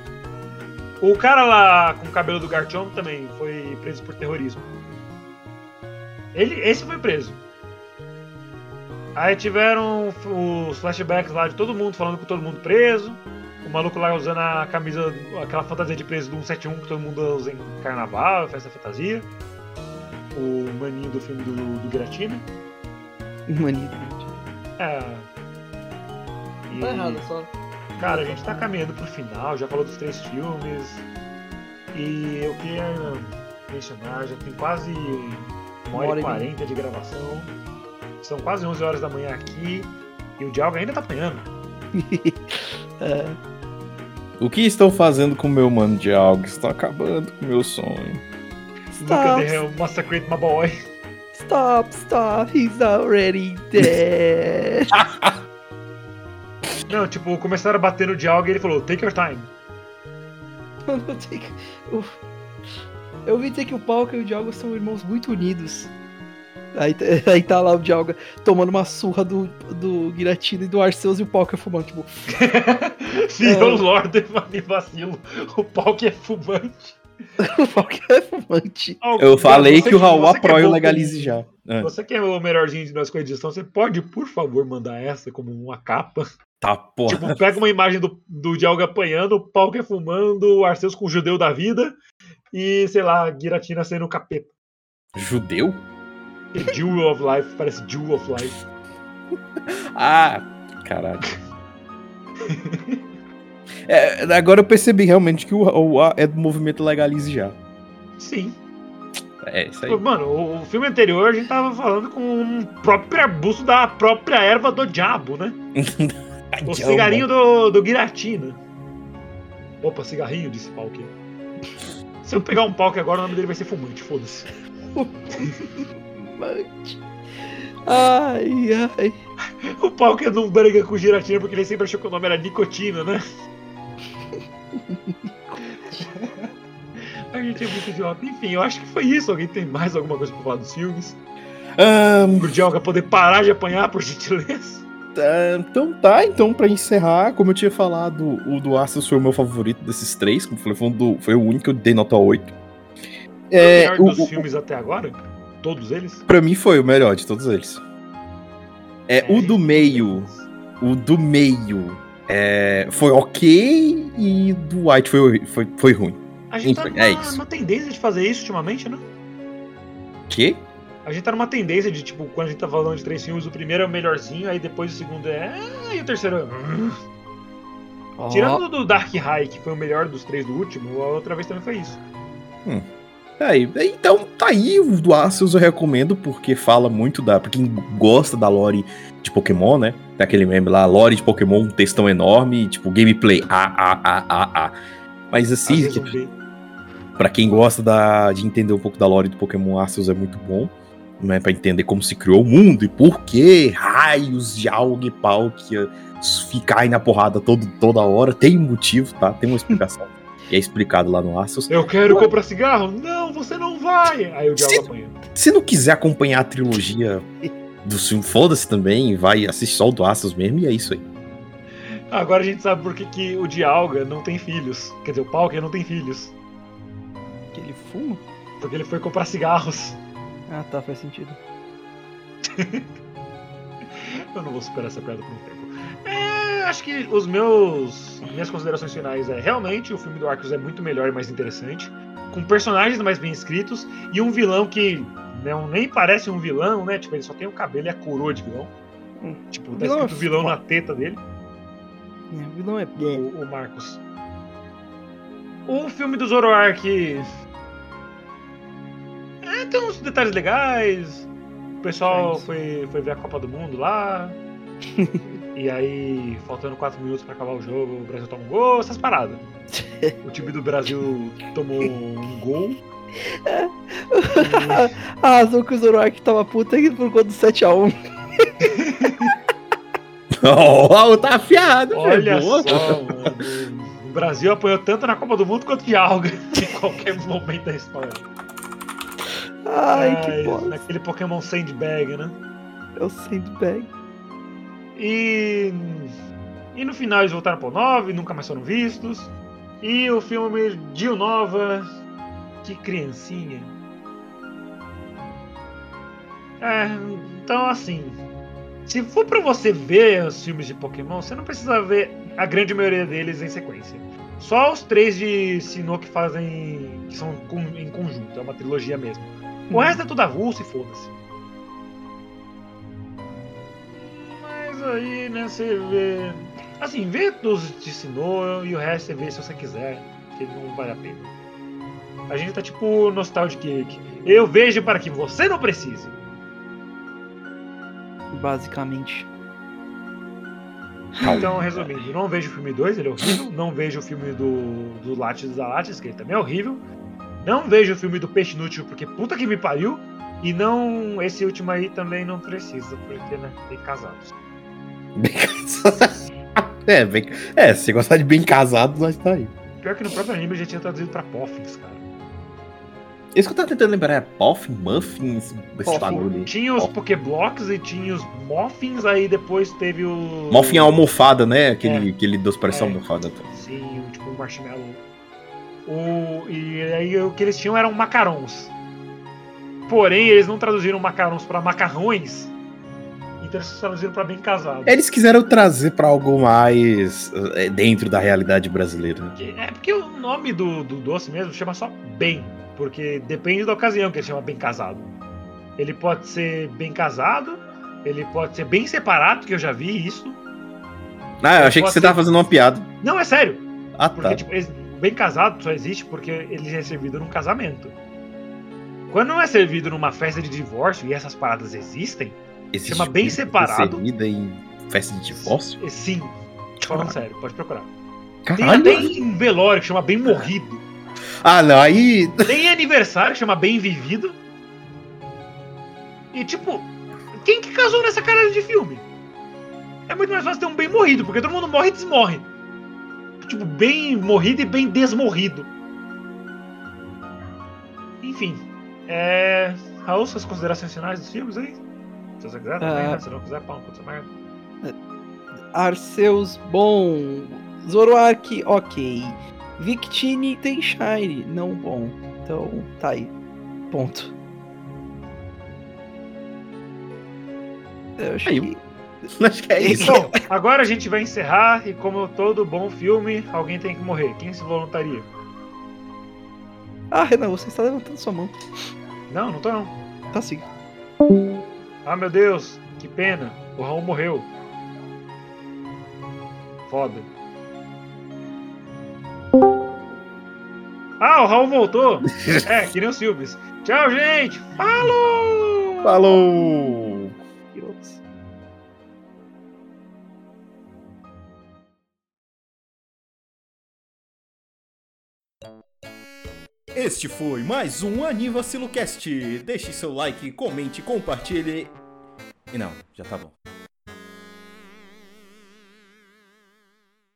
O cara lá com o cabelo do Garchomp também foi preso por terrorismo. Ele, esse foi preso. Aí tiveram os flashbacks lá de todo mundo falando com todo mundo preso. O maluco lá usando a camisa, aquela fantasia de preso do 171 que todo mundo usa em carnaval, festa fantasia. O maninho do filme do, do Giratina. Mania. É. E, Tá errado, só. Cara, a gente tá caminhando pro final, já falou dos três filmes. E eu queria mencionar, já tem quase uma hora e e quarenta de gravação. São quase 11 horas da manhã aqui. E o Dialga ainda tá apanhando. É, O que estão fazendo com o meu mano de algo? Estão acabando com o meu sonho. Look at stop, hell, massacrate my boy. stop, stop, he's already dead. Não, tipo, começaram a bater no Dialga e ele falou, take your time. Que- Uf. Eu ouvi dizer que o Palca e o Dialga são irmãos muito unidos. Aí, tá- aí tá lá o Dialga tomando uma surra do, do Giratina e do Arceus e o Palca fumando, tipo. Virou Lorde e vacilo. O que é fumante. o Palca é fumante. Eu falei Você que o Raul é apoia o legalize já. Ah, Você que é o melhorzinho de nós com a edição, você pode, por favor, mandar essa como uma capa? tá, porra. Tipo, pega uma imagem do, do Dialga apanhando, o é fumando, o Arceus com o judeu da vida e, sei lá, Giratina sendo o capeta. Judeu? E Jewel of Life, parece Jewel of Life. Ah, caralho. É, agora eu percebi realmente que o, o A é do movimento legalize já. Sim. É, isso aí. Mano, o, o filme anterior a gente tava falando com um próprio arbusto da própria erva do diabo, né? O cigarrinho do, do Giratina. Opa, cigarrinho, disse Palk. Se eu pegar um Palk agora, o nome dele vai ser fumante, foda-se. Fumante. Ai, ai. O Palk não briga com Giratina porque ele sempre achou que o nome era Nicotina, né? A gente é muito idiota. Enfim, eu acho que foi isso. Alguém tem mais alguma coisa pra falar dos filmes? Ahn, Pro Dioga poder parar de apanhar, por gentileza. Tá, então tá, então pra encerrar, como eu tinha falado, o do Arceus foi o meu favorito desses três, como falei, foi, um do- foi o único que eu dei nota 8. É, É, o melhor dos o- o- filmes até agora? Todos eles? pra mim foi o melhor de todos eles. É, o do meio, o do meio é, foi ok e do White foi, foi, foi ruim. A gente tá Enfim, numa, é isso. numa tendência de fazer isso ultimamente, né? Que? A gente tá numa tendência de, tipo, quando a gente tá falando de três filmes, o primeiro é o melhorzinho, aí depois o segundo é. "Ah", E o terceiro é. "Hum". Ó, Tirando do Dark High, que foi o melhor dos três do último, a outra vez também foi isso. É, e- então tá aí, o do Arceus eu recomendo, porque fala muito da. Pra quem gosta da lore de Pokémon, né? Tem aquele meme lá, lore de Pokémon, um textão enorme, tipo, gameplay, ah, ah, ah, ah, ah. Mas assim, que, pra quem gosta da, de entender um pouco da lore do Pokémon Arceus é muito bom. Né, pra entender como se criou o mundo e por que raios de algo e pau que ficar aí na porrada todo, toda hora. Tem um motivo, tá? Tem uma explicação. e é explicado lá no Arceus. Eu quero comprar cigarro? Não, você não vai! Aí o Se- diabo apanha. Se não quiser acompanhar a trilogia do filme, foda-se também, vai assistir só o do Arceus mesmo e é isso aí. Agora a gente sabe por que, que o Dialga não tem filhos. Quer dizer, o Palkia não tem filhos. que ele fuma? Porque ele foi comprar cigarros. Ah, tá, faz sentido. Eu não vou superar essa piada por um tempo. É, acho que os meus. Minhas considerações finais é realmente o filme do Arceus é muito melhor e mais interessante. Com personagens mais bem escritos e um vilão que não, nem parece um vilão, né? Tipo, ele só tem o cabelo e a coroa de vilão. Hum. Tipo, O tá vilão é escrito vilão foda. na teta dele. É, o vilão é. o, o Marcos. O filme do Zoroark. É, tem uns detalhes legais. O pessoal É foi, foi ver a Copa do Mundo lá. e aí, faltando 4 minutos pra acabar o jogo, o Brasil toma um gol, essas paradas. O time do Brasil tomou um gol. A razão que o Zoroark tava puta é por conta do 7x1. Oh, tá afiado, Olha velho. Só, mano. O Brasil apanhou tanto na Copa do Mundo quanto de Alga em qualquer momento da história. Ai, que bosta. Naquele Pokémon Sandbag, né? É o Sandbag. E. E no final eles voltaram pro 9, nunca mais foram vistos. E o filme Dio Nova. Que criancinha. É, então assim. Se for pra você ver os filmes de Pokémon, você não precisa ver a grande maioria deles em sequência. Só os três de Sinnoh que fazem. que são em conjunto, é uma trilogia mesmo. O resto é tudo avulso e foda-se. Mas aí, né, você vê. Assim, vê dos de Sinnoh e o resto você vê se você quiser, que não vale a pena. A gente tá tipo Nostalgic Cake. Eu vejo para que você não precise. Basicamente. Então, resumindo, não vejo o filme 2, ele é horrível. Não vejo o filme do, do Lattes da Lattes, que ele também é horrível. Não vejo o filme do Peixe Inútil, porque puta que me pariu. E não. Esse último aí também não precisa, porque, né, tem casados. Bem casado. É, bem... é, se você gostar de bem casado, nós tá aí. Pior que no próprio anime já tinha traduzido pra Poffins, cara. Isso que eu tava tentando lembrar é Poffin, Muffins, esse bagulho. Tinha os. Pokéblocks e tinha os Moffins, aí depois teve o. Muffin é almofada, né? Aquele, É. aquele doce parece É. almofada. tá? Sim, tipo um marshmallow. O, e aí o que eles tinham eram macarons. Porém, eles não traduziram macarons pra macarrões. Então eles traduziram pra bem casado. Eles quiseram trazer pra algo mais é, dentro da realidade brasileira. É porque o nome do, do doce mesmo chama só bem. Porque depende da ocasião que ele chama bem casado. Ele pode ser bem casado, ele pode ser bem separado, que eu já vi isso. Ah, eu achei que você ser- tava fazendo uma piada. Não, é sério. Ah, Porque, tá. tipo, esse- bem casado só existe porque ele é servido num casamento. Quando não é servido numa festa de divórcio e essas paradas existem, Esse chama bem separado. servida em festa de divórcio? eh, sim. Falando sério, pode procurar. Tem Caralho. até um velório que chama bem morrido. Ah, não, aí. Tem aniversário que chama bem vivido. E tipo, quem que casou nessa caralho de filme? É muito mais fácil ter um bem morrido, porque todo mundo morre e desmorre. Tipo, bem morrido e bem desmorrido. Enfim. É. Raul, suas considerações finais dos filmes aí? Se você quiser também, Ah. né? Se não quiser, pau dessa merda. Arceus, bom. Zoroark, ok. Victini tem Shine, não bom. Então, tá aí. Ponto. Eu acho Aí, que... Acho que é isso. Então, agora a gente vai encerrar e como todo bom filme, alguém tem que morrer. Quem se voluntaria? Ah, Renan, você está levantando sua mão. Não, não tô não. Tá sim. Ah, meu Deus, que pena. O Raul morreu. Foda. Ah, o Raul voltou. É, que nem o Silves. Tchau, gente. Falou! Falou! Este foi mais um Anivacilocast. Deixe seu like, comente, compartilhe. E não, já tá bom.